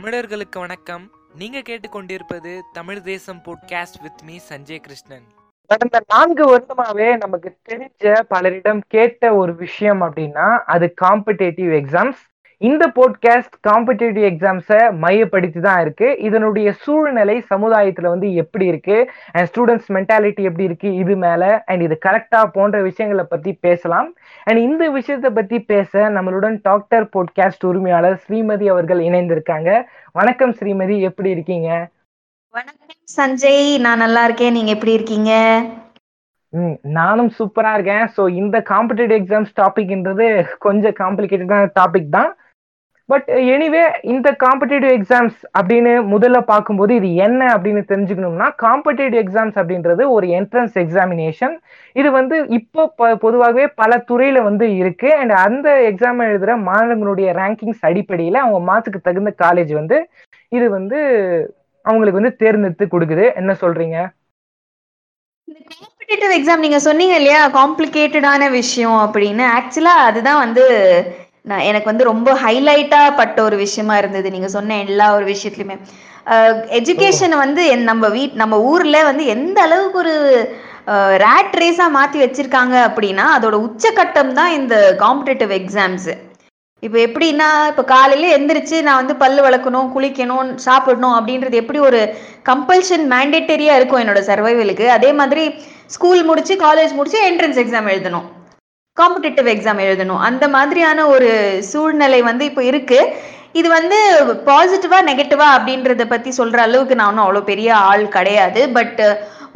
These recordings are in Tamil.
தமிழர்களுக்கு வணக்கம். நீங்க கேட்டுக்கொண்டிருப்பது Tamil Desam podcast with me Sanjay Krishnan. கடந்த நான்கு வருடமாவே நமக்கு தெரிஞ்ச பலரிடம் கேட்ட ஒரு விஷயம் அப்படின்னா அது காம்படேட்டிவ் எக்ஸாம்ஸ் இந்த போட்காஸ்ட் காம்படேட்டிவ் எக்ஸாம்ஸை மையப்படுத்தி தான் இருக்கு. இதனுடைய சூழ்நிலை சமுதாயத்துல வந்து எப்படி இருக்கு? அண்ட் ஸ்டூடெண்ட்ஸ் மென்டாலிட்டி எப்படி இருக்கு? இது மேல அண்ட் இது கரெக்டா போன்ற விஷயங்களை பத்தி பேசலாம். அண்ட் இந்த விஷயத்தை பத்தி பேச நம்மளுடன் டாக்டர் போட்காஸ்ட் உரிமையாளர் ஸ்ரீமதி அவர்கள் இணைந்திருக்காங்க. வணக்கம் ஸ்ரீமதி எப்படி இருக்கீங்க? வணக்கம் சஞ்சய் நான் நல்லா இருக்கேன். நீங்க எப்படி இருக்கீங்க? நானும் சூப்பரா இருக்கேன். ஸோ இந்த காம்படிட்டிவ் எக்ஸாம்ஸ் டாபிக்ன்றது கொஞ்சம் காம்ப்ளிகேட்டடான டாபிக் தான். பட் எனிவே uh, இந்த காம்படேட்டிவ் எக்ஸாம்ஸ் அப்படின்னு முதல்ல பார்க்கும்போது இது என்ன அப்படின்னு தெரிஞ்சுக்கணும்னா காம்படேட்டிவ் எக்ஸாம்ஸ் அப்படின்றது ஒரு என்ட்ரன்ஸ் எக்ஸாமினேஷன் இது வந்து இப்போ பொதுவாகவே பல துறையில வந்து இருக்கு. அண்ட் அந்த எக்ஸாம் எழுதுற மாணவர்களுடைய ரேங்கிங்ஸ் அடிப்படையில் அவங்க மாத்துக்கு தகுந்த காலேஜ் வந்து இது வந்து அவங்களுக்கு வந்து தேர்ந்தெடுத்து கொடுக்குது. என்ன சொல்றீங்க? காம்படேட்டிவ் எக்ஸாம் நீங்க சொன்னீங்க இல்லையா? காம்ப்ளிகேட்டடான விஷயம் அப்படின்னு. ஆக்சுவலா அதுதான் வந்து நான் எனக்கு வந்து ரொம்ப ஹைலைட்டா பட்ட ஒரு விஷயமா இருந்தது. நீங்க சொன்ன எல்லா ஒரு விஷயத்துலயுமே. எஜுகேஷன் வந்து என் நம்ம வீட் நம்ம ஊர்ல வந்து எந்த அளவுக்கு ஒரு ரேட் ரேஸா மாத்தி வச்சிருக்காங்க அப்படின்னா அதோட உச்சக்கட்டம் தான் இந்த காம்படேட்டிவ் எக்ஸாம்ஸ் இப்போ எப்படின்னா இப்போ காலையில எந்திரிச்சு நான் வந்து பல்லு வளர்க்கணும் குளிக்கணும் சாப்பிடணும் அப்படின்றது எப்படி ஒரு கம்பல்ஷன் மேண்டேட்டரியா இருக்கும் என்னோட சர்வைவலுக்கு அதே மாதிரி ஸ்கூல் முடிச்சு காலேஜ் முடிச்சு என்ட்ரன்ஸ் எக்ஸாம் எழுதணும். காம்படிட்டிவ் எக்ஸாம் எழுதணும். அந்த மாதிரியான ஒரு சூழ்நிலை வந்து இப்போ இருக்கு. இது வந்து பாசிட்டிவா நெகட்டிவா அப்படின்றத பத்தி சொல்ற அளவுக்கு நான் ஒன்றும் அவ்வளோ பெரிய ஆள் கிடையாது. பட்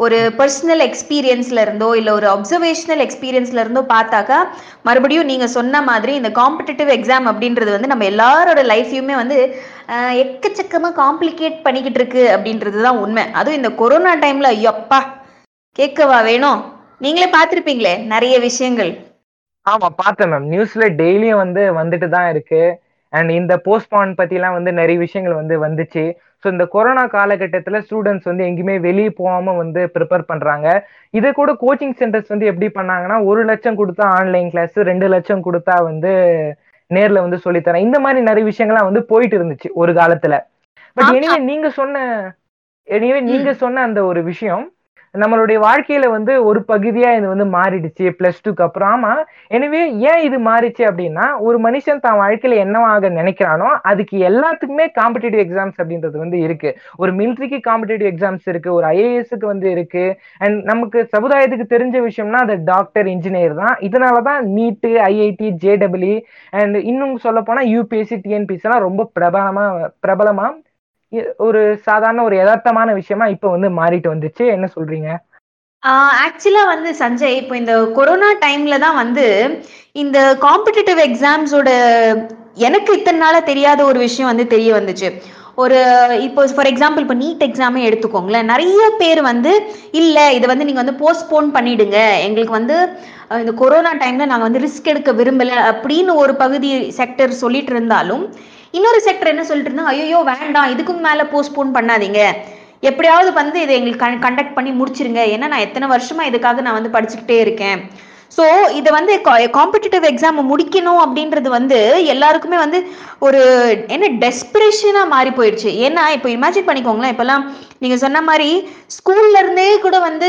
ஒரு பர்சனல் எக்ஸ்பீரியன்ஸ்ல இருந்தோ இல்லை ஒரு அப்சர்வேஷனல் எக்ஸ்பீரியன்ஸ்ல இருந்தோ பார்த்தாக்கா மறுபடியும் நீங்க சொன்ன மாதிரி இந்த காம்படிட்டிவ் எக்ஸாம் அப்படின்றது வந்து நம்ம எல்லாரோட லைஃப்பையுமே வந்து எக்கச்சக்கமாக எக்கச்சக்கமா காம்ப்ளிகேட் பண்ணிக்கிட்டு இருக்கு அப்படின்றது தான் உண்மை. அதுவும் இந்த கொரோனா டைம்ல ஐயப்பா கேட்கவா வேணும்? நீங்களே பார்த்துருப்பீங்களே நிறைய விஷயங்கள். ஆமா பார்த்தேன் மேம் நியூஸ்ல டெய்லியும் வந்து வந்துட்டு தான் இருக்கு. அண்ட் இந்த போஸ்ட்பான் பத்திலாம் வந்து நிறைய விஷயங்கள் வந்து வந்துச்சு. ஸோ இந்த கொரோனா காலகட்டத்தில் ஸ்டூடெண்ட்ஸ் வந்து எங்கேயுமே வெளியே போகாம வந்து ப்ரிப்பேர் பண்றாங்க. இதை கூட கோச்சிங் சென்டர்ஸ் வந்து எப்படி பண்ணாங்கன்னா ஒரு லட்சம் கொடுத்தா ஆன்லைன் கிளாஸ் ரெண்டு லட்சம் கொடுத்தா வந்து நேர்ல வந்து சொல்லித்தரேன். இந்த மாதிரி நிறைய விஷயங்கள்லாம் வந்து போயிட்டு இருந்துச்சு ஒரு காலத்துல. பட். எனிவே நீங்க சொன்ன எனிவே நீங்க சொன்ன அந்த ஒரு விஷயம் நம்மளுடைய வாழ்க்கையில வந்து ஒரு பகுதியா இது வந்து மாறிடுச்சு பிளஸ் டூக்கு அப்புறம். ஆமா எனவே ஏன் இது மாறிச்சு அப்படின்னா ஒரு மனுஷன் தான் வாழ்க்கையில என்னவாக நினைக்கிறானோ அதுக்கு எல்லாத்துக்குமே காம்படிட்டிவ் எக்ஸாம்ஸ் அப்படின்றது வந்து இருக்கு. ஒரு மிலிட்ரிக்கு காம்படிட்டிவ் எக்ஸாம்ஸ் இருக்கு ஒரு ஐஏஎஸ்க்கு வந்து இருக்கு. அண்ட் நமக்கு சமுதாயத்துக்கு தெரிஞ்ச விஷயம்னா அது டாக்டர் இன்ஜினியர் தான். இதனாலதான் நீட்டு ஐஐடி ஜேடபிள்இ அண்ட் இன்னும் சொல்ல போனா யூபிஎஸ்சி டிஎன்பிஎஸ்சி எல்லாம் ரொம்ப பிரபலமா பிரபலமா ஒரு சாதாரண ஒரு யதார்த்தமான விஷயமா இப்ப வந்து மாறிட்டு வந்துச்சு. என்ன சொல்றீங்க? ஆக்சுவலா வந்து சஞ்சய் இப்போ இந்த கொரோனா டைம்ல தான் வந்து இந்த காம்படிட்டிவ் எக்ஸாம்ஸோட எனக்கு இத்தனை நாள தெரியாத ஒரு விஷயம் வந்து தெரிய வந்துச்சு. ஒரு இப்போ ஃபார் எக்ஸாம்பிள் இப்போ நீட் எக்ஸாமே எடுத்துக்கோங்களேன். நிறைய பேர் வந்து இல்லை இதை வந்து நீங்கள் வந்து போஸ்ட்போன் பண்ணிடுங்க. எங்களுக்கு வந்து இந்த கொரோனா டைம்ல நாங்கள் வந்து ரிஸ்க் எடுக்க விரும்பலை. அப்படின்னு ஒரு பகுதி செக்டர் சொல்லிட்டு இருந்தாலும் இன்னொரு செக்டர் என்ன சொல்லிட்டு இருந்தாங்க ஐயோ வேண்டாம் இதுக்கும் மேல போஸ்ட்போன் பண்ணாதீங்க. எப்படியாவது வந்து இதை எங்களுக்கு கண்டக்ட் பண்ணி முடிச்சிருங்க. ஏன்னா நான் எத்தனை வருஷமா இதுக்காக நான் வந்து படிச்சுக்கிட்டே இருக்கேன். ஸோ இதை வந்து காம்படிட்டிவ் எக்ஸாம் முடிக்கணும் அப்படின்றது வந்து எல்லாருக்குமே வந்து ஒரு என்ன டெஸ்பிரேஷனாக மாறி போயிடுச்சு. ஏன்னா இப்போ இமேஜின் பண்ணிக்கோங்களேன். இப்போல்லாம் நீங்கள் சொன்ன மாதிரி ஸ்கூல்லேருந்தே கூட வந்து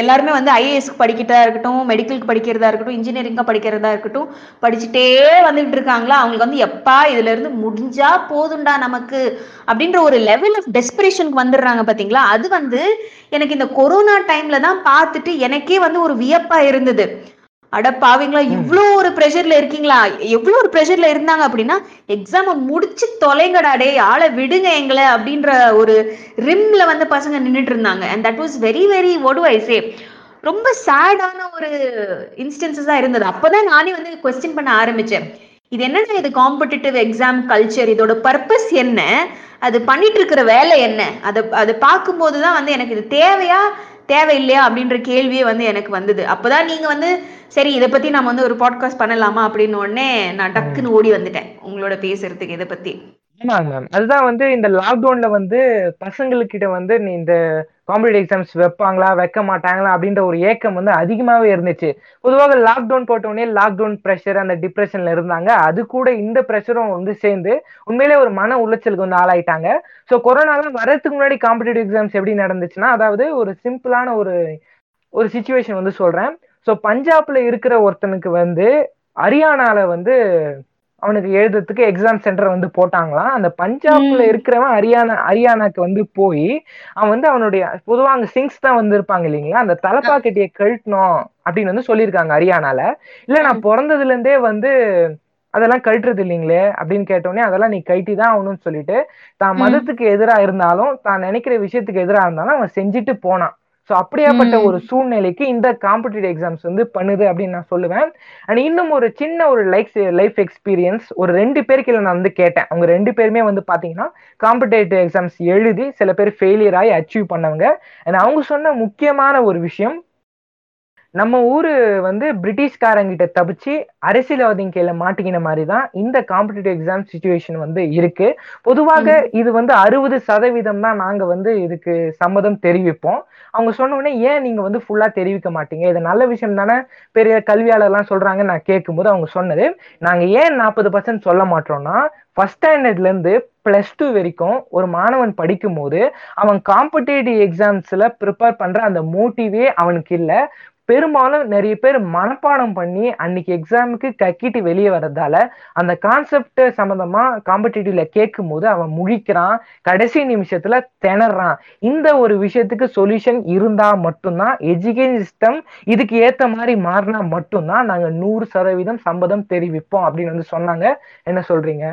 எல்லாருமே வந்து ஐஏஎஸ்க்கு படிக்கிறதா இருக்கட்டும் மெடிக்கலுக்கு படிக்கிறதா இருக்கட்டும் இன்ஜினியரிங்காக படிக்கிறதா இருக்கட்டும் படிச்சுட்டே வந்துகிட்டு இருக்காங்களா? அவங்களுக்கு வந்து எப்பா இதுலேருந்து முடிஞ்சா போதுண்டா நமக்கு அப்படின்ற ஒரு லெவல் ஆஃப் டெஸ்பிரேஷனுக்கு வந்துடுறாங்க பார்த்தீங்களா அது வந்து எனக்கு இந்த கொரோனா டைமில் தான் பார்த்துட்டு எனக்கே வந்து ஒரு வியப்பா இருந்தது. அட பாவீங்களா இவ்ளோ ஒரு ப்ரெஷர்ல இருக்கீங்களா? எவ்வளவு ஒரு ப்ரெஷர்ல இருந்தாங்க அப்படின்னா எக்ஸாம முடிச்சு தொலைங்கடா டேய் ஆளை விடுங்க எங்களை அப்படின்ற ஒரு ரிம்ல வந்து பசங்க நின்னுட்டு இருந்தாங்க. And that was very very what do I say ரொம்ப சேடான ஒரு இன்ஸ்டன்சஸா இருந்தது. அப்பதான் நானே வந்து கொஸ்டின் பண்ண ஆரம்பிச்சேன். இது என்னடா இது காம்படிட்டிவ் எக்ஸாம் கல்ச்சர் இதோட பர்பஸ் என்ன? அது பண்ணிட்டு இருக்கிற வேலை என்ன? அதை அதை பார்க்கும்போது தான் வந்து எனக்கு இது தேவையா? தேவையில்லையா அப்படின்ற கேள்வியே வந்து எனக்கு வந்தது. அப்பதான் நீங்க வந்து சரி இதை பத்தி நம்ம வந்து ஒரு பாட்காஸ்ட் பண்ணலாமா அப்படின்னு உடனே நான் டக்குன்னு ஓடி வந்துட்டேன் உங்களோட பேசுறதுக்கு இதை பத்தி. ஆமாங்க மேம் அதுதான் வந்து இந்த லாக்டவுன்ல வந்து பசங்களுக்கிட்ட வந்து நீ இந்த காம்படிட்டிவ் எக்ஸாம்ஸ் வைப்பாங்களா வைக்க மாட்டாங்களா அப்படின்ற ஒரு ஏக்கம் வந்து அதிகமாகவே இருந்துச்சு. பொதுவாக லாக்டவுன் போட்ட லாக்டவுன் ப்ரெஷர் அந்த டிப்ரெஷன்ல இருந்தாங்க. அது கூட இந்த ப்ரெஷரும் வந்து சேர்ந்து உண்மையிலே ஒரு மன உளைச்சலுக்கு வந்து ஆளாயிட்டாங்க. ஸோ கொரோனாலாம் வரதுக்கு முன்னாடி காம்படிட்டிவ் எக்ஸாம்ஸ் எப்படி நடந்துச்சுன்னா அதாவது ஒரு சிம்பிளான ஒரு ஒரு சுச்சுவேஷன் வந்து சொல்றேன். ஸோ பஞ்சாப்ல இருக்கிற ஒருத்தனுக்கு வந்து ஹரியானால வந்து அவனுக்கு எழுதுறதுக்கு எக்ஸாம் சென்டர் வந்து போட்டாங்களாம் அந்த பஞ்சாப்ல. இருக்கிறவன் ஹரியானா ஹரியானாக்கு வந்து போய் அவன் வந்து அவனுடைய பொதுவா அங்க சிங்ஸ் தான் வந்து இருப்பாங்க இல்லைங்களா? அந்த தலைப்பாக்கட்டியை கழட்டணும் அப்படின்னு வந்து சொல்லியிருக்காங்க ஹரியானால. இல்ல நான் பிறந்ததுல இருந்தே வந்து அதெல்லாம் கழட்டுறது இல்லைங்களே அப்படின்னு கேட்டோடனே அதெல்லாம் நீ கழட்டி தான் ஆகணும்னு சொல்லிட்டு தான். மதத்துக்கு எதிரா இருந்தாலும் தான் நினைக்கிற விஷயத்துக்கு எதிரா இருந்தாலும் அவன் செஞ்சுட்டு போனான். ஸோ அப்படியாப்பட்ட. ஒரு சூழ்நிலைக்கு இந்த காம்படிட்டிவ் எக்ஸாம்ஸ் வந்து பண்ணுது அப்படின்னு நான் சொல்லுவேன். அண்ட் இன்னும் ஒரு சின்ன ஒரு லைஃப் லைஃப் எக்ஸ்பீரியன்ஸ் ஒரு ரெண்டு பேருக்கு நான் வந்து கேட்டேன். அவங்க ரெண்டு பேருமே வந்து பாத்தீங்கன்னா காம்படிட்டிவ் எக்ஸாம்ஸ் எழுதி சில பேர் ஃபெயிலியர் ஆகி அச்சீவ் பண்ணவங்க. அண்ட் அவங்க சொன்ன முக்கியமான ஒரு விஷயம் நம்ம ஊரு வந்து பிரிட்டிஷ்காரங்கிட்ட தப்பிச்சு அரசியல்வாதிங்க கையில மாட்டிக்கின மாதிரி தான் இந்த காம்படிட்டிவ் எக்ஸாம் சுச்சுவேஷன் வந்து இருக்கு. பொதுவாக இது வந்து அறுபது சதவீதம் தான் நாங்க வந்து இதுக்கு சம்மதம் தெரிவிப்போம். அவங்க சொன்ன உடனே ஏன் நீங்க வந்து ஃபுல்லா தெரிவிக்க மாட்டீங்க? இது நல்ல விஷயம் தானே? பெரிய கல்வியாளர்லாம் சொல்றாங்க. நான் கேட்கும்போது அவங்க சொன்னது நாங்க ஏன் நாற்பது பர்சன்ட் சொல்ல மாட்டோம்னா ஃபர்ஸ்ட் ஸ்டாண்டர்ட்ல இருந்து பிளஸ் டூ வரைக்கும் ஒரு மாணவன் படிக்கும் போது அவன் காம்படிட்டிவ் எக்ஸாம்ஸ்ல ப்ரிப்பேர் பண்ற அந்த மோட்டிவே அவனுக்கு இல்ல. பெரும்பாலும் நிறைய பேர் மனப்பாடம் பண்ணி அன்னைக்கு எக்ஸாமுக்கு கக்கிட்டு வெளியே வர்றதால அந்த கான்செப்ட் சம்மந்தமா காம்படிட்டிவ்ல கேட்கும் போது அவன் முழிக்கிறான். கடைசி நிமிஷத்துல திணறான். இந்த ஒரு விஷயத்துக்கு சொல்யூஷன் இருந்தா மட்டும்தான் எஜுகேஷன் சிஸ்டம் இதுக்கு ஏத்த மாதிரி மாறினா மட்டும்தான் நாங்க நூறு சதவீதம் சம்மதம் தெரிவிப்போம் அப்படின்னு வந்து சொன்னாங்க. என்ன சொல்றீங்க?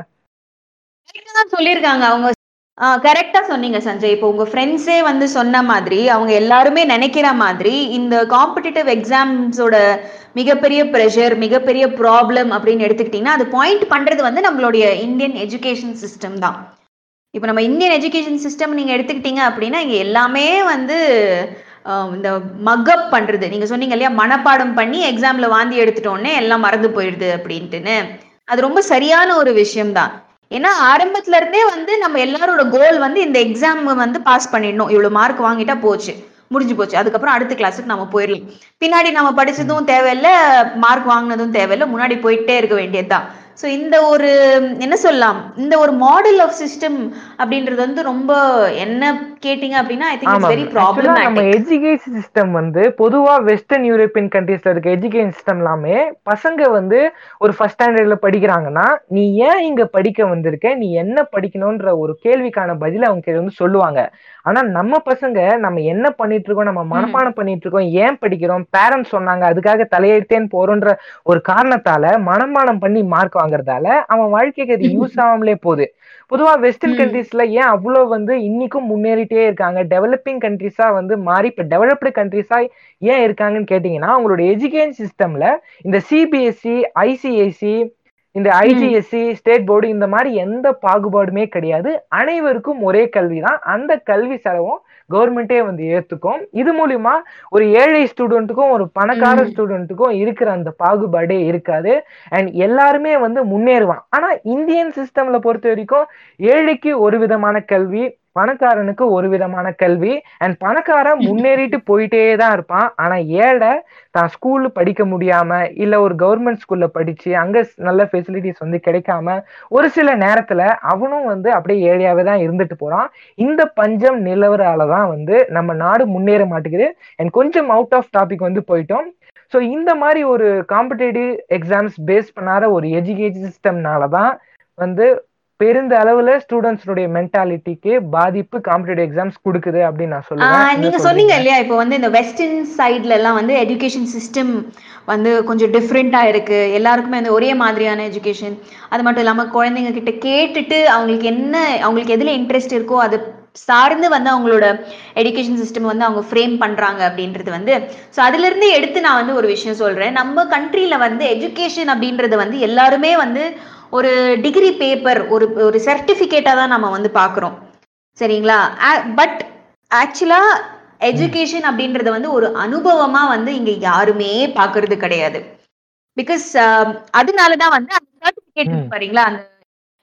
சொல்லியிருக்காங்க. அவங்க கரெக்டா சொன்னீங்க சஞ்சய். இப்போ உங்க ஃப்ரெண்ட்ஸே வந்து சொன்ன மாதிரி அவங்க எல்லாருமே நினைக்கிற மாதிரி இந்த காம்படிட்டிவ் எக்ஸாம்ஸோட மிகப்பெரிய ப்ரெஷர் மிகப்பெரிய ப்ராப்ளம் அப்படின்னு எடுத்துக்கிட்டிங்கன்னா அது பாயிண்ட் பண்றது வந்து நம்மளுடைய இந்தியன் எஜுகேஷன் சிஸ்டம் தான். இப்போ நம்ம இந்தியன் எஜுகேஷன் சிஸ்டம் நீங்க எடுத்துக்கிட்டீங்க அப்படின்னா இங்க எல்லாமே வந்து இந்த மக்கப் பண்றது. நீங்க சொன்னீங்க இல்லையா மனப்பாடம் பண்ணி எக்ஸாம்ல வாந்தி எடுத்துட்டோன்னே எல்லாம் மறந்து போயிடுது அப்படின்ட்டுன்னு. அது ரொம்ப சரியான ஒரு விஷயம்தான் ஏன்னா ஆரம்பத்துல இருந்தே வந்து நம்ம எல்லாரோட கோல் வந்து இந்த எக்ஸாம் வந்து பாஸ் பண்ணிடணும். இவ்வளவு மார்க் வாங்கிட்டா போச்சு முடிஞ்சு போச்சு. அதுக்கப்புறம் அடுத்த கிளாஸுக்கு நம்ம போயிடலாம் பின்னாடி நம்ம படிச்சதும் தேவையில்ல மார்க் வாங்கினதும் தேவையில்ல முன்னாடி போயிட்டே இருக்க வேண்டியதுதான். ஸோ இந்த ஒரு என்ன சொல்லலாம்? இந்த ஒரு மாடல் ஆஃப் சிஸ்டம் அப்படின்றது வந்து ரொம்ப என்ன கேட்டீங்க அப்படின்னா ஐ திங்க் வெரி ஆக்சுவலா நம்ம எஜுகேஷன் சிஸ்டம் வந்து பொதுவா வெஸ்டர்ன் யூரோப்பியன் கண்ட்ரீஸ்ல இருக்க எஜுகேஷன் சிஸ்டம் எல்லாமே பசங்க வந்து ஒரு ஃபர்ஸ்ட் ஸ்டாண்டர்ட்ல படிக்கிறாங்கன்னா நீ ஏன் இங்க படிக்க வந்திருக்க? நீ என்ன படிக்கணும்ன்ற ஒரு கேள்விக்கான பதில அவங்க வந்து சொல்லுவாங்க. ஆனா நம்ம பசங்க நம்ம என்ன பண்ணிட்டு இருக்கோம் நம்ம மனப்பாடம் பண்ணிட்டு இருக்கோம் ஏன் படிக்கிறோம்? பேரண்ட்ஸ் சொன்னாங்க அதுக்காக தலையெழுத்தேன்னு போறோன்ற ஒரு காரணத்தால மனப்பாடம் பண்ணி மார்க் வாங்குறதால அவன் வாழ்க்கைக்கு அது யூஸ் ஆகாமலே போகுது. பொதுவா வெஸ்டர்ன். கண்ட்ரீஸ்ல ஏன் அவ்வளவு வந்து இன்னைக்கும் முன்னேறிட்டே இருக்காங்க? டெவலப்பிங் கண்ட்ரீஸா வந்து மாறி இப்ப டெவலப்டு கண்ட்ரீஸா ஏன் இருக்காங்கன்னு கேட்டீங்கன்னா அவங்களோட எஜுகேஷன் சிஸ்டம்ல இந்த சிபிஎஸ்சி ஐசிஐசி இந்த ஐஜிஎஸ்சி ஸ்டேட் போர்டு இந்த மாதிரி எந்த பாகுபாடுமே கிடையாது. அனைவருக்கும் ஒரே கல்வி தான் அந்த கல்வி செலவும் கவர்மெண்டே வந்து ஏத்துக்கும். இது மூலியமா ஒரு ஏழை ஸ்டூடெண்ட்டுக்கும் ஒரு பணக்கார. ஸ்டூடெண்ட்டுக்கும் இருக்கிற அந்த பாகுபாடே இருக்காது. அண்ட் எல்லாருமே வந்து முன்னேறுவான். ஆனா இந்தியன் சிஸ்டம்ல பொறுத்த வரைக்கும் ஏழைக்கு ஒரு விதமான கல்வி பணக்காரனுக்கு ஒரு விதமான கல்வி. அண்ட் பணக்காரன் முன்னேறிட்டு போயிட்டே தான் இருப்பான். ஆனா ஏழை தான் ஸ்கூல்ல படிக்க முடியாம இல்ல ஒரு கவர்மெண்ட் ஸ்கூல்ல படிச்சு அங்க நல்ல ஃபெசிலிட்டிஸ் வந்து கிடைக்காம ஒரு சில நேரத்துல அவனும் வந்து அப்படியே ஏழையாவே தான் இருந்துட்டு போறான். இந்த பஞ்சம் நிலவரால தான் வந்து நம்ம நாடு முன்னேற மாட்டேங்குது. அண்ட் கொஞ்சம் அவுட் ஆஃப் டாபிக் வந்து போயிட்டோம். ஸோ இந்த மாதிரி ஒரு காம்படேட்டிவ் எக்ஸாம்ஸ் பேஸ் பண்ணாத ஒரு எஜுகேஷன் சிஸ்டம்னால தான் வந்து பெருந்த அளவுல ஸ்டூடெண்ட்ஸுடைய மென்டாலிட்டிக்கு பாதிப்பு காம்படேட்டிவ் எக்ஸாம்ஸ் கொடுக்குது அப்படின்னு நான் சொல்லுவேன். நீங்க? சொன்னீங்க இல்லையா? இப்போ வந்து இந்த வெஸ்டர்ன் சைட்ல எல்லாம் வந்து எஜுகேஷன் சிஸ்டம் வந்து கொஞ்சம் டிஃப்ரெண்டா இருக்கு. எல்லாருக்குமே வந்து ஒரே மாதிரியான எஜுகேஷன் அது மட்டும் இல்லாம குழந்தைங்க கிட்ட கேட்டுட்டு அவங்களுக்கு என்ன அவங்களுக்கு எதுல இன்ட்ரெஸ்ட் இருக்கோ அது சார்ந்து வந்து அவங்களோட எஜுகேஷன் சிஸ்டம் வந்து அவங்க ஃப்ரேம் பண்றாங்க அப்படின்றது வந்து ஸோ அதுல இருந்து எடுத்து நான் வந்து ஒரு விஷயம் சொல்றேன். நம்ம கண்ட்ரில வந்து எஜுகேஷன் அப்படின்றது வந்து எல்லாருமே வந்து ஒரு டிகிரி பேப்பர் ஒரு ஒரு சர்டிபிகேட்டா தான் நம்ம வந்து பார்க்குறோம். சரிங்களா? பட் ஆக்சுவலா எஜுகேஷன் அப்படின்றது வந்து ஒரு அனுபவமா வந்து இங்க யாருமே பார்க்கிறது கிடையாது. பிகாஸ் அதனால தான் வந்து அந்த சர்டிபிகேட் ம். பாருங்களா? அந்த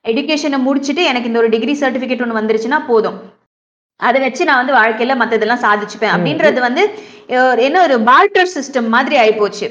எடுகேஷனை முடிச்சுட்டு எனக்கு இந்த ஒரு டிகிரி சர்டிபிகேட் ஒன்று வந்துருச்சுன்னா போதும். அதை வச்சு நான் வந்து வாழ்க்கையில மத்ததெல்லாம் சாதிச்சுப்பேன். அப்படின்றது வந்து என்ன ஒரு பார்ட்டர் சிஸ்டம் மாதிரி ஆயிப்போச்சு.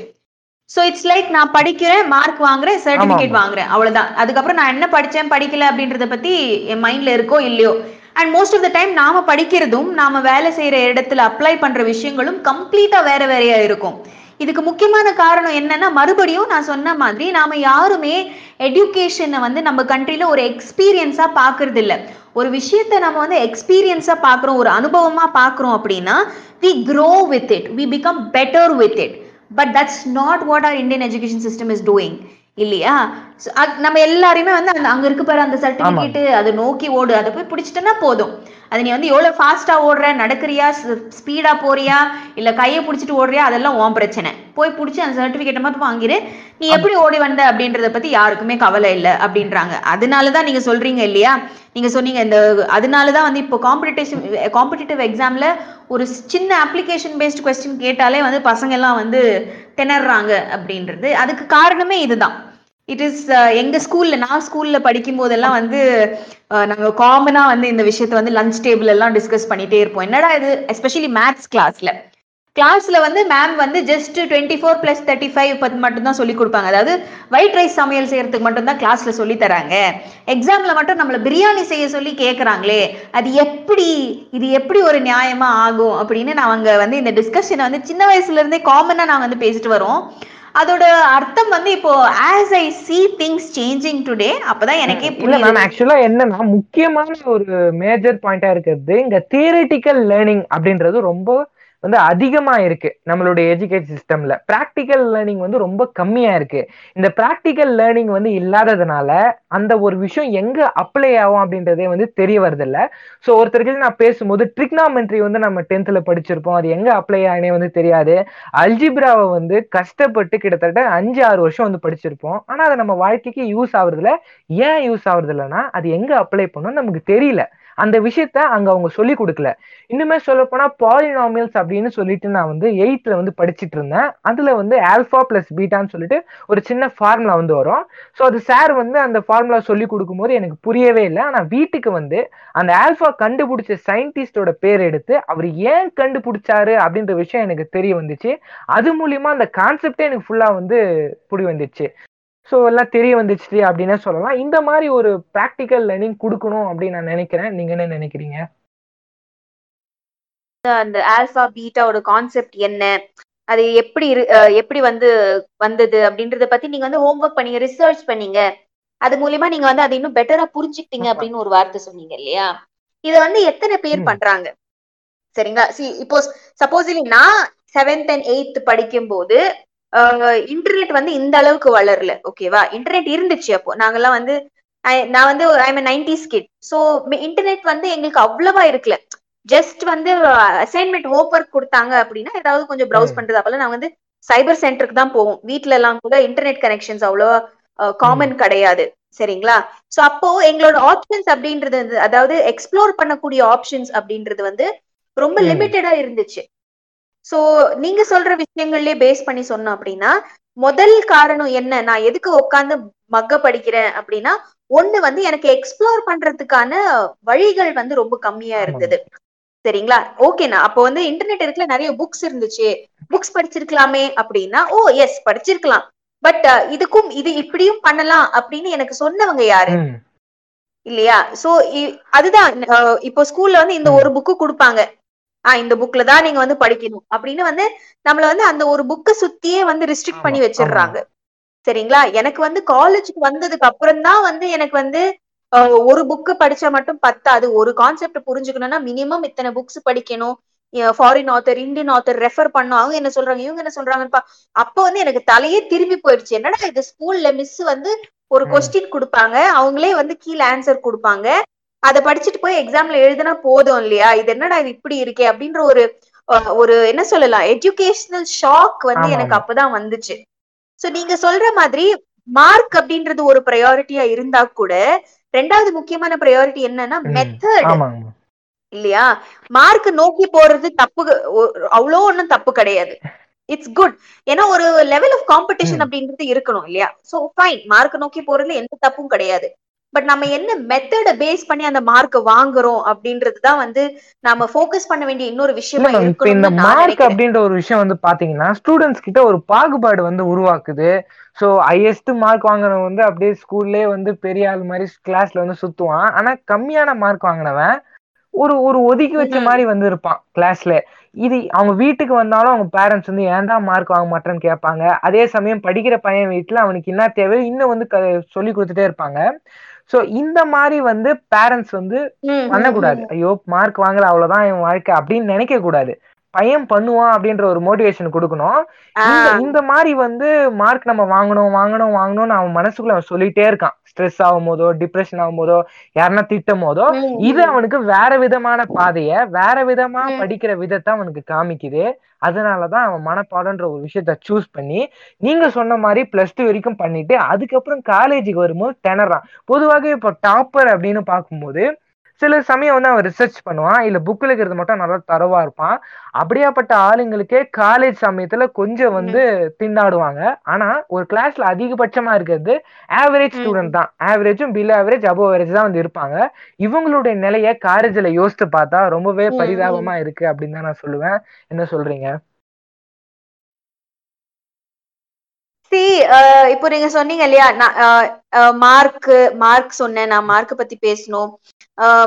சோ இட்ஸ் லைக் நான் படிக்கிறேன் மார்க் வாங்குறேன் சர்டிபிகேட். வாங்குறேன். அவ்வளவுதான். அதுக்கப்புறம் நான் என்ன படிச்சேன் படிக்கல அப்படின்றத பத்தி என் மைண்ட்ல இருக்கோ இல்லையோ. And most of the time நாம படிக்கிறதும் நாம வேலை செய்யற இடத்துல அப்ளை பண்ற விஷயங்களும் கம்ப்ளீட்டா வேற வேறையா இருக்கும். இதுக்கு முக்கியமான காரணம் என்னன்னா மறுபடியும் நான் சொன்ன மாதிரி நாம யாருமே எஜுகேஷனை வந்து நம்ம கண்ட்ரில ஒரு எக்ஸ்பீரியன்ஸா பாக்குறது இல்ல ஒரு விஷயத்த நம்ம வந்து எக்ஸ்பீரியன்ஸா பாக்குறோம் ஒரு அனுபவமா பாக்குறோம் அப்படின்னா we grow with it we become better with it but that's not what our Indian education system is doing இல்லையா? நம்ம எல்லாரையுமே வந்து அந்த அங்க இருக்கு பாரு அந்த சர்டிபிகேட் அதை நோக்கி ஓடு அதை போய் பிடிச்சிட்டனா போதும். அது நீ வந்து எவ்வளவு ஃபாஸ்டா ஓடுற நடக்கிறியா ஸ்பீடா போறியா இல்ல கையை பிடிச்சிட்டு ஓடுறியா அதெல்லாம் உன் பிரச்சனை. போய் பிடிச்சி அந்த சர்டிபிகேட்டை மட்டும் வாங்கிரு. நீ எப்படி ஓடி வந்த அப்படின்றத பத்தி யாருக்குமே கவலை இல்லை அப்படின்றாங்க. அதனாலதான் நீங்க சொல்றீங்க இல்லையா? நீங்க சொன்னீங்க இந்த அதனாலதான் வந்து இப்போ காம்படிஷன் காம்படிட்டிவ் எக்ஸாம்ல ஒரு சின்ன அப்ளிகேஷன் பேஸ்ட் கொஸ்டின் கேட்டாலே வந்து பசங்க எல்லாம் வந்து திணறாங்க அப்படின்றது. அதுக்கு காரணமே இதுதான். இட் இஸ் uh, எங்க ஸ்கூல்ல நான் ஸ்கூல்ல படிக்கும் போதெல்லாம் வந்து uh, நாங்க காமனா வந்து இந்த விஷயத்த வந்து லஞ்ச் டேபிள் எல்லாம் டிஸ்கஸ் பண்ணிட்டே இருப்போம். என்னடா இது? எஸ்பெஷலி மேத்ஸ் கிளாஸ்ல கிளாஸ்ல வந்து மேம் வந்து just twenty four plus thirty five பத்தி மட்டும் தான் சொல்லி கொடுப்பாங்க. அதாவது ஒயிட் ரைஸ் சமையல் செய்யறதுக்கு மட்டும் தான் கிளாஸ்ல சொல்லி தராங்க எக்ஸாம்ல மட்டும் நம்மள பிரியாணி செய்ய சொல்லி கேட்கறாங்களே அது எப்படி இது எப்படி ஒரு நியாயமா ஆகும் அப்படின்னு நான் அங்க வந்து இந்த டிஸ்கஷனை வந்து சின்ன வயசுல இருந்தே காமனா நான் வந்து பேசிட்டு வரோம். அதோட அர்த்தம் வந்து இப்போ as I see things changing today அப்பதான் எனக்கே இல்ல மேம் ஆக்சுவலா என்னன்னா முக்கியமான ஒரு மேஜர் பாயிண்டா இருக்கிறது இங்க தியரிட்டிக்கல் லேர்னிங் அப்படின்றது ரொம்ப வந்து அதிகமா இருக்கு நம்மளுடைய எஜுகேஷன் சிஸ்டம்ல பிராக்டிக்கல் லேர்னிங் வந்து ரொம்ப கம்மியா இருக்கு. இந்த பிராக்டிக்கல் லேர்னிங் வந்து இல்லாததுனால அந்த ஒரு விஷயம் எங்க அப்ளை ஆகும் அப்படின்றதே வந்து தெரிய வருதில்ல ஸோ ஒருத்தருக்கு நான் பேசும்போது ட்ரிக்னாமெண்ட்ரி வந்து நம்ம டென்த்ல படிச்சிருப்போம். அது எங்க அப்ளை ஆனே வந்து தெரியாது. அல்ஜிப்ராவை வந்து கஷ்டப்பட்டு கிட்டத்தட்ட அஞ்சு ஆறு வருஷம் வந்து படிச்சிருப்போம். ஆனா அது நம்ம வாழ்க்கைக்கு யூஸ் ஆகுறதுல ஏன் யூஸ் ஆகுறது இல்லைன்னா அது எங்க அப்ளை பண்ணணும் நமக்கு தெரியல. அந்த விஷயத்த அங்க அவங்க சொல்லி கொடுக்கல. இன்னுமே சொல்ல போனா பாலினாமியல்ஸ் அப்படின்னு சொல்லிட்டு நான் வந்து எயித்துல வந்து படிச்சுட்டு இருந்தேன். அதுல வந்து ஆல்பா பிளஸ் பீட்டான்னு சொல்லிட்டு ஒரு சின்ன ஃபார்முலா வந்து வரும். ஸோ அது சார் வந்து அந்த ஃபார்முலா சொல்லி கொடுக்கும்போது எனக்கு புரியவே இல்லை. ஆனா வீட்டுக்கு வந்து அந்த ஆல்பா கண்டுபிடிச்ச சயின்டிஸ்டோட பேர் எடுத்து அவர் ஏன் கண்டுபிடிச்சாரு அப்படின்ற விஷயம் எனக்கு தெரிய வந்துச்சு. அது மூலியமா அந்த கான்செப்டே எனக்கு ஃபுல்லா வந்து புடி வந்துச்சு. ஸோ எல்லாம் தெரிய வந்துச்சு அப்படின்னே சொல்லலாம். இந்த மாதிரி ஒரு ப்ராக்டிக்கல் லேர்னிங் கொடுக்கணும் அப்படின்னு நான் நினைக்கிறேன். நீங்க என்ன நினைக்கிறீங்க? அந்த ஆல்பா பீட்டாவோட கான்செப்ட் என்ன? அது எப்படி எப்படி வந்து வந்தது அப்படின்றத பத்தி நீங்க வந்து ஹோம்ஒர்க் பண்ணீங்க ரிசர்ச் பண்ணீங்க. அது மூலியமா நீங்க வந்து அதை இன்னும் பெட்டரா புரிஞ்சுக்கிட்டீங்க. அப்படின்னு ஒரு வார்த்தை சொன்னீங்க இல்லையா? இத வந்து எத்தனை பேர். பண்றாங்க? சரிங்களா? சி இப்போ சப்போஸ் நான் செவன்த் அண்ட் எயித் படிக்கும் போது இன்டர்நெட் வந்து இந்த அளவுக்கு வளரல. ஓகேவா இன்டர்நெட் இருந்துச்சு அப்போ. நாங்கெல்லாம் வந்து நான் வந்து I am nineties kid so internet வந்து எங்களுக்கு அவ்வளவா இருக்கல. ஜஸ்ட் வந்து அசைன்மெண்ட் ஒர்க் கொடுத்தாங்க அப்படின்னா ஏதாவது கொஞ்சம் ப்ரௌஸ். பண்றது. அப்பெல்லாம் நாங்க வந்து சைபர் சென்டருக்கு தான் போவோம். வீட்ல எல்லாம் கூட இன்டர்நெட் கனெக்ஷன்ஸ் அவ்வளவா காமன் கிடையாது. சரிங்களா? சோ அப்போ எங்களோட ஆப்ஷன்ஸ் அப்படின்றது வந்து அதாவது எக்ஸ்ப்ளோர் பண்ணக்கூடிய ஆப்ஷன்ஸ் அப்படின்றது வந்து ரொம்ப. லிமிட்டடா இருந்துச்சு. சோ நீங்க சொல்ற விஷயங்கள்லயே பேஸ் பண்ணி சொன்னோம் அப்படின்னா முதல் காரணம் என்ன? நான் எதுக்கு உட்கார்ந்து மக்க படிக்கிறேன் அப்படின்னா ஒண்ணு வந்து எனக்கு எக்ஸ்ப்ளோர் பண்றதுக்கான வழிகள் வந்து ரொம்ப கம்மியா. இருந்தது. சரிங்களா? ஓகேண்ணா அப்போ வந்து இன்டர்நெட் இருக்குல நிறைய புக்ஸ் இருந்துச்சு. புக்ஸ் படிச்சிருக்கலாமே அப்படின்னா ஓ எஸ் படிச்சிருக்கலாம். பட் இதுக்கும் இது இப்படியும் பண்ணலாம் அப்படின்னு எனக்கு சொன்னவங்க யாரு. இல்லையா? சோ அதுதான் இப்போ ஸ்கூல்ல வந்து இந்த. ஒரு புக்கு கொடுப்பாங்க. ஆஹ் இந்த புக்ல தான் நீங்க வந்து படிக்கணும். அப்படின்னு வந்து நம்மள வந்து அந்த ஒரு புக்கை சுத்தியே வந்து ரிஸ்ட்ரிக்ட் பண்ணி வச்சிடுறாங்க. சரிங்களா? எனக்கு வந்து காலேஜுக்கு வந்ததுக்கு அப்புறம் தான் வந்து எனக்கு வந்து ஒரு புக்கு படிச்சா மட்டும் பத்தாது. ஒரு கான்செப்ட் புரிஞ்சுக்கணும்னா மினிமம் இத்தனை புக்ஸ் படிக்கணும். Foreign author Indian author refer பண்ணும் அவங்க என்ன சொல்றாங்க? இவங்க என்ன சொல்றாங்கன்னு பா- அப்ப வந்து எனக்கு தலையே திரும்பி போயிடுச்சு. என்னடா இது ஸ்கூல்ல மிஸ் வந்து ஒரு. கொஸ்டின் கொடுப்பாங்க. அவங்களே வந்து கீழே ஆன்சர் கொடுப்பாங்க. அதை படிச்சுட்டு போய் எக்ஸாம்ல எழுதுனா போதும் இல்லையா? இது என்னடா இது இப்படி இருக்கே? அப்படின்ற ஒரு ஒரு என்ன சொல்லலாம்? எஜுகேஷனல் ஷாக் வந்து எனக்கு. அப்பதான் வந்துச்சு. சோ நீங்க சொல்ற மாதிரி மார்க் அப்படின்றது ஒரு ப்ரையாரிட்டியா இருந்தா கூட ரெண்டாவது முக்கியமான ப்ரையாரிட்டி என்னன்னா. மெத்தட் இல்லையா? மார்க் நோக்கி போறது தப்பு ஒ- அவ்வளோ ஒண்ணும் தப்பு கிடையாது. இட்ஸ் குட் ஏன்னா ஒரு லெவல் ஆஃப் காம்படிஷன். அப்படின்றது இருக்கணும் இல்லையா? சோ ஃபைன் மார்க் நோக்கி போறதுல எந்த தப்பும் கிடையாது. பட் நம்ம என்ன மெத்தட பேஸ் பண்ணி அந்த மார்க் வாங்குறோம் அப்படின்றதுதான் வந்து நாம ஃபோக்கஸ் பண்ண வேண்டிய இன்னொரு விஷயமா இப்ப இந்த மார்க் அப்படின்ற ஒரு விஷயம் வந்து பாத்தீங்கன்னா ஸ்டூடெண்ட்ஸ் கிட்ட ஒரு பாகுபாடு வந்து உருவாக்குது. சோ ஹையஸ்ட் மார்க் வாங்கினவன் வந்து அப்படியே ஸ்கூல்லே வந்து பெரிய ஆள் மாதிரி கிளாஸ்ல வந்து சுத்துவான். ஆனா கம்மியான மார்க் வாங்கினவன் ஒரு ஒரு ஒதுக்கி வச்ச. மாதிரி வந்து இருப்பான் கிளாஸ்ல இது அவங்க வீட்டுக்கு வந்தாலும் அவங்க பேரண்ட்ஸ் வந்து ஏன்டா மார்க் வாங்க மாட்டேன்னு கேட்பாங்க. அதே சமயம் படிக்கிற பையன் வீட்டுல அவனுக்கு என்ன தேவை இன்னும் வந்து சொல்லி கொடுத்துட்டே இருப்பாங்க. சோ இந்த மாதிரி வந்து பேரண்ட்ஸ் வந்து பண்ணக்கூடாது. ஐயோ மார்க் வாங்கல அவ்வளவுதான் என் வாழ்க்கை அப்படின்னு நினைக்க கூடாது. பையன் பண்ணுவான் அப்படின்ற ஒரு மோட்டிவேஷன் கொடுக்கணும். இந்த மாதிரி வந்து மார்க் நம்ம வாங்கணும் வாங்கணும் வாங்கணும்னு அவன் மனசுக்குள்ள அவன் சொல்லிட்டே இருக்கான். ஸ்ட்ரெஸ் ஆகும் போதோ டிப்ரெஷன் ஆகும் போதோ யாருன்னா திட்டும் போதோ இது. அவனுக்கு வேற விதமான பாதைய வேற விதமா. படிக்கிற விதத்தை அவனுக்கு காமிக்குது அதனாலதான் அவன் மனப்பாடம்ன்ற ஒரு விஷயத்த சூஸ் பண்ணி நீங்க சொன்ன மாதிரி பிளஸ் டூ வரைக்கும் பண்ணிட்டு அதுக்கப்புறம் காலேஜுக்கு வரும்போது திணறான் பொதுவாக இப்போ டாப்பர் அப்படின்னு பார்க்கும்போது சில சமயம் வந்து அவன் ரிசர்ச் பண்ணுவான். இல்ல புக்ல இருக்கிறது மட்டும் நல்லா தரவா இருப்பான். அப்படியாப்பட்ட ஆளுங்களுக்கே காலேஜ் சமயத்துல கொஞ்சம் வந்து திண்டாடுவாங்க. ஆனா ஒரு கிளாஸ்ல அதிகபட்சமா இருக்கிறது ஆவரேஜ். ஸ்டூடெண்ட் தான். ஆவரேஜும் பிலோ ஆவரேஜ் அபோவ் ஆவரேஜ் தான் வந்து இருப்பாங்க. இவங்களுடைய நிலைய காலேஜ்ல யோசித்து பார்த்தா ரொம்பவே. பரிதாபமா இருக்கு அப்படின்னு தான் நான் சொல்லுவேன். என்ன சொல்றீங்க? சி இப்போ நீங்க சொன்னீங்க இல்லையா மார்க் மார்க் சொன்னேன் நான் மார்க் பத்தி பேசணும்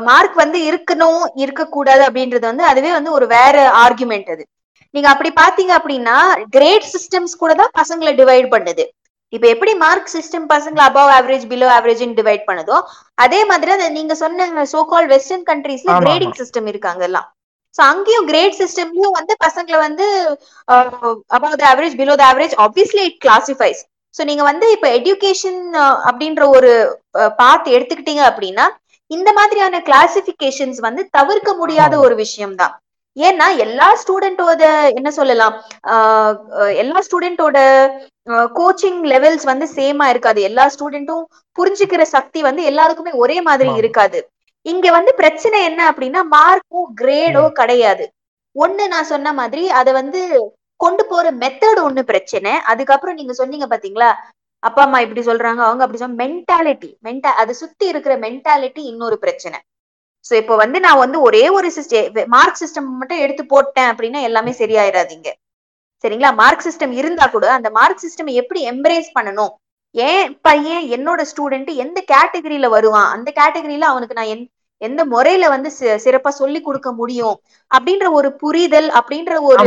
மார்க் வந்து இருக்கணும் இருக்கக்கூடாது அப்படின்றது வந்து அதுவே வந்து ஒரு வேற ஆர்குமெண்ட் அது. நீங்க அப்படி பாத்தீங்க அப்படின்னா கிரேட் சிஸ்டம்ஸ் கூட தான் பசங்களை டிவைட் பண்ணுது. இப்ப எப்படி மார்க் சிஸ்டம் பசங்களை above average below average divide பண்ணுதோ அதே மாதிரி நீங்க சொன்ன சோ கால் வெஸ்டர்ன் கண்ட்ரீஸ்ல கிரேடிங் சிஸ்டம் இருக்காங்க எல்லாம். சோ அங்கேயும் கிரேட் சிஸ்டம்லயும் வந்து பசங்களை வந்து above the average below the average obviously it classifies so நீங்க வந்து இப்ப எஜுகேஷன் அப்படின்ற ஒரு பாத் எடுத்துக்கிட்டீங்க அப்படின்னா இந்த மாதிரியான கிளாசிபிகேஷன்ஸ் வந்து தவிர்க்க முடியாத. ஒரு விஷயம் தான் ஏன்னா எல்லா ஸ்டூடெண்டோட என்ன சொல்லலாம் அஹ் எல்லா ஸ்டூடெண்டோட கோச்சிங் லெவல்ஸ் வந்து சேமா இருக்காது எல்லா ஸ்டூடெண்ட்டும் புரிஞ்சுக்கிற சக்தி வந்து எல்லாருக்குமே ஒரே மாதிரி. இருக்காது இங்க வந்து பிரச்சனை என்ன அப்படின்னா மார்க்கோ கிரேடோ கிடையாது. ஒண்ணு நான் சொன்ன மாதிரி அத வந்து கொண்டு போற மெத்தட் ஒண்ணு பிரச்சனை. அதுக்கப்புறம் நீங்க சொன்னீங்க பாத்தீங்களா அப்பா அம்மா இப்படி சொல்றாங்க அவங்க அப்படி சொன்ன மென்டாலிட்டி மென்டா அதை சுத்தி இருக்கிற மென்டாலிட்டி இன்னொரு பிரச்சனை. சோ இப்போ வந்து நான் வந்து ஒரே ஒரு சிஸ்டம் மார்க் சிஸ்டம் மட்டும் எடுத்து போட்டேன் அப்படின்னா எல்லாமே சரியாயிராதீங்க. சரிங்களா? மார்க் சிஸ்டம் இருந்தா கூட அந்த மார்க் சிஸ்டம் எப்படி எம்ப்ரேஸ் பண்ணணும்? ஏன் பையன் என்னோட ஸ்டூடெண்ட் எந்த கேட்டகரியில வருவான்? அந்த கேட்டகரியில அவனுக்கு நான் எந்த முறையில வந்து சிறப்பா சொல்லி கொடுக்க முடியும் அப்படின்ற ஒரு புரிதல் அப்படின்ற ஒரு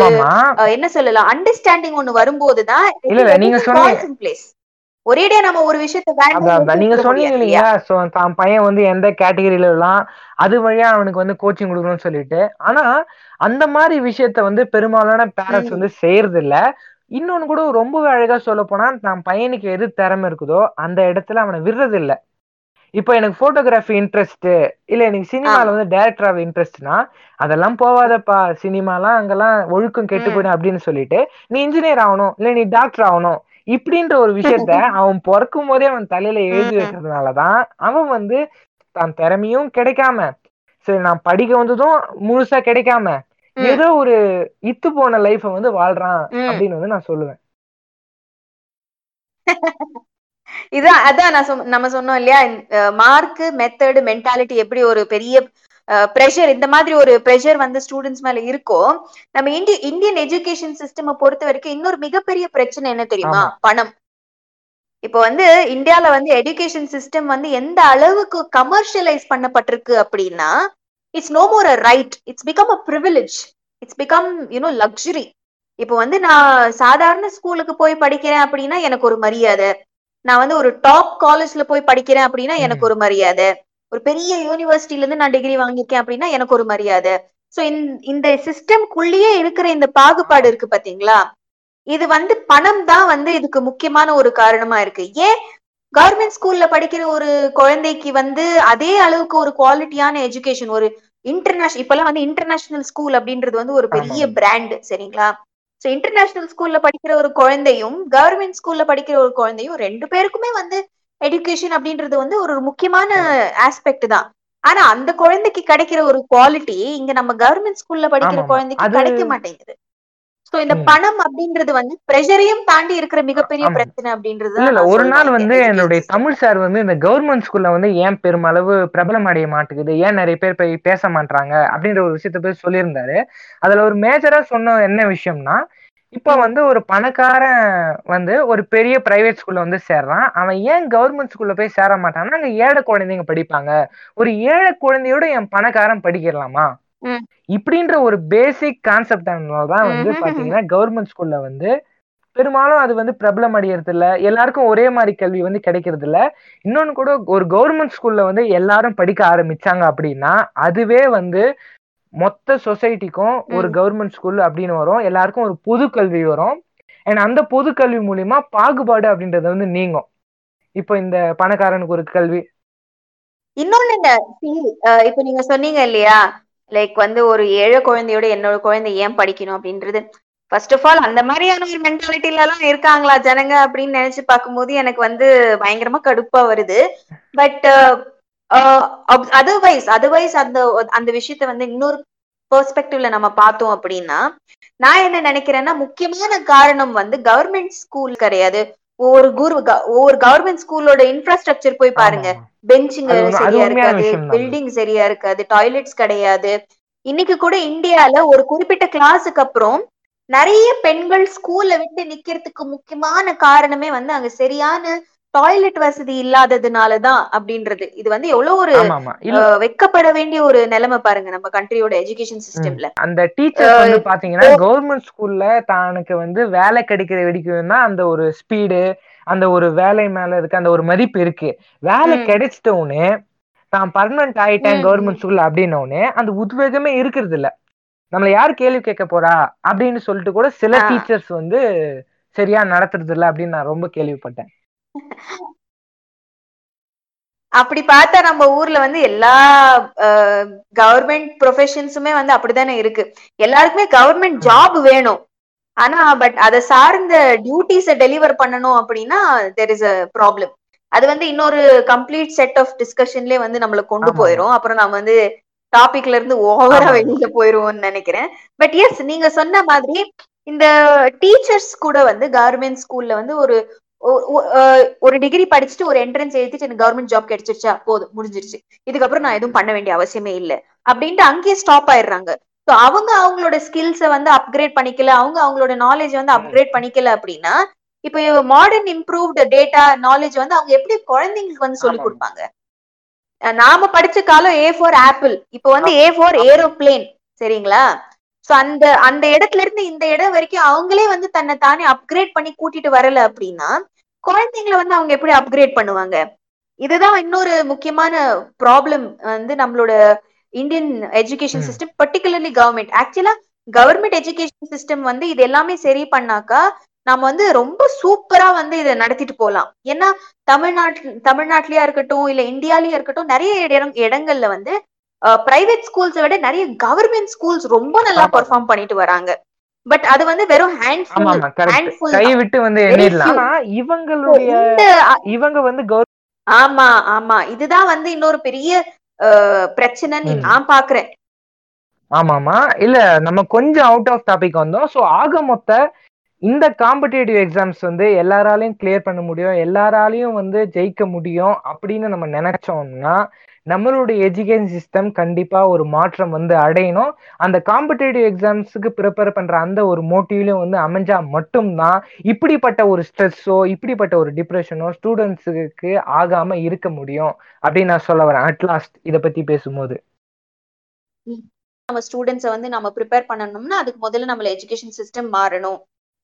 என்ன சொல்லலாம் அண்டர்ஸ்டாண்டிங் ஒண்ணு வரும்போதுதான் நீங்க பிளேஸ் ஒரேடியா நம்ம ஒரு விஷயத்த நீங்க சொன்னீங்க இல்லையா? சோ தான் பையன் வந்து எந்த கேட்டகரியில எல்லாம் அது வழியா அவனுக்கு வந்து கோச்சிங் கொடுக்கணும்னு சொல்லிட்டு. ஆனா அந்த மாதிரி விஷயத்த வந்து பெரும்பாலான பேரண்ட்ஸ். வந்து செய்யறது இல்ல இன்னொன்னு கூட ரொம்பவே அழகா சொல்ல போனா தான் பையனுக்கு எது திறமை இருக்குதோ அந்த இடத்துல அவனை விடுறது இல்ல இப்போ எனக்கு போட்டோகிராஃபி இன்ட்ரெஸ்ட் இல்ல எனக்கு சினிமால. வந்து டைரக்டர் ஆக இன்ட்ரெஸ்ட்னா அதெல்லாம் போவாதப்பா சினிமாலாம் அங்கெல்லாம் ஒழுக்கம் கெட்டு. போயிடும் அப்படின்னு சொல்லிட்டு நீ இன்ஜினியர் ஆகணும் இல்ல நீ டாக்டர் ஆகணும் இப்படின்ற ஒரு விஷயத்த அவன் பிறக்கும் போதே அவன் தலையில எழுதி. வைக்கிறதுனாலதான் அவன் வந்து தான் திறமையும் கிடைக்காம சரி நான் படிக்க வந்ததும் முழுசா கிடைக்காம. ஏதோ ஒரு இத்து போன லைஃப வந்து வாழ்றான். அப்படின்னு வந்து நான் சொல்லுவேன் இதான் அதான் நான் நம்ம சொன்னோம் இல்லையா மார்க் மெத்தட் மென்டாலிட்டி எப்படி ஒரு பெரிய ப்ரெஷர் இந்த மாதிரி ஒரு ப்ரெஷர் வந்து ஸ்டூடெண்ட்ஸ் மேல இருக்கோ நம்ம இந்திய இந்தியன் எஜுகேஷன் சிஸ்டம் பொறுத்த வரைக்கும் இன்னொரு மிகப்பெரிய பிரச்சனை என்ன தெரியுமா. பணம். இப்போ வந்து இந்தியால வந்து எஜுகேஷன் சிஸ்டம் வந்து எந்த அளவுக்கு கமர்ஷியலைஸ் பண்ணப்பட்டிருக்கு அப்படின்னா it's no more a right it's become a privilege it's become you know luxury இப்போ வந்து நான் சாதாரண ஸ்கூலுக்கு போய் படிக்கிறேன் அப்படின்னா எனக்கு ஒரு மரியாதை. நான் வந்து ஒரு டாப் காலேஜ்ல போய் படிக்கிறேன் அப்படின்னா எனக்கு ஒரு மரியாதை. ஒரு பெரிய யூனிவர்சிட்டில இருந்து நான் டிகிரி வாங்கியிருக்கேன் அப்படின்னா எனக்கு ஒரு மரியாதை. சோ இந்த சிஸ்டம்குள்ளேயே இருக்கிற இந்த பாகுபாடு இருக்கு பாத்தீங்களா? இது வந்து பணம் தான் வந்து இதுக்கு முக்கியமான ஒரு காரணமா இருக்கு. ஏன் கவர்மெண்ட் ஸ்கூல்ல படிக்கிற ஒரு குழந்தைக்கு வந்து அதே அளவுக்கு ஒரு குவாலிட்டியான எஜுகேஷன் ஒரு இன்டர்நேஷனல் இப்பெல்லாம் வந்து இன்டர்நேஷனல் ஸ்கூல் அப்படின்றது வந்து ஒரு பெரிய. பிராண்ட் சரிங்களா? சோ இன்டர்நேஷனல் ஸ்கூல்ல படிக்கிற ஒரு குழந்தையும் கவர்மெண்ட் ஸ்கூல்ல படிக்கிற ஒரு குழந்தையும் ரெண்டு பேருக்குமே வந்து எஜுகேஷன் அப்படின்றது வந்து ஒரு முக்கியமான ஆஸ்பெக்ட் தான் ஆனா அந்த குழந்தைக்கு கிடைக்கிற ஒரு குவாலிட்டி இங்க நம்ம கவர்மெண்ட் ஸ்கூல்ல படிக்கிற. குழந்தைக்கு கிடைக்க மாட்டேங்குது சோ இந்த. பணம் அப்படின்றது வந்து பிரஷரையும் தாண்டி இருக்கிற மிகப்பெரிய. பிரச்சனை அப்படின்றது இல்ல ஒரு நாள் வந்து என்னுடைய தமிழ் சார் வந்து இந்த கவர்மெண்ட் ஸ்கூல்ல வந்து ஏன் பெருமளவு பிரபலம் அடைய மாட்டேங்குது ஏன் நிறைய பேர் போய் பேச மாட்டாங்க அப்படின்ற ஒரு விஷயத்த போய் சொல்லியிருந்தாரு அதுல ஒரு மேஜரா சொன்ன என்ன விஷயம்னா இப்ப. வந்து ஒரு பணக்காரன் வந்து ஒரு பெரிய பிரைவேட் ஸ்கூல்ல வந்து சேர்றான் அவன் ஏன் கவர்மெண்ட் ஸ்கூல்ல போய் சேர மாட்டான்னா அங்க ஏழை குழந்தைங்க படிப்பாங்க ஒரு ஏழை குழந்தையோட என் பணக்காரன் படிக்கிறலாமா ம். இப்படின்ற ஒரு பேசிக் கான்செப்ட் தான் வந்து. பாத்தீங்கன்னா கவர்மெண்ட் ஸ்கூல்ல வந்து பெரும்பாலும் அது வந்து பிரபலம் அடையறது இல்ல. எல்லாருக்கும் ஒரே மாதிரி கல்வி வந்து கிடைக்கிறது இல்ல. இன்னொன்னு கூட ஒரு கவர்மெண்ட் ஸ்கூல்ல வந்து எல்லாரும் படிக்க ஆரம்பிச்சாங்க அப்படின்னா அதுவே வந்து மொத்த சொசைட்டிக்கும் ஒரு. கவர்மெண்ட் ஸ்கூல் அப்படின்னு வரும். எல்லாருக்கும் ஒரு பொது கல்வி வரும். அண்ட் அந்த பொது கல்வி மூலியமா பாகுபாடு அப்படின்றது வந்து நீங்கும். இப்போ இந்த பணக்காரனுக்கு ஒரு கல்வி. இன்னொன்னு இப்ப நீங்க சொன்னீங்க இல்லையா? லைக் வந்து ஒரு ஏழை குழந்தையோட என்னோட குழந்தை ஏன் படிக்கணும் அப்படின்றது. ஃபர்ஸ்ட் ஆஃப் ஆல் அந்த மாதிரியான ஒரு மென்டாலிட்டில எல்லாம் இருக்காங்களா ஜனங்க அப்படின்னு நினைச்சு பார்க்கும்போது எனக்கு வந்து பயங்கரமா கடுப்பா வருது. பட் அதர்வைஸ் அதர்வைஸ் அந்த அந்த விஷயத்த வந்து இன்னொரு பெர்ஸ்பெக்டிவ்ல நம்ம பார்த்தோம் அப்படின்னா நான் என்ன நினைக்கிறேன்னா முக்கியமான காரணம் வந்து கவர்மெண்ட் ஸ்கூல் கிடையாது. ஒவ்வொரு குரு ஒவ்வொரு கவர்மெண்ட் ஸ்கூலோட இன்ஃப்ராஸ்ட்ரக்சர் போய் பாருங்க. பெஞ்சுங்க சரியா இருக்காது. பில்டிங் சரியா இருக்காது டாய்லெட்ஸ் கிடையாது இன்னைக்கு கூட இந்தியால ஒரு குறிப்பிட்ட கிளாஸுக்கு அப்புறம் நிறைய பெண்கள் ஸ்கூல்ல விட்டு நிக்கிறதுக்கு முக்கியமான காரணமே வந்து அங்க சரியான டாய்லெட் வசதி இல்லாததுனாலதான் அப்படின்றது. இது வந்து எவ்வளவு ஒரு வெட்கப்பட வேண்டிய ஒரு நிலைமை பாருங்க நம்ம கண்ட்ரியோட எஜுகேஷன் சிஸ்டம்ல அந்த டீச்சர் வந்து பாத்தீங்கன்னா கவர்மெண்ட் ஸ்கூல்ல தனக்கு வந்து வேலை கிடைக்கிற வரைக்கும் தான் அந்த ஒரு ஸ்பீடு அந்த ஒரு வேலை மேல இருக்க அந்த ஒரு மதிப்பு இருக்கு. வேலை. கிடைச்சிட்ட உடனே தான் பர்மனன்ட் ஆயிட்டேன் கவர்மெண்ட் ஸ்கூல்ல அப்படின்ன உடனே அந்த உத்வேகமே இருக்கிறது இல்ல நம்மள யார் கேள்வி கேட்க போறா? அப்படின்னு சொல்லிட்டு கூட சில. டீச்சர்ஸ் வந்து சரியா நடத்துறது இல்ல அப்படின்னு நான் ரொம்ப கேள்விப்பட்டேன். அப்படி பார்த்தா நம்ம ஊர்ல வந்து எல்லா கவர்மெண்ட் ப்ரொஃபஷன்ஸுமே வந்து அப்படித்தானே இருக்கு. எல்லாருக்குமே கவர்மெண்ட் ஜாப் வேணும். ஆனா பட் அதை சார்ந்த டியூட்டிஸை டெலிவர் பண்ணணும் அப்படின்னா தெர் இஸ் அ ப்ராப்ளம் அது வந்து இன்னொரு கம்ப்ளீட் செட் ஆஃப் டிஸ்கஷன்லயே வந்து நம்மள கொண்டு. போயிரும். அப்புறம் நம்ம வந்து டாபிக்ல இருந்து ஓவரா. வெளியில போயிருவோம்னு நினைக்கிறேன். பட் எஸ் நீங்க சொன்ன மாதிரி இந்த டீச்சர்ஸ் கூட வந்து கவர்மெண்ட் ஸ்கூல்ல வந்து ஒரு ஒரு டிகிரி படிச்சுட்டு ஒரு என்ட்ரன்ஸ் எழுதிட்டு எனக்கு கவர்மெண்ட் ஜாப் கிடைச்சிருச்சா? போதும் முடிஞ்சிருச்சு. இதுக்கப்புறம் நான் எதுவும் பண்ண வேண்டிய அவசியமே இல்ல. அப்படின்ட்டு அங்கேயே ஸ்டாப் ஆயிடுறாங்க. ஸோ அவங்க அவங்களோட ஸ்கில்ஸை வந்து அப்கிரேட் பண்ணிக்கல. அவங்க அவங்களோட நாலேஜ் வந்து அப்கிரேட் பண்ணிக்கல அப்படின்னா இப்போ மாடர்ன் இம்ப்ரூவ்டு டேட்டா நாலேஜ் வந்து அவங்க எப்படி குழந்தைங்களுக்கு வந்து சொல்லி. கொடுப்பாங்க? நாம படிச்ச காலம் ஏ ஃபார் ஆப்பிள் இப்போ வந்து ஏ ஃபார் ஏரோப்ளேன் சரிங்களா? சோ அந்த அந்த இடத்துல இருந்து இந்த இடம் வரைக்கும் அவங்களே வந்து தன்னை தானே அப்கிரேட் பண்ணி கூட்டிட்டு வரல அப்படின்னா குழந்தைங்களை வந்து அவங்க எப்படி அப்கிரேட் பண்ணுவாங்க? இதுதான் இன்னொரு முக்கியமான ப்ராப்ளம் வந்து நம்மளோட Indian education. System particularly government actually government education system வந்து இது எல்லாமே சரி பண்ணாக்கா நம்ம வந்து ரொம்ப சூப்பரா வந்து இதை நடத்திட்டு போலாம் ஏன்னா தமிழ்நாட்டு தமிழ்நாட்டிலயா இருக்கட்டும் இல்ல இந்தியாலயா இருக்கட்டும் நிறைய இடம் இடங்கள்ல வந்து பிரைவேட் ஸ்கூல்ஸை விட நிறைய கவர்மெண்ட் ஸ்கூல்ஸ் ரொம்ப நல்லா ஆமா. பெர்ஃபார்ம் பண்ணிட்டு வராங்க. பட் அது வந்து வெறும் ஆமா ஹேண்ட்ஃபுல் ஆமா கை. விட்டு வந்து இவங்களுடைய இந்த இவங்க வந்து கவர் ஆமா ஆமா. இதுதான் வந்து இன்னொரு பெரிய பிரச்சனைன்னு. நான் பாக்குறேன். ஆமாமா இல்ல நம்ம கொஞ்சம் அவுட் ஆஃப் டாபிக் வந்தோம். ஸோ ஆக மொத்த இந்த காம்படிட்டிவ் எக்ஸாம்ஸ் வந்து எல்லாராலையும் கிளியர் பண்ண முடியும். எல்லாராலையும் வந்து ஜெயிக்க முடியும் அப்படின்னு நம்ம நினைச்சோம்னா நம்மளுடைய எஜுகேஷன் சிஸ்டம் கண்டிப்பா ஒரு மாற்றம் வந்து அடையணும். அந்த காம்படேட்டிவ் எக்ஸாம்ஸுக்கு ப்ரிப்பேர் பண்ற அந்த ஒரு மோட்டிவ்லயும் வந்து அமைஞ்சா மட்டும்தான் இப்படிப்பட்ட ஒரு ஸ்ட்ரெஸ்ஸோ இப்படிப்பட்ட ஒரு டிப்ரெஷனோ ஸ்டூடெண்ட்ஸுக்கு ஆகாம இருக்க முடியும். அப்படின்னு நான் சொல்ல வரேன். அட்லாஸ்ட் இதை பத்தி பேசும்போது. நம்ம ஸ்டூடெண்ட்ஸை வந்து நம்ம ப்ரிப்பேர் பண்ணணும்னா அதுக்கு முதல்ல நம்மள எஜுகேஷன் சிஸ்டம் மாறணும்.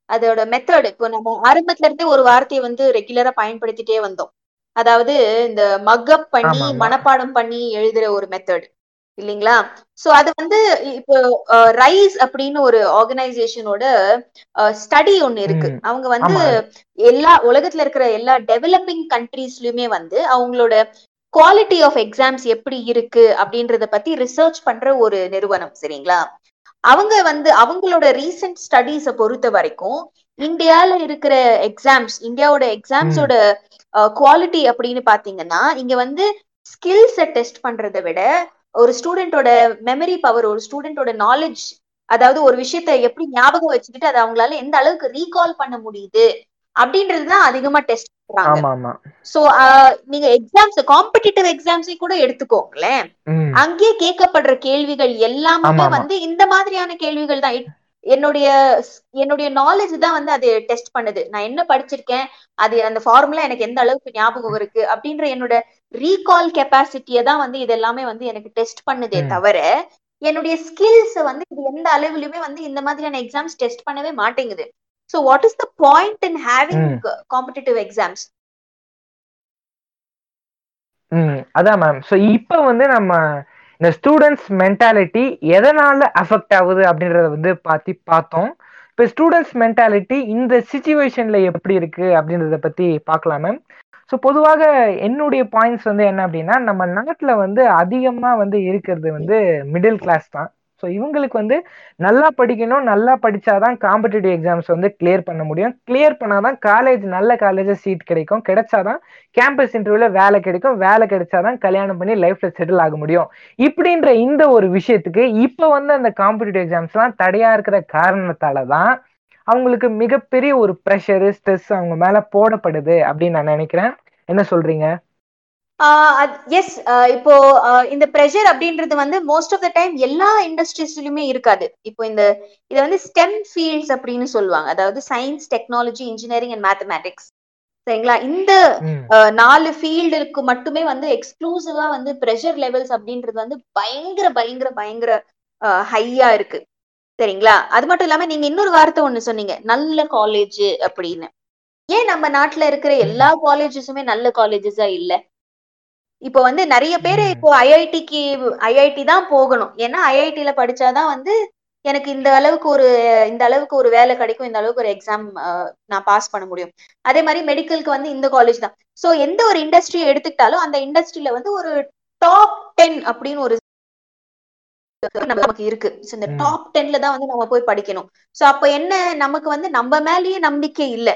அதோட மெத்தட் இப்போ நம்ம ஆரம்பத்துல இருந்தே ஒரு வார்த்தையை வந்து ரெகுலரா பயன்படுத்திட்டே வந்தோம். அதாவது இந்த மக்கப் பண்ணி. மனப்பாடம் பண்ணி எழுதுற ஒரு மெத்தட் இல்லைங்களா சோ அது வந்து இப்போ ரைஸ் அப்படின்னு ஒரு ஆர்கனைசேஷனோட ஸ்டடி ஒண்ணு இருக்கு. அவங்க வந்து எல்லா உலகத்துல இருக்கிற எல்லா டெவலப்பிங் கண்ட்ரீஸ்லயுமே வந்து அவங்களோட குவாலிட்டி ஆஃப் எக்ஸாம்ஸ் எப்படி இருக்கு அப்படின்றத பத்தி ரிசர்ச் பண்ற ஒரு நிறுவனம் சரிங்களா அவங்க வந்து அவங்களோட ரீசெண்ட் ஸ்டடீஸ பொறுத்த வரைக்கும் இந்தியால இருக்கிற எக்ஸாம்ஸ் இந்தியாவோட எக்ஸாம்ஸோட குவாலிட்டி அப்படின்னு பாத்தீங்கன்னா இங்க வந்து ஸ்கில்ஸை டெஸ்ட் பண்றதை விட ஒரு ஸ்டூடெண்டோட மெமரி பவர் ஒரு ஸ்டூடெண்டோட நாலேஜ் அதாவது ஒரு விஷயத்த எப்படி ஞாபகம் வச்சுக்கிட்டு அதை அவங்களால எந்த அளவுக்கு ரீகால் பண்ண முடியுது அப்படின்றதுதான் அதிகமா டெஸ்ட் பண்றாங்க. சோ நீங்க எக்ஸாம்ஸ் காம்படிட்டிவ் எக்ஸாம்ஸை கூட எடுத்துக்கோங்களேன். அங்கேயே கேட்கப்படுற கேள்விகள் எல்லாமே. வந்து இந்த மாதிரியான கேள்விகள் தான். என்னுடைய என்னுடைய நாலேஜ் தான் வந்து அது டெஸ்ட் பண்ணுது நான் என்ன படிச்சிருக்கேன் அது அந்த ஃபார்முலா எனக்கு எந்த அளவுக்கு ஞாபகம் இருக்கு அப்படின்ற என்னோட ரீகால் கெப்பாசிட்டியை தான் வந்து இது எல்லாமே வந்து எனக்கு டெஸ்ட் பண்ணுதே. தவிர என்னுடைய ஸ்கில்ஸ் வந்து இது எந்த அளவுலயுமே வந்து இந்த மாதிரியான எக்ஸாம்ஸ் டெஸ்ட் பண்ணவே மாட்டேங்குது so what is the point in having. Competitive exams அதான் மேம் ஸோ இப்போ வந்து நம்ம இந்த ஸ்டூடெண்ட்ஸ் மென்டாலிட்டி எதனால அஃபெக்ட் ஆகுது அப்படின்றத வந்து பார்த்து பார்த்தோம். இப்போ ஸ்டூடெண்ட்ஸ் மென்டாலிட்டி இந்த சுச்சுவேஷனில் எப்படி இருக்குது அப்படின்றத பற்றி பார்க்கலாம் மேம் ஸோ பொதுவாக என்னுடைய பாயிண்ட்ஸ் வந்து என்ன அப்படின்னா நம்ம நாட்டில் வந்து அதிகமாக வந்து இருக்கிறது வந்து மிடில் கிளாஸ் தான். ஸோ இவங்களுக்கு வந்து நல்லா படிக்கணும் நல்லா படிச்சாதான் காம்படிட்டிவ் எக்ஸாம்ஸ் வந்து கிளியர் பண்ண முடியும். கிளியர் பண்ணாதான் காலேஜ் நல்ல காலேஜ் சீட் கிடைக்கும். கிடைச்சாதான் கேம்பஸ் இன்டர்வியூல வேலை கிடைக்கும். வேலை கிடைச்சாதான் கல்யாணம் பண்ணி லைஃப்ல செட்டில் ஆக முடியும். இப்படின்ற இந்த ஒரு விஷயத்துக்கு இப்போ வந்து அந்த காம்படிட்டிவ் எக்ஸாம்ஸ்லாம் தடையா இருக்கிற காரணத்தால தான் அவங்களுக்கு மிகப்பெரிய ஒரு ப்ரெஷரு ஸ்ட்ரெஸ் அவங்க மேல போடப்படுது அப்படின்னு நான் நினைக்கிறேன். என்ன சொல்றீங்க? எஸ் இப்போ இந்த ப்ரெஷர் அப்படின்றது வந்து மோஸ்ட் ஆஃப் த டைம் எல்லா இண்டஸ்ட்ரீஸ்லயுமே இருக்காது. இப்போ இந்த இதை வந்து ஸ்டெம் ஃபீல்ட்ஸ் அப்படின்னு சொல்லுவாங்க. அதாவது science technology engineering and mathematics சரிங்களா? இந்த நாலு ஃபீல்டுக்கு மட்டுமே வந்து எக்ஸ்க்ளூசிவா வந்து ப்ரெஷர் லெவல்ஸ் அப்படின்றது வந்து பயங்கர பயங்கர பயங்கர ஹையா இருக்கு. சரிங்களா? அது மட்டும் இல்லாம நீங்க இன்னொரு வார்த்தை ஒண்ணு சொன்னீங்க. நல்ல காலேஜ் அப்படின்னு. ஏன் நம்ம நாட்டுல இருக்கிற எல்லா காலேஜஸுமே நல்ல காலேஜஸா இல்ல? இப்போ வந்து நிறைய பேர். இப்போ ஐஐடிக்கு ஐஐடி தான் போகணும். ஏன்னா ஐஐடில படிச்சாதான் வந்து எனக்கு இந்த அளவுக்கு ஒரு இந்த அளவுக்கு ஒரு வேலை கிடைக்கும் இந்த அளவுக்கு ஒரு எக்ஸாம் நான் பாஸ் பண்ண முடியும். அதே மாதிரி மெடிக்கலுக்கு வந்து இந்த காலேஜ் தான். சோ எந்த ஒரு இண்டஸ்ட்ரியை எடுத்துக்கிட்டாலும் அந்த இண்டஸ்ட்ரியில வந்து ஒரு டாப் டென் அப்படின்னு ஒரு நமக்கு இருக்கு. இந்த. டாப் டென்ல தான் வந்து நம்ம போய் படிக்கணும். சோ அப்ப என்ன நமக்கு வந்து நம்ம மேலேயே நம்பிக்கை இல்ல.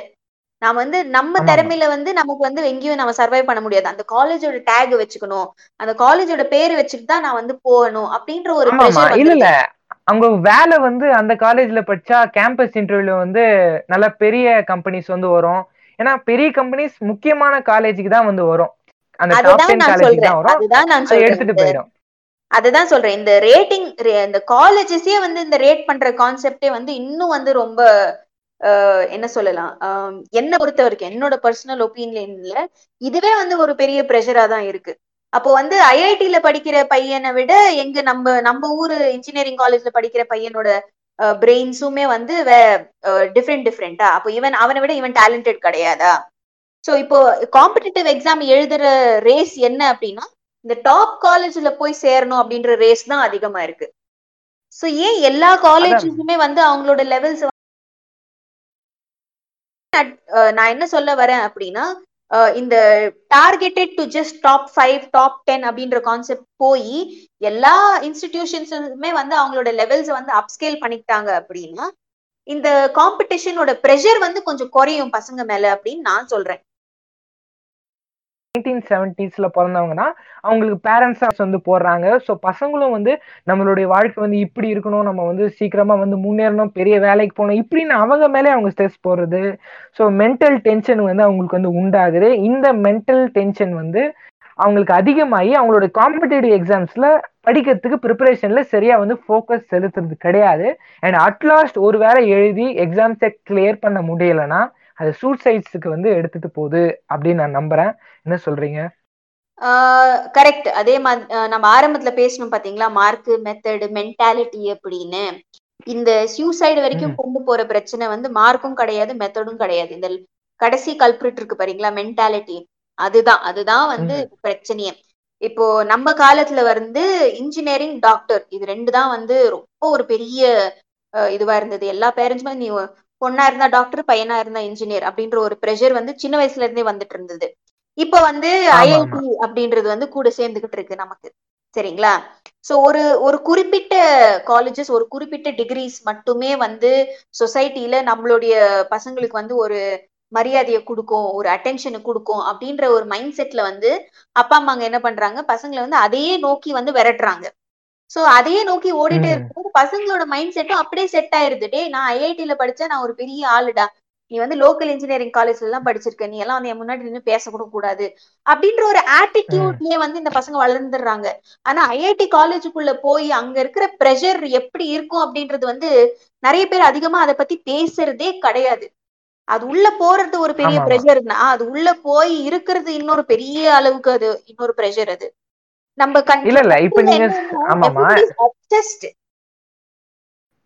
நாம வந்து நம்ம திறமையில வந்து நமக்கு வந்து எங்கேயும் நம்ம சர்வை பண்ண முடியாது. அந்த காலேஜோட டேக் வச்சுக்கணும். அந்த காலேஜோட பேர் வச்சுட்டு தான் நான் வந்து போகணும் அப்படின்ற ஒரு இல்ல. இல்ல. அவங்க வேலை வந்து அந்த காலேஜ்ல படிச்சா கேம்பஸ் இன்டர்வியூல வந்து நல்ல பெரிய கம்பெனிஸ் வந்து வரும். ஏன்னா பெரிய கம்பெனிஸ் முக்கியமான காலேஜுக்கு தான் வந்து வரும். அந்த டாப் அதுதான் டென் நான் காலேஜுக்கு சொல்றேன். தான் வரும். அதுதான் நான் எடுத்துட்டு போயிடும். அதுதான் சொல்றேன். இந்த ரேட்டிங் இந்த காலேஜஸே வந்து இந்த ரேட் பண்ற கான்செப்டே வந்து இன்னும் வந்து ரொம்ப என்ன சொல்லலாம்? என்னை பொறுத்த வரைக்கும் என்னோட பர்சனல் ஒப்பீனியன்ல இதுவே வந்து ஒரு பெரிய ப்ரெஷரா தான் இருக்கு. அப்போ வந்து ஐஐடில படிக்கிற பையனை விட எங்க நம்ம நம்ம ஊரு இன்ஜினியரிங் காலேஜ்ல படிக்கிற பையனோட பிரெயின்ஸுமே வந்து டிஃப்ரெண்ட் டிஃப்ரெண்டா அப்போ இவன் அவனை விட இவன் டேலண்டட் கிடையாதா? சோ இப்போ காம்படிட்டிவ் எக்ஸாம் எழுதுற ரேஸ் என்ன அப்படின்னா இந்த டாப் காலேஜ்ல போய் சேரணும் அப்படின்ற ரேஸ் தான் அதிகமா இருக்கு. சோ ஏன் எல்லா காலேஜஸுமே வந்து அவங்களோட லெவல்ஸ் நான் என்ன சொல்ல வரேன் அப்படின்னா இந்த targeted to just top five top ten அப்படின்ற கான்செப்ட் போய் எல்லா இன்ஸ்டிடியூஷன்ஸுமே வந்து அவங்களோட லெவல்ஸ் வந்து அப்ஸ்கேல் பண்ணிக்கிட்டாங்க அப்படின்னா இந்த காம்படிஷனோட ப்ரெஷர் வந்து கொஞ்சம் குறையும் பசங்க மேல அப்படின்னு நான் சொல்றேன். நைன்டீன் செவன்டிஸ்ல பிறந்தவங்கன்னா அவங்களுக்கு பேரண்ட்ஸ் வந்து போடுறாங்க. ஸோ பசங்களும் வந்து நம்மளுடைய வாழ்க்கை வந்து இப்படி இருக்கணும். நம்ம வந்து சீக்கிரமா வந்து முன்னேறணும் பெரிய வேலைக்கு போகணும். இப்படின்னு அவங்க மேலே அவங்க ஸ்ட்ரெஸ் போடுறது. ஸோ மென்டல் டென்ஷன் வந்து அவங்களுக்கு வந்து உண்டாகுது. இந்த மென்டல் டென்ஷன் வந்து அவங்களுக்கு அதிகமாகி அவங்களோட காம்படிட்டிவ் எக்ஸாம்ஸ்ல படிக்கிறதுக்கு ப்ரிப்பரேஷன்ல சரியா வந்து ஃபோக்கஸ் செலுத்துறது கிடையாது. அண்ட் அட்லாஸ்ட் ஒரு வேளை எழுதி எக்ஸாம்ஸை கிளியர் பண்ண முடியலைன்னா அது சூசைட்ஸுக்கு வந்து எடுத்துட்டு போகுது அப்படின்னு நான் நம்புறேன். என்ன சொல்றீங்க? கரெக்ட் அதே மாதிரி நம்ம ஆரம்பத்துல பேசணும் பாத்தீங்களா? மார்க் மெத்தட் மென்டாலிட்டி அப்படின்னு இந்த சூசைடு வரைக்கும். கொண்டு போற பிரச்சனை வந்து மார்க்கும் கிடையாது மெத்தடும் கிடையாது. இந்த கடைசி கல்பிரிட் இருக்கு பாத்தீங்களா? மென்டாலிட்டி அதுதான் அதுதான் வந்து பிரச்சனையே. இப்போ நம்ம காலத்துல வந்து இன்ஜினியரிங் டாக்டர் இது ரெண்டு தான் வந்து ரொம்ப ஒரு பெரிய இதுவா இருந்தது. எல்லா பேரண்ட்ஸுமே நீ பொண்ணா இருந்தா டாக்டர் பையனா இருந்தா இன்ஜினியர் அப்படின்ற ஒரு ப்ரெஷர் வந்து சின்ன வயசுல இருந்தே வந்துட்டு இருந்தது. இப்ப வந்து ஐஐடி அப்படின்றது வந்து கூட சேர்ந்துகிட்டு இருக்கு நமக்கு. சரிங்களா? சோ ஒரு ஒரு குறிப்பிட்ட காலேஜஸ் ஒரு குறிப்பிட்ட டிகிரிஸ் மட்டுமே வந்து சொசைட்டில நம்மளுடைய பசங்களுக்கு வந்து ஒரு மரியாதையை கொடுக்கும் ஒரு அட்டென்ஷனை கொடுக்கும் அப்படின்ற ஒரு மைண்ட் செட்ல வந்து அப்பா அம்மாங்க என்ன பண்றாங்க? பசங்களை வந்து அதையே நோக்கி வந்து விரட்டுறாங்க. சோ அதையே நோக்கி ஓடிட்டே. இருக்கும்போது பசங்களோட மைண்ட் செட்டும் அப்படியே செட் ஆயிருது. டேய் நான் ஐஐடில படிச்சேன் நான் ஒரு பெரிய ஆளுடா. நீ வந்து லோக்கல் இன்ஜினியரிங் காலேஜ்ல எல்லாம் படிச்சிருக்க. நீ எல்லாம் வந்து என் முன்னாடி நின்னு பேசக்கூட கூடாது. அப்படின்ற ஒரு ஆட்டிடியூட்லயே வந்து இந்த பசங்க வளர்ந்துடுறாங்க. ஆனா ஐஐடி காலேஜுக்குள்ள போய் அங்க இருக்கிற ப்ரெஷர் எப்படி இருக்கும் அப்படின்றது வந்து நிறைய பேர் அதிகமா அதை பத்தி பேசுறதே கிடையாது. அது உள்ள போறது ஒரு பெரிய. ப்ரெஷர்னா அது உள்ள போய் இருக்கிறது இன்னொரு பெரிய அளவுக்கு அது இன்னொரு ப்ரெஷர் அது. நம்ம இல்ல இல்ல இப்ப நீங்க ஆமாமா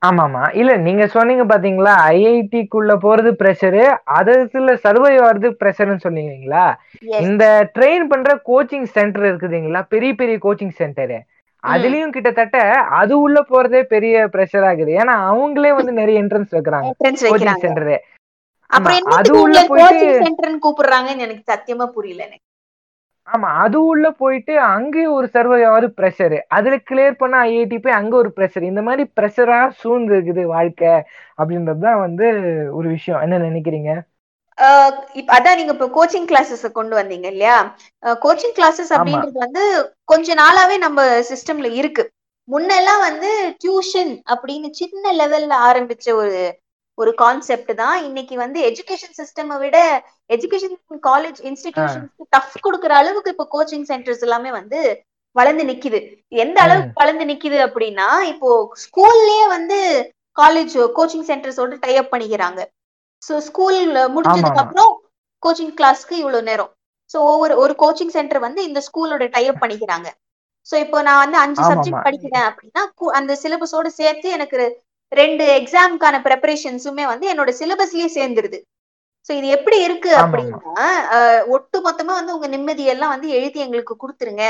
ஆமாமா இல்ல நீங்க சொன்னீங்க பாத்தீங்களா ஐஐடிக்குள்ள போறது பிரஷரு அதுல சர்வை ஆறது பிரஷர்னு சொன்னீங்களா இந்த ட்ரெயின் பண்ற கோச்சிங் சென்டர் இருக்குதுங்களா பெரிய பெரிய கோச்சிங் சென்டரு அதுலயும் கிட்டத்தட்ட அது உள்ள போறதே பெரிய பிரஷர் ஆகுது. ஏன்னா அவங்களே வந்து நிறைய என்ட்ரன்ஸ் வைக்கிறாங்க. கோச்சிங் சென்டரு அது உள்ள போயிட்டு- கோச்சிங் சென்டர்னு கூப்பிடுறாங்கன்னு எனக்கு சத்தியமா புரியல எனக்கு. ஆமா அது உள்ள போயிட்டு அங்கேயும் ஒரு சர்வையாவது ப்ரெஷர் அதுல கிளியர் பண்ண ஐஐடி போய் அங்க ஒரு ப்ரெஷர் இந்த மாதிரி ப்ரெஷரா சூழ்ந்து இருக்குது வாழ்க்கை அப்படின்றதுதான் வந்து ஒரு விஷயம். என்ன நினைக்கிறீங்க? அதான் நீங்க இப்ப கோச்சிங் கிளாஸஸ் கொண்டு வந்தீங்க இல்லையா? Coaching classes. அப்படின்றது வந்து கொஞ்ச நாளாவே நம்ம சிஸ்டம்ல இருக்கு. முன்னெல்லாம் வந்து டியூஷன் அப்படின்னு சின்ன லெவல்ல ஆரம்பிச்ச ஒரு ஒரு கான்செப்ட் தான். இன்னைக்கு வந்து எஜுகேஷன் சிஸ்டம் விட எஜுகேஷன் காலேஜ் இன்ஸ்டிடியூஷன்ஸ்க்கு டஃப் கொடுக்குற அளவுக்கு இப்போ கோச்சிங் சென்டர்ஸ் எல்லாமே வந்து வளர்ந்து நிக்குது. எந்த அளவுக்கு வளர்ந்து நிக்குது அப்படின்னா இப்போ ஸ்கூல்லயே வந்து காலேஜ் கோச்சிங் சென்டர்ஸோட டை அப் பண்ணிக்கிறாங்க. சோ ஸ்கூல் முடிஞ்சதுக்கு ஆமா. அப்புறம் கோச்சிங் கிளாஸ்க்கு இவ்வளவு நேரம். சோ ஒவ்வொரு ஒரு கோச்சிங் சென்டர் வந்து இந்த ஸ்கூலோட டை அப் பண்ணிக்கிறாங்க. சோ இப்போ நான் வந்து அஞ்சு. சப்ஜெக்ட் படிக்கிறேன் அப்படின்னா அந்த சிலபஸோட சேர்த்து எனக்கு ரெண்டு எக்ஸாம்க்கான ப்ரெப்பரேஷன்ஸுமே வந்து என்னோட சிலபஸ்லயே சேர்ந்துருது. சோ இது எப்படி இருக்கு. அப்படின்னா ஒட்டு மொத்தமா வந்து உங்க நிம்மதியெல்லாம் வந்து எழுதி எங்களுக்கு கொடுத்துருங்க.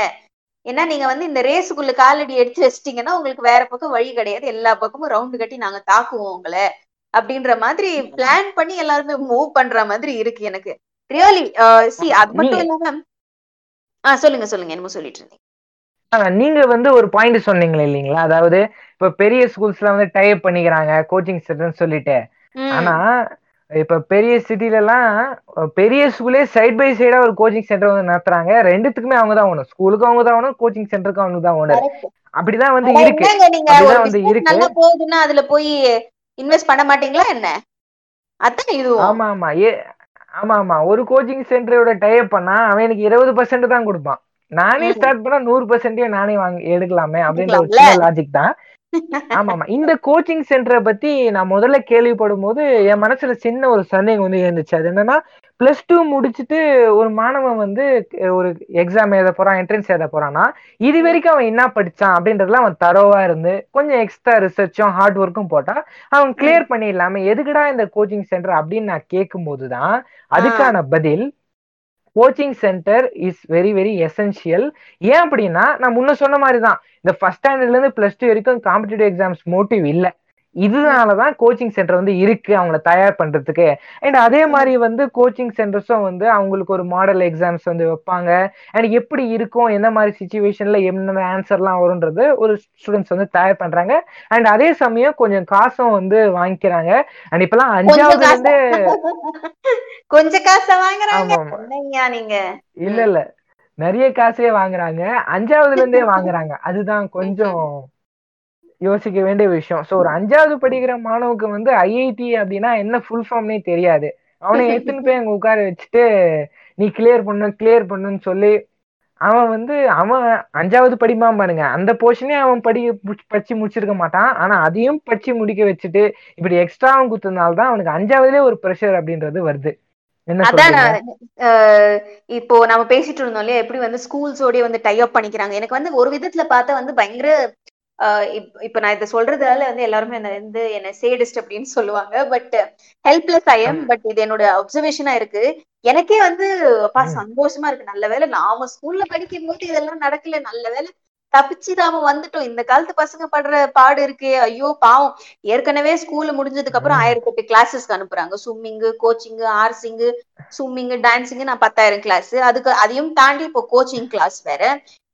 ஏன்னா நீங்க வந்து இந்த ரேஸுக்குள்ள காலடி எடுத்து வச்சிட்டீங்கன்னா உங்களுக்கு வேற பக்கம் வழி கிடையாது. எல்லா பக்கமும் ரவுண்டு கட்டி நாங்க தாக்குவோம் உங்களை. அப்படின்ற மாதிரி பிளான் பண்ணி எல்லாருமே மூவ் பண்ற மாதிரி இருக்கு எனக்கு. ரியலி சி அது மட்டும் இல்லாம ஆஹ் சொல்லுங்க சொல்லுங்க. என்னமோ சொல்லிட்டு இருந்தீங்க. நீங்க வந்து ஒரு பாயிண்ட் சொன்னீங்களே இல்லைங்களா? அதாவது இப்ப பெரிய ஸ்கூல்ஸ்ல வந்து டைப் பண்ணிக்கிறாங்க கோச்சிங் சென்டர்னு சொல்லிட்டு. ஆனா இப்ப பெரிய சிட்டில எல்லாம் பெரிய ஸ்கூலே சைட் பை சைடா ஒரு கோச்சிங் சென்டர் வந்து நடத்துறாங்க. ரெண்டுத்துக்குமே அவங்க தான் ஓனர் ஸ்கூலுக்கும் அவங்க தான் ஓனர் கோச்சிங் சென்டருக்கு அவங்க தான் ஓனர். அப்படிதான் வந்து இருக்கு. அப்படிதான் வந்து இருக்கு. நல்லா போகுதுன்னா அதுல போய் இன்வெஸ்ட் பண்ண மாட்டீங்களா என்ன? அதான் இதுவும். ஆமா ஆமா. ஏ ஆமா ஆமா. ஒரு கோச்சிங் சென்டரோட டைப் பண்ணா அவன் எனக்கு இருபது பர்சன்ட் தான் கொடுப்பான். நானே. ஸ்டார்ட் பண்ணா நூறு பர்சன்டே நானே வாங்கி எடுக்கலாமே அப்படின்ற ஒரு லாஜிக் தான். ஆமா ஆமா இந்த கோச்சிங் சென்டரை பத்தி நான் முதல்ல கேள்விப்படும் போது என் மனசுல சின்ன ஒரு சந்தேகம் வந்து இருந்துச்சு. அது என்னன்னா பிளஸ் டூ முடிச்சுட்டு ஒரு மாணவன் வந்து ஒரு எக்ஸாம் எழுத போறான் என்ட்ரன்ஸ் எழுத போறான்னா இது வரைக்கும் அவன் என்ன படிச்சான் அப்படின்றதுல அவன் தரோவா இருந்து கொஞ்சம் எக்ஸ்ட்ரா ரிசர்ச்சும் ஹார்ட் ஒர்க்கும் போட்டா அவன் கிளியர் பண்ணிடலாமே. எதுக்குடா இந்த கோச்சிங் சென்டர் அப்படின்னு நான் கேட்கும் போதுதான் அதுக்கான பதில் coaching center is very very essential ஏன் அப்படின்னா நான் முன்ன சொன்ன மாதிரி தான் இந்த ஃபர்ஸ்ட் ஸ்டாண்டர்ட்ல இருந்து பிளஸ் டூ வரைக்கும் காம்படிட்டிவ் எக்ஸாம்ஸ் மோட்டிவ் இல்ல. இதனாலதான் கோச்சிங் சென்டர் வந்து இருக்கு அவங்கள தயார் பண்றதுக்கு. அண்ட் அதே மாதிரி வந்து கோச்சிங் சென்டர்ஸும் வந்து அவங்களுக்கு ஒரு மாடல் எக்ஸாம்ஸ் வந்து வைப்பாங்க. அண்ட் எப்படி இருக்கும் எந்த மாதிரி சுச்சுவேஷன்ல என்ன ஆன்சர்லாம் வரும்ன்றது ஒரு ஸ்டூடெண்ட்ஸ் வந்து தயார் பண்றாங்க. அண்ட் அதே சமயம் கொஞ்சம் காசும் வந்து வாங்கிக்கிறாங்க. அண்ட் இப்பெல்லாம் அஞ்சாவதுல இருந்து கொஞ்சம் காசை வாங்குறாங்க. ஆமா நீங்க? இல்ல இல்ல. நிறைய காசே வாங்குறாங்க. அஞ்சாவதுல இருந்தே வாங்குறாங்க. அதுதான் கொஞ்சம் யோசிக்க வேண்டிய விஷயம். சோ ஒரு அஞ்சாவது படிக்கிற மாணவுக்கு வந்து ஐஐடி அப்படின்னா என்ன ஃபுல் ஃபார்ம்னே தெரியாது. அவனை எடுத்துன்னு போய் அங்க உட்கார வச்சுட்டு நீ கிளியர் பண்ணு கிளியர் பண்ணுன்னு சொல்லி அவன் வந்து அவன் அஞ்சாவது படிப்பான் பாருங்க. அந்த போர்ஷனே அவன் படி படிச்சு முடிச்சிருக்க மாட்டான். ஆனா அதையும் படிச்சு முடிக்க வச்சுட்டு இப்படி எக்ஸ்ட்ராவும் குத்துனால தான் அவனுக்கு அஞ்சாவதுலேயே ஒரு ப்ரெஷர் அப்படின்றது வருது. அதான் இப்போ நம்ம பேசிட்டு இருந்தோம் இல்லையா? எப்படி வந்து ஸ்கூல்ஸோடய வந்து டை அப் பண்ணிக்கிறாங்க. எனக்கு வந்து ஒரு விதத்துல பார்த்தா வந்து பயங்கர இப்ப நான் இதை சொல்றதால வந்து எல்லாருமே என்ன வந்து என்ன சேடிஸ்ட் அப்படின்னு சொல்லுவாங்க. But helpless I am but இது என்னோட அப்சர்வேஷனா இருக்கு. எனக்கே வந்து அப்பா. சந்தோஷமா இருக்கு. நல்ல வேளை நாம ஸ்கூல்ல படிக்கும் போது இதெல்லாம் நடக்கல. நல்ல வேளை தப்பிச்சு நாம வந்துட்டோம். இந்த காலத்து பசங்க படுற பாடு இருக்கே. ஐயோ பாவம். ஏற்கனவே ஸ்கூல் முடிஞ்சதுக்கு அப்புறம். ஆயிரத்தி எட்டு கிளாஸஸ்க்கு அனுப்புறாங்க. ஸ்விம்மிங்கு கோச்சிங்கு ஆர்சிங்கு ஸ்விம்மிங் டான்சிங் நான் பத்தாயிரம் கிளாஸ் அதுக்கு அதையும் தாண்டி இப்போ கோச்சிங் கிளாஸ் வேற.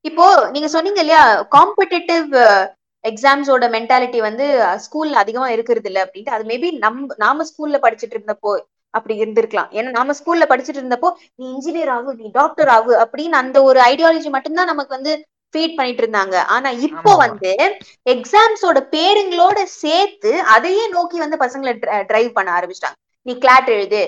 இப்போ நீங்க சொன்னீங்க இல்லையா காம்படிட்டிவ் எக்ஸாம்ஸோட மென்டாலிட்டி வந்து ஸ்கூல்ல அதிகமா இருக்கிறது இல்ல அப்படின்ட்டு அது மேபி நம் நாம ஸ்கூல்ல படிச்சுட்டு இருந்தப்போ அப்படி இருந்திருக்கலாம். ஏன்னா நாம ஸ்கூல்ல படிச்சுட்டு இருந்தப்போ நீ இன்ஜினியர் ஆகு நீ டாக்டர் ஆகு அப்படின்னு அந்த ஒரு ஐடியாலஜி மட்டும்தான் நமக்கு வந்து ஃபீட் பண்ணிட்டு இருந்தாங்க. ஆனா இப்போ. வந்து எக்ஸாம்ஸோட பேருங்களோட சேர்த்து அதையே நோக்கி வந்து பசங்களை டிரைவ் பண்ண ஆரம்பிச்சிட்டாங்க. நீ கிளாட் எழுது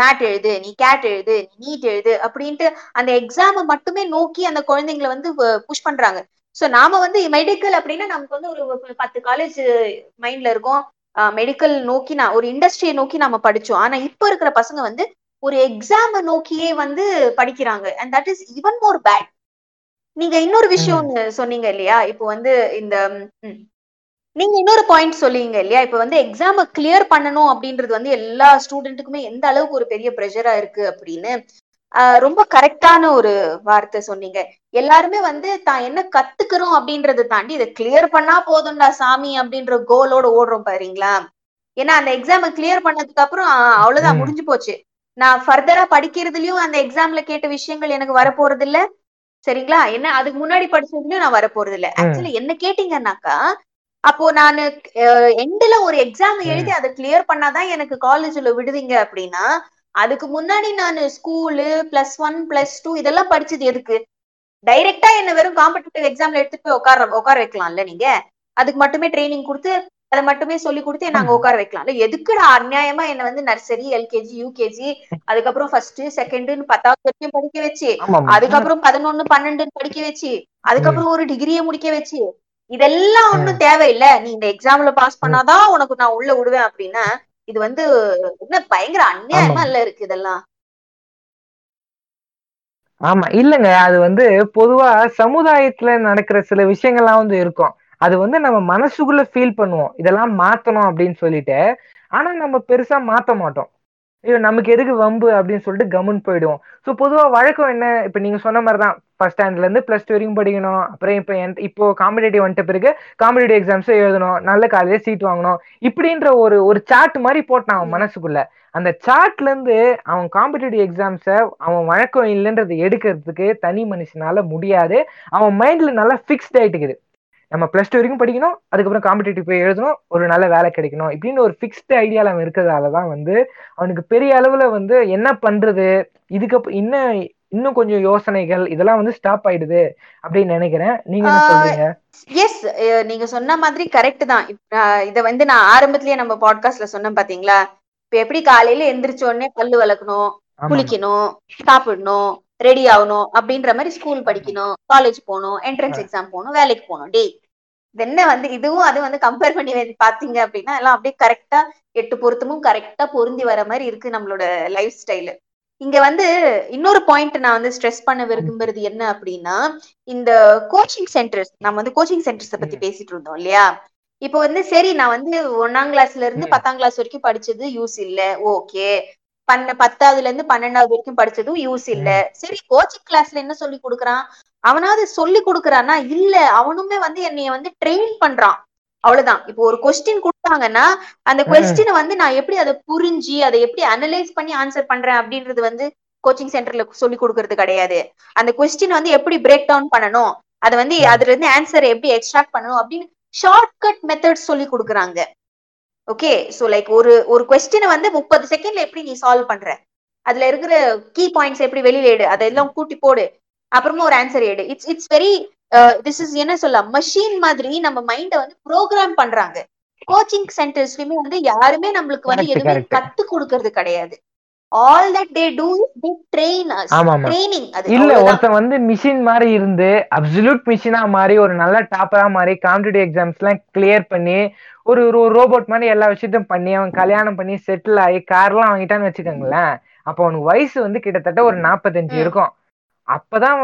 மேட் எழுது நீ கேட் எழுது நீ நீட் எழுது அப்படின்ட்டு அந்த எக்ஸாம மட்டுமே நோக்கி அந்த குழந்தைங்களை வந்து புஷ் பண்றாங்க. சோ நாம வந்து மெடிக்கல் அப்படின்னா நமக்கு வந்து ஒரு பத்து காலேஜ் மைண்ட்ல இருக்கும். மெடிக்கல் நோக்கி நான் ஒரு இண்டஸ்ட்ரியை நோக்கி நாம படிச்சோம். ஆனா இப்ப இருக்கிற பசங்க வந்து ஒரு எக்ஸாம நோக்கியே வந்து படிக்கிறாங்க. And that is even more bad நீங்க இன்னொரு விஷயம் சொன்னீங்க இல்லையா? இப்போ வந்து இந்த நீங்க இன்னொரு பாயிண்ட் சொல்லிங்க இல்லையா? இப்ப வந்து எக்ஸாம கிளியர் பண்ணணும் அப்படின்றது வந்து எல்லா ஸ்டூடெண்ட்டுக்குமே எந்த அளவுக்கு ஒரு பெரிய ப்ரெஷரா இருக்கு அப்படின்னு. ரொம்ப கரெக்டான ஒரு வார்த்தை சொன்னீங்க. எல்லாருமே வந்து தான் என்ன கத்துக்கிறோம் அப்படின்றத தாண்டி இதை கிளியர் பண்ணா போதும்டா சாமி அப்படின்ற கோலோட ஓடுறோம் பாருங்களா? ஏன்னா அந்த எக்ஸாம கிளியர் பண்ணதுக்கு அப்புறம் அவ்வளவுதான். முடிஞ்சு போச்சு. நான் ஃபர்தரா படிக்கிறதுலயும் அந்த எக்ஸாம்ல கேட்ட விஷயங்கள் எனக்கு வரப்போறது இல்ல சரிங்களா? என்ன அதுக்கு முன்னாடி படிச்சதுலயும் நான் வரப்போறது இல்ல. ஆக்சுவலி என்ன கேட்டீங்கன்னாக்கா அப்போ நானு எண்ட்ல ஒரு எக்ஸாம் எழுதி அதை கிளியர் பண்ணாதான் எனக்கு காலேஜ்ல விடுவீங்க அப்படின்னா அதுக்கு முன்னாடி நான் school plus one plus two இதெல்லாம் படிச்சது எதுக்கு? டைரக்டா என்ன வெறும் காம்படிட்டிவ் எக்ஸாம்ல எடுத்துட்டு போய் உட்கார உட்கார வைக்கலாம்ல நீங்க? அதுக்கு மட்டுமே ட்ரைனிங் கொடுத்து அதை மட்டுமே சொல்லி கொடுத்து நாங்க உட்கார வைக்கலாம்ல? எதுக்குடா அநியாயமா என்ன வந்து நர்சரி எல்கேஜி யூகேஜி அதுக்கப்புறம் ஃபர்ஸ்ட் செகண்ட்னு பத்தாவது வரைக்கும் படிக்க வச்சு அதுக்கப்புறம் பதினொன்னு பன்னெண்டுன்னு படிக்க வச்சு அதுக்கப்புறம் ஒரு டிகிரியை முடிக்க வச்சு இதெல்லாம் ஒண்ணும் தேவையில்ல. நீ இந்த எக்ஸாம்ல பாஸ் பண்ணாதான் உனக்கு நான் உள்ள விடுவேன் அப்படின்னா இது வந்து என்ன பயங்கர அநியாயமா. இல்ல இருக்கு இதெல்லாம்? ஆமா இல்லங்க. அது வந்து பொதுவா சமுதாயத்துல நடக்கிற சில விஷயங்கள்லாம் வந்து இருக்கும். அது வந்து நம்ம மனசுக்குள்ள ஃபீல் பண்ணுவோம். இதெல்லாம் மாத்தணும் அப்படின்னு சொல்லிட்டு. ஆனா நம்ம பெருசா மாத்த மாட்டோம். ஐயோ நமக்கு எதுக்கு வம்பு அப்படின்னு சொல்லிட்டு கம்முன்னு போயிடுவோம். ஸோ பொதுவாக வழக்கம் என்ன? இப்போ நீங்கள் சொன்ன மாதிரி தான் ஃபர்ஸ்ட் ஸ்டாண்ட்லேருந்து ப்ளஸ் டூ வரைக்கும் படிக்கணும். அப்புறம் இப்போ என் இப்போ காம்படேட்டிவ் வந்துட்ட பிறகு காம்படேட்டிவ் எக்ஸாம்ஸும் எழுதணும். நல்ல காலேஜ் சீட் வாங்கணும். இப்படின்ற ஒரு ஒரு சார்ட் மாதிரி போட்டான் அவன் மனசுக்குள்ள. அந்த சார்ட்லேருந்து அவன் காம்படேட்டிவ் எக்ஸாம்ஸை அவன் வழக்கம் இல்லைன்றதை எடுக்கிறதுக்கு தனி மனுஷனால முடியாது. அவன் மைண்டில் நல்லா ஃபிக்ஸ்ட் ஆயிட்டுக்குது. நம்ம பிளஸ் டூ வரைக்கும் படிக்கணும் அதுக்கப்புறம் காம்படிட்டிவ் போய் எழுதணும் ஒரு நல்ல வேலை கிடைக்கணும் இப்படின்னு ஒரு ஃபிக்ஸ்டு ஐடியால அவன் இருக்கிறதால தான் வந்து அவனுக்கு பெரிய அளவுல வந்து என்ன பண்றது இதுக்கு இன்னும் இன்னும் கொஞ்சம் யோசனைகள் இதெல்லாம் வந்து ஸ்டாப் ஆயிடுது அப்படின்னு நினைக்கிறேன். நீங்க என்ன சொல்றீங்க? எஸ் நீங்க சொன்ன மாதிரி கரெக்ட் தான். இத வந்து நான் ஆரம்பத்திலேயே நம்ம பாட்காஸ்ட்ல சொன்னேன் பாத்தீங்களா? இப்ப எப்படி காலையில எந்திரிச்ச உடனே பல்லு விளக்கணும் ஆமா குளிக்கணும் சாப்பிடணும் ரெடி ஆகணும் அப்படின்ற மாதிரி ஸ்கூல் படிக்கணும் காலேஜ் போகணும் என்ட்ரன்ஸ் எக்ஸாம் போகணும் வேலைக்கு போகணும். டேய் என்ன வந்து இதுவும் அது வந்து கம்பேர் பண்ணி பாத்தீங்க அப்படின்னா எல்லாம் அப்படியே கரெக்டா எட்டு பொருத்தமும் கரெக்டா பொருந்தி வர மாதிரி இருக்கு நம்மளோட லைஃப் ஸ்டைலு இங்க வந்து இன்னொரு பாயிண்ட் நான் வந்து ஸ்ட்ரெஸ் பண்ண விரும்புறது என்ன அப்படின்னா இந்த கோச்சிங் சென்டர்ஸ் நம்ம வந்து கோச்சிங் சென்டர்ஸ பத்தி பேசிட்டு இருந்தோம் இல்லையா? இப்போ வந்து சரி நான் வந்து ஒன்னாம் கிளாஸ்ல இருந்து. பத்தாம் கிளாஸ் வரைக்கும் படிச்சது யூஸ் இல்ல ஓகே பன்ன பத்தாவதுல இருந்து பன்னெண்டாவது வரைக்கும் படிச்சதும் யூஸ் இல்ல. சரி கோச்சிங் கிளாஸ்ல என்ன சொல்லி கொடுக்குறான்? அவனாவது சொல்லி கொடுக்குறானா இல்ல அவனுமே வந்து என்னைய வந்து ட்ரெயின் பண்றான். அவ்வளவுதான். இப்போ ஒரு கொஸ்டின் கொடுத்தாங்கன்னா அந்த. கொஸ்டினை வந்து நான் எப்படி அதை புரிஞ்சு அதை எப்படி அனலைஸ் பண்ணி ஆன்சர் பண்றேன் அப்படின்றது வந்து கோச்சிங் சென்டர்ல சொல்லி கொடுக்கறது கிடையாது. அந்த கொஸ்டின் வந்து எப்படி பிரேக் டவுன் பண்ணணும்? அதை வந்து. அதுல இருந்து ஆன்சர் எப்படி எக்ஸ்ட்ராக்ட் பண்ணணும்? அப்படின்னு ஷார்ட்கட் மெத்தட் சொல்லி கொடுக்குறாங்க. ஓகே சோ லைக் ஒரு ஒரு கொஸ்டினை வந்து முப்பது செகண்ட்ல எப்படி நீ சால்வ் பண்ற? அதுல இருக்கிற கீ பாயிண்ட்ஸ் எப்படி வெளியில எடு? அதெல்லாம் கூட்டி போடு. அப்புறமா ஒரு ஆன்சர் எடு. It's it's very this is என்ன சொல்ல மெஷின் மாதிரி நம்ம மைண்ட வந்து ப்ரோக்ராம் பண்றாங்க. கோச்சிங் சென்டர்ஸ்லயுமே வந்து யாருமே நம்மளுக்கு வந்து எதுவுமே. கத்து கொடுக்கறது கிடையாது. All that they do they train ஆமா. ட்ரைனிங் அது இல்ல. ஒருத்தன் வந்து மிஷின் மாதிரி இருந்து அப்சல்யூட் மிஷினா மாறி ஒரு நல்ல டாப்பரா மாறி காம்படிட்டிவ் எக்ஸாம்ஸ் எல்லாம் கிளியர் பண்ணி ஒரு ஒரு ரோபோட் மாதிரி எல்லா விஷயத்தையும் பண்ணி அவன் கல்யாணம் பண்ணி செட்டில் ஆகி கார்லாம் வாங்கிட்டான்னு வச்சுக்கோங்களேன் அப்போ அவனுக்கு வயசு வந்து கிட்டத்தட்ட ஒரு நாற்பத்தஞ்சு. இருக்கும் அப்பதான்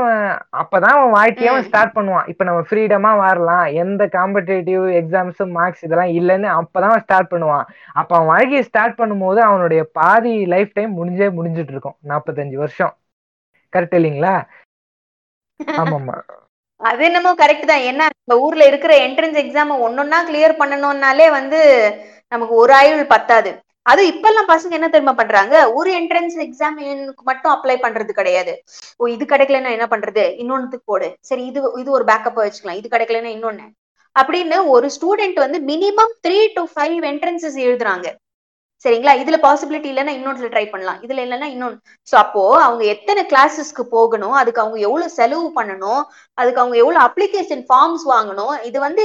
அப்பதான் அவன் வாழ்க்கைய அவன். ஸ்டார்ட் பண்ணுவான். இப்ப நம்ம ஃப்ரீடமா வரலாம். எந்த காம்படிட்டிவ் எக்ஸாம்ஸ் மார்க்ஸ் இதெல்லாம் இல்லைன்னு அப்பதான் அவன் ஸ்டார்ட் பண்ணுவான். அப்ப அவன் வாழ்க்கையை ஸ்டார்ட் பண்ணும்போது அவனுடைய பாதி லைஃப் டைம் முடிஞ்சே முடிஞ்சிட்டு இருக்கும். நாற்பத்தஞ்சு வருஷம். கரெக்ட் இல்லைங்களா? ஆமாமா அது என்னமோ கரெக்ட் தான். ஏன்னா இந்த ஊர்ல இருக்கிற என்ட்ரன்ஸ் எக்ஸாம் ஒன்னொன்னா கிளியர் பண்ணணும்னாலே வந்து நமக்கு ஒரு ஆயுள் பத்தாது. அது இப்பெல்லாம் பசங்க என்ன தெரியுமா பண்றாங்க? ஒரு என்ட்ரன்ஸ் எக்ஸாம் மட்டும் அப்ளை பண்றது கிடையாது. ஓ இது கிடைக்கலன்னா என்ன பண்றது? இன்னொன்னுக்கு போடு. சரி இது இது ஒரு பேக்கப் வச்சுக்கலாம். இது கிடைக்கலன்னா இன்னொன்னு. அப்படின்னு ஒரு ஸ்டூடெண்ட் வந்து minimum three to five entrances எழுதுறாங்க. சரிங்களா? இதுல பாசிபிலிட்டி இல்லைன்னா இன்னொன்றுல ட்ரை பண்ணலாம். இதுல இல்லைன்னா இன்னொன்னு. சோ அப்போ அவங்க எத்தனை கிளாஸஸ்க்கு போகணும்? அதுக்கு அவங்க எவ்வளவு செலவு பண்ணணும்? அதுக்கு அவங்க எவ்வளவு அப்ளிகேஷன் ஃபார்ம்ஸ் வாங்கணும்? இது வந்து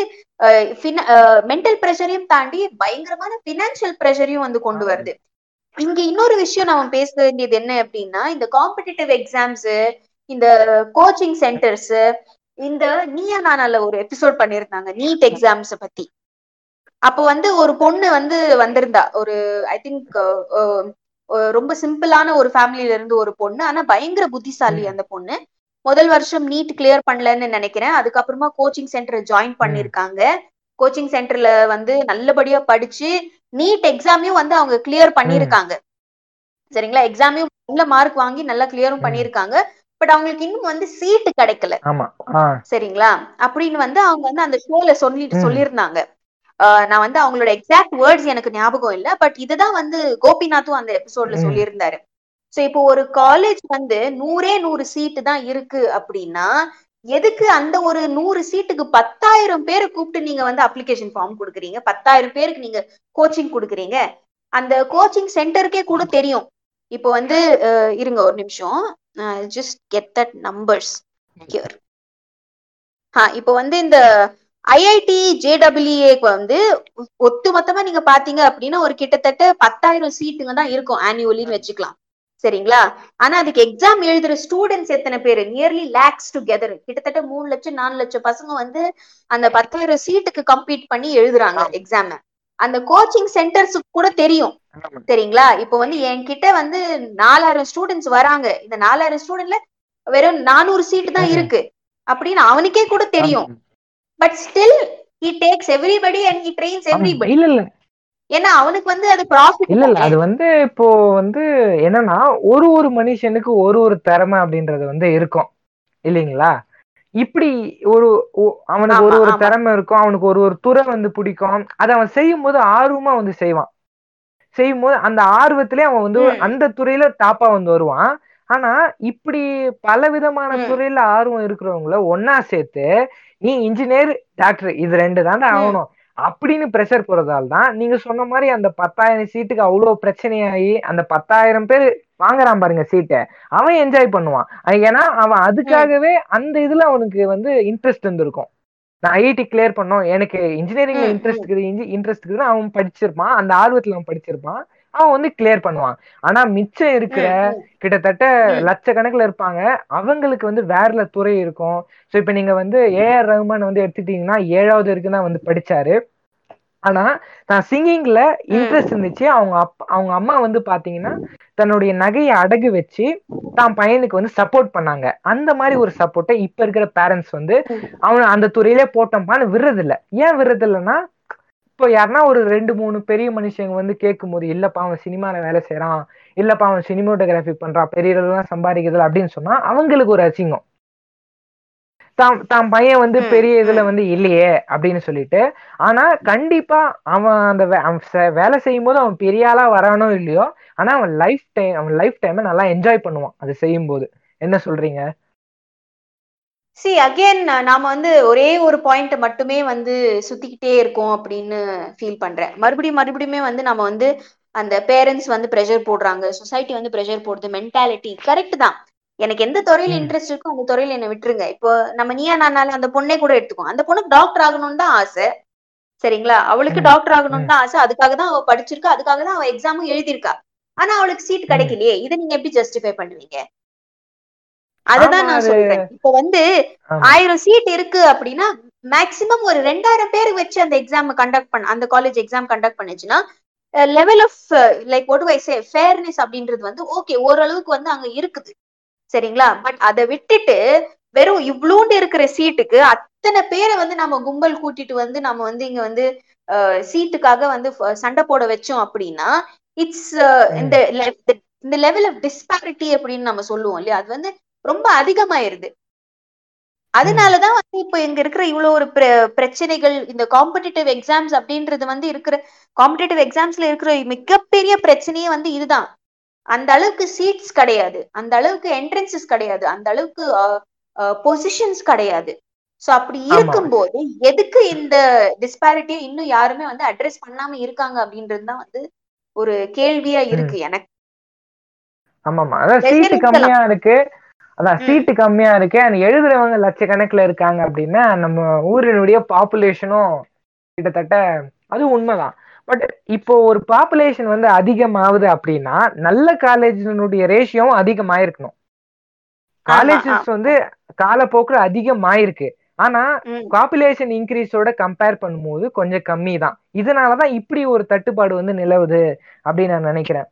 மென்டல் ப்ரெஷரையும் தாண்டி பயங்கரமான பினான்சியல் ப்ரெஷரையும் வந்து கொண்டு வருது. இங்க இன்னொரு விஷயம் நம்ம பேச வேண்டியது என்ன அப்படின்னா இந்த காம்படிட்டிவ் எக்ஸாம்ஸ் இந்த கோச்சிங் சென்டர்ஸ் இந்த நீயா நானால ஒரு எபிசோட் பண்ணியிருந்தாங்க நீட் எக்ஸாம்ஸ் பத்தி. அப்போ வந்து ஒரு பொண்ணு வந்து வந்திருந்தா. ஒரு ஐ திங்க் ரொம்ப சிம்பிளான ஒரு ஃபேமிலில இருந்து ஒரு பொண்ணு. ஆனா பயங்கர புத்திசாலி அந்த பொண்ணு. முதல் வருஷம் நீட் கிளியர் பண்ணலன்னு நினைக்கிறேன். அதுக்கப்புறமா கோச்சிங் சென்டர் ஜாயின் பண்ணிருக்காங்க கோச்சிங் சென்டர்ல வந்து நல்லபடியா படிச்சு நீட் எக்ஸாமையும் வந்து அவங்க கிளியர் பண்ணிருக்காங்க சரிங்களா? எக்ஸாமையும் நல்ல மார்க் வாங்கி நல்லா கிளியரும் பண்ணிருக்காங்க பட் அவங்களுக்கு இன்னும் வந்து சீட்டு கிடைக்கல. சரிங்களா? அப்படின்னு வந்து அவங்க வந்து அந்த ஷோல சொல்லிட்டு சொல்லியிருந்தாங்க. நான் வந்து அவங்களோட எக்ஸாக்ட் வேர்ட்ஸ் எனக்கு ஞாபகம் இல்ல பட் இதுதான் வந்து கோபிநாத்தும் அந்த எபிசோட்ல சொல்லியிருந்தாரு. சோ இப்போ ஒரு காலேஜ் வந்து நூறே நூறு சீட்டு தான் இருக்கு அப்படின்னா எதுக்கு அந்த ஒரு நூறு சீட்டுக்கு பத்தாயிரம் பேரை கூப்பிட்டு நீங்க வந்து அப்ளிகேஷன் ஃபார்ம் கொடுக்குறீங்க? பத்தாயிரம் பேருக்கு நீங்க கோச்சிங் கொடுக்குறீங்க. அந்த கோச்சிங் சென்டருக்கே கூட தெரியும். இப்போ வந்து இருங்க ஒரு நிமிஷம். Just get that numbers here இப்போ வந்து இந்த ஐஐடி ஜேடபிள்யூஏக்கு வந்து ஒட்டுமொத்தமா நீங்க பாத்தீங்க அப்படின்னா ஒரு கிட்டத்தட்ட பத்தாயிரம் சீட்டுங்க தான் இருக்கும் ஆனுவலின்னு வச்சுக்கலாம். சரிங்களா? ஆனா அதுக்கு எக்ஸாம் எழுதுற ஸ்டூடெண்ட்ஸ் எத்தனை பேர்? நியர்லி லேக்ஸ் டுகெதர் கிட்டத்தட்ட மூணு லட்சம் நாலு லட்சம் பசங்க வந்து அந்த பத்தாயிரம் சீட்டுக்கு கம்ப்ளீட் பண்ணி எழுதுறாங்க எக்ஸாம் அந்த கோச்சிங் சென்டர்ஸுக்கு கூட தெரியும். சரிங்களா? இப்போ வந்து என்கிட்ட வந்து நாலாயிரம் ஸ்டூடெண்ட்ஸ் வராங்க. இந்த நாலாயிரம் ஸ்டூடெண்ட்ல வெறும் நானூறு சீட்டு தான் இருக்கு. அப்படின்னு அவனுக்கே கூட தெரியும். But still he takes everybody and he trains everybody இல்ல இல்ல. ஏன்னா அவனுக்கு வந்து அது ப்ராஃபிட் இல்ல இல்ல. அது வந்து இப்போ வந்து என்னன்னா ஒரு ஒரு மனுஷனுக்கு ஒரு ஒரு திறமை அப்படின்றது வந்து இருக்கும். இல்லைங்களா? இப்படி ஒரு அவனுக்கு ஒரு ஒரு திறமை இருக்கும். அவனுக்கு ஒரு ஒரு துறை வந்து பிடிக்கும். அதை அவன் செய்யும் போது ஆர்வமா வந்து செய்வான். செய்யும் போது அந்த ஆர்வத்திலே அவன் வந்து அந்த துறையில டாப்பா வந்து வருவான். ஆனா இப்படி பல விதமான துறையில ஆர்வம் இருக்கிறவங்கள ஒன்னா சேர்த்து நீ இன்ஜினியர் டாக்டர் இது ரெண்டு தாண்டா ஆகணும். அப்படின்னு ப்ரெஷர் போறதால தான் நீங்க சொன்ன மாதிரி அந்த பத்தாயிரம் சீட்டுக்கு அவ்வளவு பிரச்சனையாகி அந்த பத்தாயிரம் பேர் வாங்குறான் பாருங்க சீட்டை அவன் என்ஜாய் பண்ணுவான். ஏன்னா அவன் அதுக்காகவே அந்த இதுல அவனுக்கு வந்து இன்ட்ரெஸ்ட் இருந்திருக்கும். நான் ஐஐடி கிளியர் பண்ணோம். எனக்கு இன்ஜினியரிங்ல இன்ட்ரெஸ்ட் இருக்குது இன்ட்ரெஸ்ட் இருக்குது அவன் படிச்சிருப்பான். அந்த ஆர்வத்துல அவன் படிச்சிருப்பான். அவன் வந்து கிளியர் பண்ணுவான். ஆனா மிச்சம் இருக்கிற கிட்டத்தட்ட லட்சக்கணக்கில் இருப்பாங்க. அவங்களுக்கு வந்து வேறல துறை இருக்கும். ஸோ இப்ப நீங்க வந்து ஏஆர் ரஹ்மான் வந்து எடுத்துட்டீங்கன்னா ஏழாவது வரைக்கும் தான் வந்து படிச்சாரு. ஆனா நான் சிங்கிங்ல இன்ட்ரெஸ்ட் இருந்துச்சு. அவங்க அப்பா அவங்க அம்மா வந்து பாத்தீங்கன்னா தன்னுடைய நகையை அடகு வச்சு தான் பையனுக்கு வந்து சப்போர்ட் பண்ணாங்க. அந்த மாதிரி ஒரு சப்போர்ட்டை இப்ப இருக்கிற பேரண்ட்ஸ் வந்து அவன் அந்த துறையிலே போட்டோம்பான்னு விடுறதில்ல. ஏன் விடுறதில்லைன்னா இப்போ யாருன்னா ஒரு ரெண்டு மூணு பெரிய மனுஷங்க வந்து கேட்கும் போது இல்லப்பா அவன் சினிமால வேலை செய்யறான் இல்லப்பா அவன் சினிமோட்டோகிராஃபி பண்றான். பெரிய அளவுலாம் சம்பாதிக்கிறதுல அப்படின்னு சொன்னா அவங்களுக்கு ஒரு அசிங்கம். தான் தான் பையன் வந்து பெரிய இதுல வந்து இல்லையே அப்படின்னு சொல்லிட்டு ஆனா கண்டிப்பா அவன் அந்த வேலை செய்யும் போது அவன் பெரிய ஆளா வரானோ இல்லையோ ஆனா அவன் லைஃப் டைம் அவன் லைஃப் டைம் நல்லா என்ஜாய் பண்ணுவான் அது செய்யும் போது என்ன சொல்றீங்க? சி அகைன் நாம வந்து ஒரே ஒரு பாயிண்ட் மட்டுமே வந்து சுத்திக்கிட்டே இருக்கோம் அப்படின்னு ஃபீல் பண்றேன். மறுபடியும் மறுபடியுமே வந்து நம்ம வந்து அந்த பேரண்ட்ஸ் வந்து ப்ரெஷர் போடுறாங்க. சொசைட்டி வந்து ப்ரெஷர் போடுது. மென்டாலிட்டி கரெக்ட் தான். எனக்கு எந்த துறையில இன்ட்ரெஸ்ட் இருக்கோ அந்த துறையில என்ன விட்டுருங்க. இப்போ நம்ம நீயா நானால அந்த பொண்ணே கூட எடுத்துக்கோ அந்த பொண்ணுக்கு டாக்டர் ஆகணும்னு தான் ஆசை. சரிங்களா? அவளுக்கு டாக்டர் ஆகணும்னு தான் ஆசை. அதுக்காக தான் அவ படிச்சிருக்கா. அதுக்காக தான் அவ எக்ஸாமும் எழுதியிருக்கா. ஆனா அவளுக்கு சீட் கிடைக்கலையே. இதை நீங்க எப்படி ஜஸ்டிஃபை பண்ணுவீங்க? அததான் நான் சொல்றேன். இப்ப வந்து ஆயிரம் சீட் இருக்கு அப்படின்னா மேக்சிமம் ஒரு ரெண்டாயிரம் பேர் வச்சு அந்த எக்ஸாம் கண்டக்ட் பண்ண அந்த காலேஜ் எக்ஸாம் கண்டக்ட் பண்ணுச்சுன்னா level of like odd why say fairness அப்படின்றது வந்து ஓகே ஓரளவுக்கு வந்து அங்க இருக்குது. சரிங்களா? பட் அதை விட்டுட்டு வெறும் இவ்வளோண்டு இருக்கிற சீட்டுக்கு அத்தனை பேரை வந்து நம்ம கும்பல் கூட்டிட்டு வந்து நம்ம வந்து இங்க வந்து சீட்டுக்காக வந்து சண்டை போட வச்சோம் அப்படின்னா இட்ஸ் இந்த இந்த லெவல் ஆஃப் டிஸ்பாரிட்டி அப்படின்னு நம்ம சொல்லுவோம் இல்லையா? அது வந்து ரொம்ப அதிகமாயிருது. அதனாலதான் வந்து இப்போ இங்க இருக்கிற இவ்வளவு ஒரு பிரச்சனைகள் இந்த காம்படிட்டிவ் எக்ஸாம்ஸ் அப்படின்றது வந்து இருக்கிற காம்படிட்டிவ் எக்ஸாம்ஸ்ல இருக்கிற மிகப்பெரிய பிரச்சனையே வந்து இதுதான். அந்த அளவுக்கு சீட்ஸ் கிடையாது. அந்த அளவுக்கு என்ட்ரன்சஸ் கிடையாது. அந்த அளவுக்கு பொசிஷன்ஸ் கிடையாது. சோ அப்படி இருக்கும்போது எதுக்கு இந்த டிஸ்பாரிட்டியை இன்னும் யாருமே வந்து அட்ரஸ் பண்ணாம இருக்காங்க அப்படின்றது தான் வந்து ஒரு கேள்வியா இருக்கு எனக்கு. ஆமாமா. அதான் Pressure சீட்டு இருக்கலாம். கம்மியா இருக்கு. அதான். சீட்டு கம்மியா இருக்கு and எழுதுறவங்க லட்சக்கணக்குல இருக்காங்க அப்படின்னா நம்ம ஊரினுடைய பாப்புலேஷனும் கிட்டத்தட்ட அது உண்மைதான். பட் இப்போ ஒரு பாப்புலேஷன் வந்து அதிகமாகுது அப்படின்னா நல்ல காலேஜினுடைய ரேஷியோவும் அதிகமாயிருக்கணும். காலேஜஸ் வந்து காலப்போக்குல அதிகமாயிருக்கு. ஆனா. பாப்புலேஷன் இன்க்ரீஸோட கம்பேர் பண்ணும்போது கொஞ்சம் கம்மி தான் இதனாலதான் இப்படி ஒரு தட்டுப்பாடு வந்து நிலவுது அப்படின்னு நான் நினைக்கிறேன்.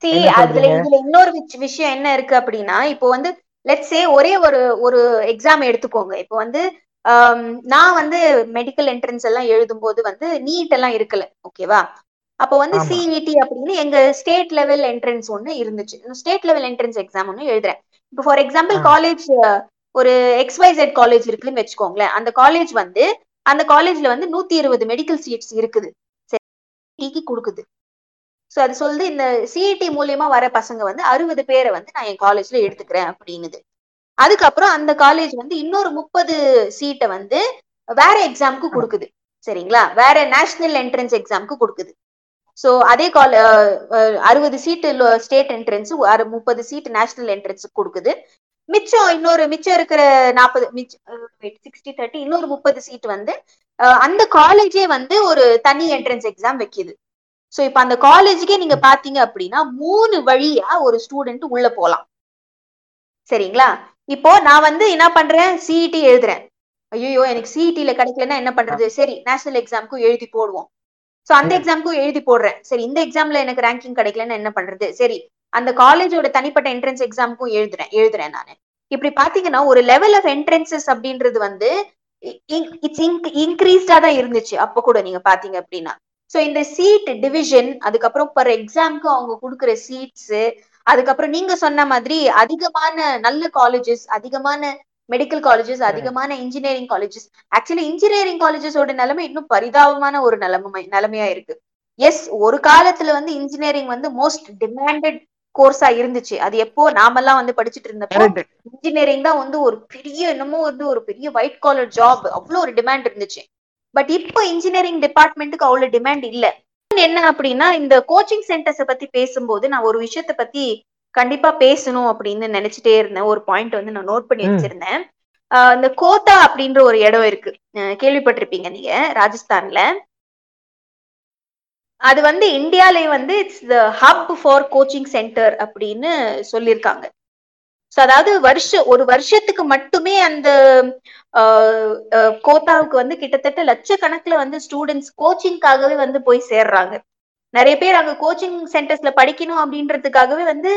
என்ன அதுல? இதுல இன்னொரு விஷ- விஷயம் என்ன இருக்கு அப்படின்னா இப்போ வந்து லெட்ஸ் சே ஒரே ஒரு ஒரு எக்ஸாம் எடுத்துக்கோங்க. இப்போ வந்து ஆம், நான் வந்து மெடிக்கல் என்ட்ரன்ஸ் எல்லாம் எழுதும்போது வந்து நீட் எல்லாம் இருக்கல ஓகேவா அப்போ வந்து. சிஇடி அப்படின்னு எங்க ஸ்டேட் லெவல் என்ட்ரன்ஸ் ஒன்னு இருந்துச்சு. ஸ்டேட் லெவல் என்ட்ரன்ஸ் எக்ஸாம் ஒன்னு எழுதுறேன். இப்போ ஃபார் எக்ஸாம்பிள். காலேஜ் ஒரு எக்ஸ்வைசெட் காலேஜ் இருக்குன்னு வச்சுக்கோங்களேன். அந்த காலேஜ் வந்து அந்த காலேஜ்ல வந்து நூத்தி இருபது மெடிக்கல் சீட்ஸ் இருக்குது. சரி கொடுக்குது. ஸோ அது சொல்லுது இந்த சிஇடி மூலியமா வர பசங்க வந்து அறுபது பேரை வந்து நான் என் காலேஜ்ல எடுத்துக்கிறேன் அப்படின்னுது. அதுக்கப்புறம் அந்த காலேஜ் வந்து இன்னொரு முப்பது சீட்டை வந்து வேற எக்ஸாம்க்கு கொடுக்குது. சரிங்களா? வேற நேஷனல் என்ட்ரன்ஸ் எக்ஸாம்க்கு கொடுக்குது. ஸோ அதே கால அறுபது சீட்டு ஸ்டேட் என்ட்ரன்ஸ் முப்பது சீட் நேஷனல் என்ட்ரன்ஸ் கொடுக்குது. மிச்சம் இன்னொரு மிச்சம் இருக்கிற நாற்பது சிக்ஸ்டி தேர்ட்டி இன்னொரு முப்பது சீட் வந்து அந்த காலேஜே வந்து ஒரு தனி என்ட்ரன்ஸ் எக்ஸாம் வைக்குது. சோ இப்ப அந்த காலேஜுக்கே நீங்க பாத்தீங்க அப்படின்னா மூணு வழியா ஒரு ஸ்டூடெண்ட் உள்ள போலாம். சரிங்களா? இப்போ நான் வந்து என்ன பண்றேன்? சிஇடி எழுதுறேன். ஐயோ எனக்கு சிஇடில கிடைக்கலன்னா என்ன பண்றது? சரி நேஷனல் எக்ஸாம்க்கும் எழுதி போடுவோம். சோ அந்த. எக்ஸாம்க்கும் எழுதி போடுறேன். சரி இந்த எக்ஸாம்ல எனக்கு ரேங்கிங் கிடைக்கலன்னா என்ன பண்றது? சரி அந்த காலேஜோட தனிப்பட்ட என்ட்ரன்ஸ் எக்ஸாம்க்கும் எழுதுறேன். எழுதுறேன் நானு. இப்படி பாத்தீங்கன்னா ஒரு லெவல் ஆஃப் என்ட்ரன்சஸ் அப்படின்றது வந்து இட்ஸ் இன்க்ரீஸ்டா தான் இருந்துச்சு. அப்ப கூட நீங்க பாத்தீங்க அப்படின்னா. சோ இந்த சீட் டிவிஷன் அதுக்கப்புறம் பர் எக்ஸாம்க்கு அவங்க கொடுக்குற சீட்ஸ் அதுக்கப்புறம் நீங்க சொன்ன மாதிரி அதிகமான நல்ல காலேஜஸ் அதிகமான மெடிக்கல் காலேஜஸ் அதிகமான இன்ஜினியரிங் காலேஜஸ் ஆக்சுவலி இன்ஜினியரிங் காலேஜஸோட நிலைமை இன்னும் பரிதாபமான ஒரு நிலைமை நிலைமையா இருக்கு. எஸ் ஒரு காலத்துல வந்து இன்ஜினியரிங் வந்து மோஸ்ட் டிமாண்டட் கோர்ஸா இருந்துச்சு. அது எப்போ நாமெல்லாம் வந்து படிச்சுட்டு இருந்தப்போ. இன்ஜினியரிங் தான் வந்து ஒரு பெரிய என்னமோ வந்து ஒரு பெரிய ஒயிட் காலர் ஜாப் அவ்வளவு ஒரு டிமாண்ட் இருந்துச்சு. பட் இப்போ இன்ஜினியரிங் டிபார்ட்மெண்ட்டுக்கு அவ்வளவு டிமாண்ட் இல்ல. என்ன அப்படின்னா இந்த கோச்சிங் சென்டர்ஸ பத்தி பேசும்போது நான் ஒரு விஷயத்த பத்தி கண்டிப்பா பேசணும் அப்படின்னு நினைச்சிட்டே இருந்தேன். ஒரு பாயிண்ட் வந்து நான் நோட் பண்ணி. வச்சிருந்தேன். இந்த கோத்தா அப்படின்ற ஒரு இடம் இருக்கு. கேள்விப்பட்டிருப்பீங்க நீங்க ராஜஸ்தான்ல. அது வந்து இந்தியாலே வந்து it's the hub for coaching center அப்படின்னு சொல்லியிருக்காங்க. ஸோ அதாவது வருஷ ஒரு வருஷத்துக்கு மட்டுமே அந்த ஆஹ் கோத்தாவுக்கு வந்து கிட்டத்தட்ட லட்சக்கணக்குல வந்து ஸ்டூடெண்ட்ஸ் கோச்சிங்காகவே வந்து போய் சேர்றாங்க. நிறைய பேர் அங்க கோச்சிங் சென்டர்ஸ்ல படிக்கணும் அப்படின்றதுக்காகவே வந்து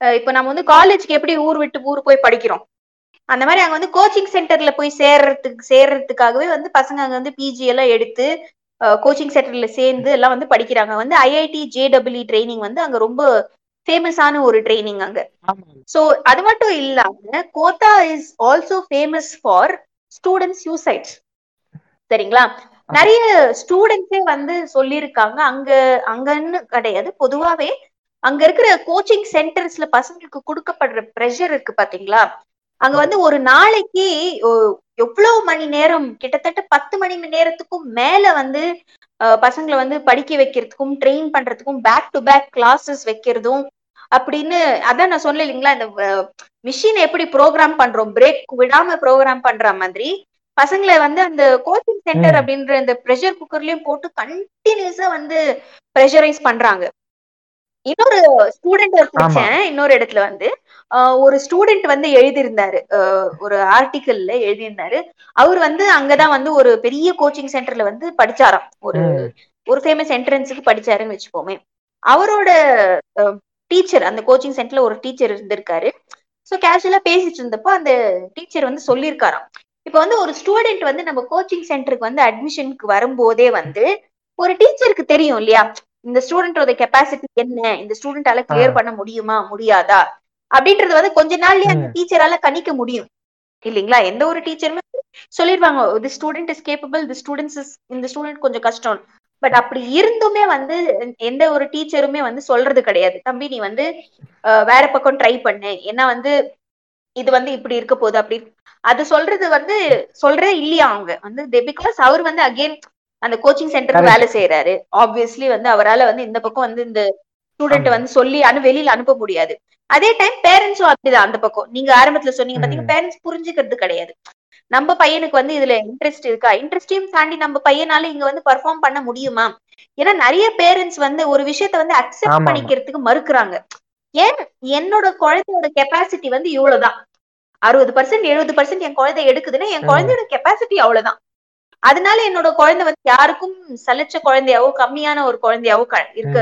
இப்ப நம்ம வந்து காலேஜ்க்கு எப்படி ஊர் விட்டு ஊர் போய் படிக்கிறோம்? அந்த மாதிரி அங்க வந்து கோச்சிங் சென்டர்ல போய் சேர்றதுக்கு சேர்றதுக்காகவே வந்து பசங்க அங்க வந்து பிஜி எல்லாம் எடுத்து கோச்சிங் சென்டர்ல சேர்ந்து எல்லாம் வந்து படிக்கிறாங்க. வந்து ஐஐடி ஜேடபிள்இ ட்ரைனிங் வந்து அங்க ரொம்ப ஃபேமஸான ஒரு ட்ரைனிங் அங்க. சோ அது மட்டும் இல்லாம Kota is also famous for students suicides சரிங்களா? நிறைய ஸ்டூடெண்ட்ஸே வந்து சொல்லியிருக்காங்க. அங்க அங்கன்னு கிடையாது. பொதுவாவே அங்க இருக்கிற கோச்சிங் சென்டர்ஸ்ல பசங்களுக்கு கொடுக்கப்படுற ப்ரெஷர் இருக்கு பாத்தீங்களா? அங்க வந்து ஒரு நாளைக்கு எவ்வளவு மணி நேரம்? கிட்டத்தட்ட பத்து மணி நேரத்துக்கும் மேல வந்து பசங்களை வந்து படிக்க வைக்கிறதுக்கும் ட்ரெயின் பண்றதுக்கும் பேக் டு பேக் கிளாஸஸ் வைக்கிறதும் அப்படின்னு அதான் நான் சொன்னேன் இல்லைங்களா இந்த மிஷின் எப்படி ப்ரோக்ராம் பண்றோம் பிரேக் விடாம ப்ரோக்ராம் பண்ற மாதிரி பசங்களை வந்து அந்த கோச்சிங் சென்டர். அப்படின்ற இந்த ப்ரெஷர் குக்கர்லயும் போட்டு கண்டினியூஸா வந்து ப்ரெஷரைஸ் பண்றாங்க. இன்னொரு ஸ்டூடெண்ட் படிச்சேன் இன்னொரு இடத்துல வந்து. ஒரு ஸ்டூடெண்ட் வந்து எழுதியிருந்தாரு. ஒரு ஆர்டிக்கல்ல எழுதியிருந்தாரு. அவர் வந்து அங்கதான் வந்து ஒரு பெரிய கோச்சிங் சென்டர்ல வந்து படிச்சாராம். ஒரு. ஒரு ஃபேமஸ் என்ட்ரன்ஸுக்கு படிச்சாருன்னு வச்சுப்போமே அவரோட டீச்சர் அந்த கோச்சிங் சென்டர்ல ஒரு டீச்சர் இருந்திருக்காரு. ஸோ கேஷுவலா பேசிட்டு இருந்தப்போ அந்த டீச்சர் வந்து சொல்லியிருக்காராம். இப்போ வந்து ஒரு ஸ்டூடெண்ட் வந்து நம்ம கோச்சிங் சென்டருக்கு வந்து அட்மிஷனுக்கு வரும்போதே வந்து ஒரு டீச்சருக்கு தெரியும் இல்லையா? இந்த ஸ்டூடெண்டோட கெப்பாசிட்டி என்ன? இந்த ஸ்டூடெண்டால கிளியர். பண்ண முடியுமா? முடியாதா? அப்படின்றது வந்து கொஞ்ச நாள்லயே அந்த. டீச்சரால கணிக்க முடியும். இல்லைங்களா? எந்த ஒரு டீச்சருமே சொல்லிடுவாங்க the student is capable the students is இந்த ஸ்டூடெண்ட் கொஞ்சம் கஷ்டம். பட் அப்படி இருந்துமே வந்து எந்த ஒரு டீச்சருமே வந்து சொல்றது கிடையாது. தம்பி நீ வந்து வேற பக்கம் ட்ரை பண்ணு. ஏன்னா வந்து இது வந்து இப்படி இருக்க போகுது. அப்படி அது சொல்றது வந்து சொல்றதே இல்லையா அவங்க? வந்து பிகாஸ் அவர் வந்து அகைன் அந்த கோச்சிங் சென்டருக்கு. வேலை செய்யறாரு ஆப்வியஸ்லி வந்து அவரால வந்து இந்த பக்கம் வந்து இந்த ஸ்டூடெண்ட். வந்து சொல்லி அனு வெளியில அனுப்ப முடியாது. அதே டைம் பேரண்ட்ஸும் அப்படிதான் அந்த பக்கம். நீங்க ஆரம்பத்துல சொன்னீங்க பாத்தீங்க ம். பேரண்ட்ஸ் புரிஞ்சுக்கிறது கிடையாது. நம்ம பையனுக்கு வந்து இதுல இன்ட்ரெஸ்ட் இருக்கா? இன்ட்ரெஸ்டையும் தாண்டி நம்ம பையனால இங்க வந்து பெர்ஃபார்ம் பண்ண முடியுமா? ஏன்னா நிறைய பேரண்ட்ஸ் வந்து ஒரு விஷயத்த வந்து அக்செப்ட். பண்ணிக்கிறதுக்கு மறுக்கிறாங்க. ஏன்? என்னோட குழந்தையோட கெப்பாசிட்டி வந்து இவ்வளவுதான். அறுபது பர்சன்ட் எழுபது பர்சன்ட் என் குழந்தை எடுக்குதுன்னா என். குழந்தையோட கெப்பாசிட்டி அவ்வளவுதான். அதனால என்னோட குழந்தை வந்து யாருக்கும் சலிச்ச குழந்தையாவோ கம்மியான ஒரு குழந்தையாவோ இருக்க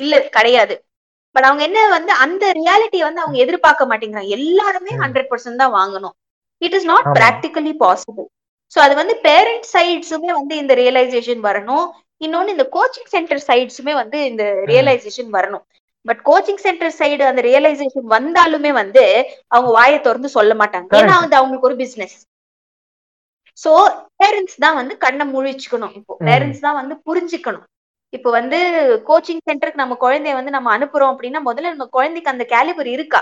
இல்ல கிடையாது. பட் அவங்க என்ன வந்து அந்த ரியாலிட்டியை வந்து அவங்க எதிர்பார்க்க மாட்டேங்கிறாங்க. எல்லாருமே. ஹண்ட்ரட் பர்சன்ட் தான் வாங்கணும். இட் இஸ் நாட் ஆமா. பிராக்டிகலி பாசிபிள் சோ அது வந்து பேரண்ட் சைட்ஸுமே வந்து இந்த ரியலைசேஷன் வரணும். இன்னொன்னு இந்த கோச்சிங் சென்டர் சைட்ஸுமே வந்து இந்த ரியலைசேஷன் வரணும். பட் கோச்சிங் சென்டர் சைடு அந்த ரியலைசேஷன் வந்தாலுமே வந்து அவங்க வாயை திறந்து சொல்ல மாட்டாங்க. ஏன்னா. வந்து அவங்களுக்கு ஒரு பிசினஸ் சோ பேரண்ட்ஸ் தான் வந்து கண்ணை முழிச்சுக்கணும் இப்போ. பேரண்ட்ஸ் தான் வந்து புரிஞ்சுக்கணும். இப்போ வந்து கோச்சிங் சென்டருக்கு நம்ம குழந்தைய வந்து நம்ம அனுப்புறோம் அப்படின்னா முதல்ல நம்ம குழந்தைக்கு அந்த கேலிபர் இருக்கா?